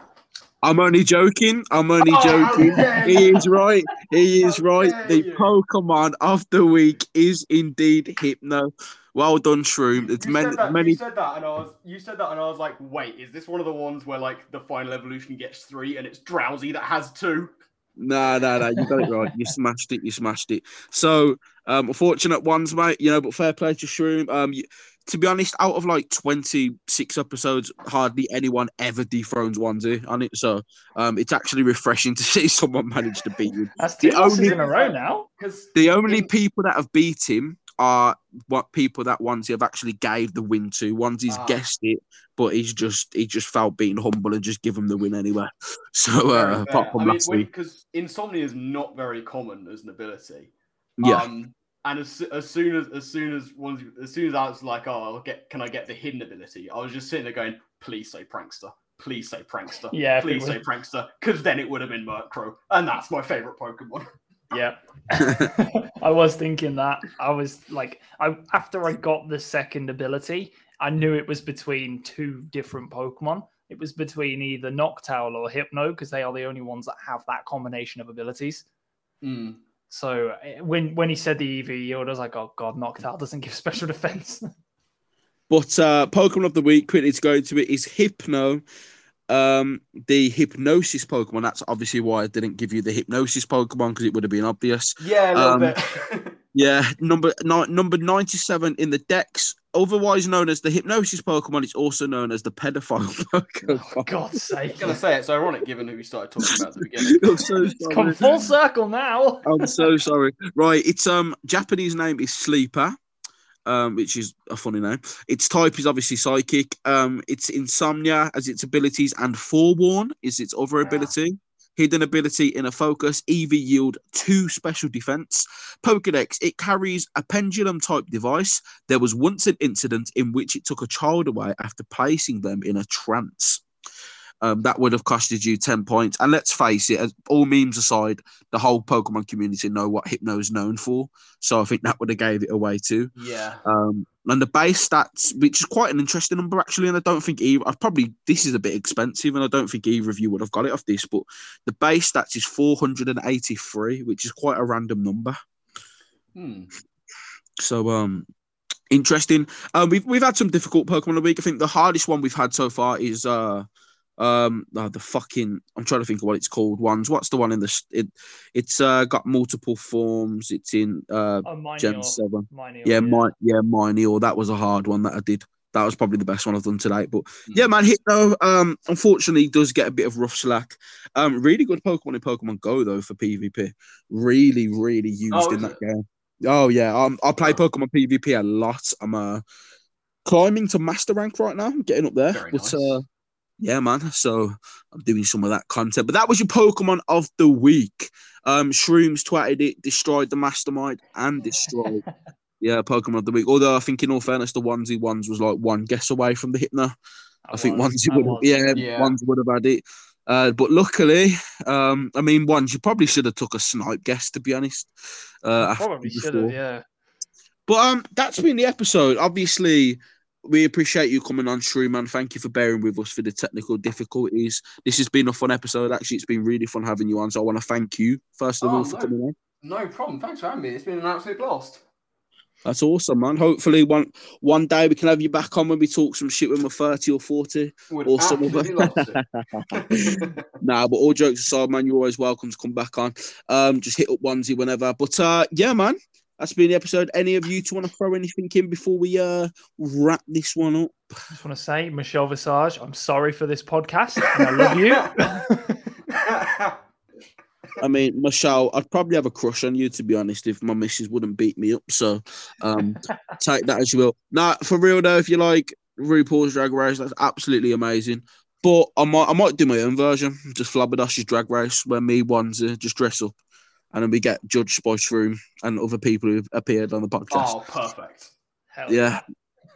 I'm only joking. I'm only Oh, joking. He is right. He is How right. dare The you. Pokemon of the week is indeed Hypno. Well done, Shroom. It's you many, said that. many. You said that, and I was. You said that, and I was like, "Wait, is this one of the ones where like the final evolution gets three, and it's Drowzee that has two? No, no, no. You got it right. You smashed it. You smashed it. So, um, unfortunate ones, mate. You know, but fair play to Shroom. Um, you, to be honest, out of like 26 episodes, hardly anyone ever dethrones Onesie on it. So, um, it's actually refreshing to (laughs) see someone manage to beat you. That's two The only- in a row now. Because The only people that have beat him are what people that Onesie have actually gave the win to. Onesie's Ah. guessed it, but he's just he just felt being humble and just give him the win anyway. (laughs) So uh, apart from last week, because insomnia is not very common as an ability. yeah, Um, and as, as soon as as soon as one as soon as I was like, oh, I'll get can I get the hidden ability? I was just sitting there going, please say prankster, please say prankster, Yeah, please say prankster, because then it would have been Murkrow, and that's my favorite Pokemon. (laughs) Yeah. (laughs) I was thinking that. I was like, I after I got the second ability, I knew it was between two different Pokemon. It was between either Noctowl or Hypno because they are the only ones that have that combination of abilities. Mm. So eh, when when he said the EV yield, I was like, oh god, Noctowl doesn't give special (laughs) defense. but uh, Pokemon of the week quickly to go into it is Hypno. Um, the hypnosis Pokemon. That's obviously why I didn't give you the hypnosis Pokemon because it would have been obvious. Yeah, a little Um, bit. (laughs) Yeah, number ni- number ninety seven in the Dex, otherwise known as the hypnosis Pokemon. It's also known as the pedophile (laughs) Pokemon. For God's sake. (laughs) I was gonna say it's ironic given who we started talking about at the beginning. I'm so It's come full circle now. I'm so sorry. Right, it's um Japanese name is Sleeper, um, which is a funny name. Its type is obviously psychic. Um, it's insomnia as its abilities, and forewarn is its other Yeah. ability. Hidden ability inner focus, EV yield two special defense. Pokedex, it carries a pendulum type device. There was once an incident in which it took a child away after placing them in a trance. Um, that would have costed you 10 points. And let's face it, all memes aside, the whole Pokemon community know what Hypno is known for. So I think that would have gave it away too. Yeah. Um, and the base stats, which is quite an interesting number actually, and I don't think either. I probably this is a bit expensive, and I don't think either of you would have got it off this. But the base stats is 483, which is quite a random number. Hmm. So um, interesting. Um, we've we've had some difficult Pokemon of the week. I think the hardest one we've had so far is uh um oh, the fucking I'm trying to think of what it's called. Ones. What's the one in the it? It's uh got multiple forms. It's in uh Oh, Gen Seven. Mine Yeah, my yeah, mine. Or that was a hard one that I did. That was probably the best one I've done today. But yeah, man, Hypno, um, unfortunately does get a bit of rough slack. Um, really good Pokemon in Pokemon Go though for PvP. Really, really used Oh, in that it? game. Oh yeah, um, I play Oh. Pokemon PvP a lot. I'm uh climbing to master rank right now, getting up there. Very but nice. uh, yeah, man. So I'm doing some of that content. But that was your Pokemon of the week. Um, Shrooms twatted it, destroyed the mastermind, and destroyed (laughs) yeah Pokemon of the week. Although I think in all fairness, the onesie ones was like one guess away from the Hypno. I think onesie would have, yeah, Yeah. ones would have had it. Uh, but luckily, um, I mean, ones you probably should have took a snipe guess to be honest. Uh, Probably should have, yeah. But um, that's been the episode. Obviously, we appreciate you coming on, Shrew man. Thank you for bearing with us for the technical difficulties. This has been a fun episode. Actually, it's been really fun having you on. So I want to thank you first of Oh, all for no. coming on. No problem. Thanks for having me. It's been an absolute blast. That's awesome, man. Hopefully, one one day we can have you back on when we talk some shit when we're thirty or forty. Would Or some of absolutely love to. (laughs) (laughs) Nah, but all jokes aside, man, you're always welcome to come back on. Um, just hit up onesie whenever. But uh, yeah, man, that's been the episode. Any of you to want to throw anything in before we uh wrap this one up? just want to say, Michelle Visage, I'm sorry for this podcast. And I love you. (laughs) I mean, Michelle, I'd probably have a crush on you to be honest if my missus wouldn't beat me up. So, um, (laughs) take that as you will. Nah, for real though, if you like RuPaul's Drag Race, that's absolutely amazing. But I might, I might do my own version, just Flabberdash Drag Race, where me ones uh, just dress up, and then we get judged by Shroom and other people who've appeared on the podcast. oh, perfect. Hell Yeah. (laughs)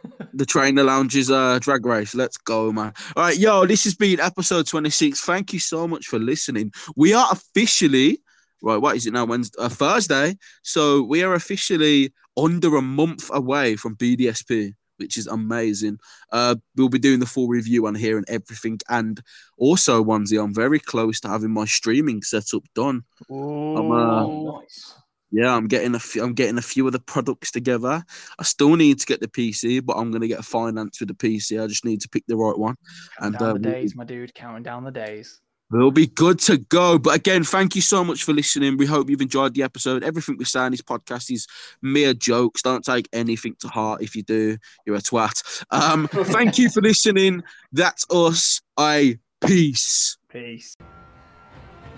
(laughs) the trainer lounges uh drag race. Let's go man. All right yo this has been episode 26 thank you so much for listening. We are officially right what is it now? Wednesday uh, thursday. So we are officially under a month away from bdsp which is amazing. Uh, we'll be doing the full review on here and everything. And also, Onesie, I'm very close to having my streaming setup done. I'm, uh, Oh, nice. yeah, I'm getting a few, I'm getting a few of the products together. I still need to get the PC, but I'm gonna get a finance with the PC. I just need to pick the right one, Counting and down uh, the days, my dude. Counting down the days. We'll be good to go. But again, thank you so much for listening. We hope you've enjoyed the episode. Everything we say in this podcast is mere jokes. Don't take anything to heart. If you do, you're a twat. Um, thank you for listening. That's us. I peace. Peace.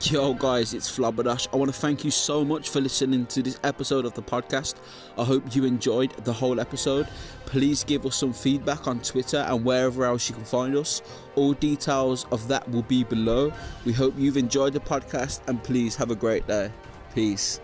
Yo, guys, it's Flabberdash. I want to thank you so much for listening to this episode of the podcast. I hope you enjoyed the whole episode. Please give us some feedback on Twitter and wherever else you can find us. All details of that will be below. We hope you've enjoyed the podcast and please have a great day. Peace.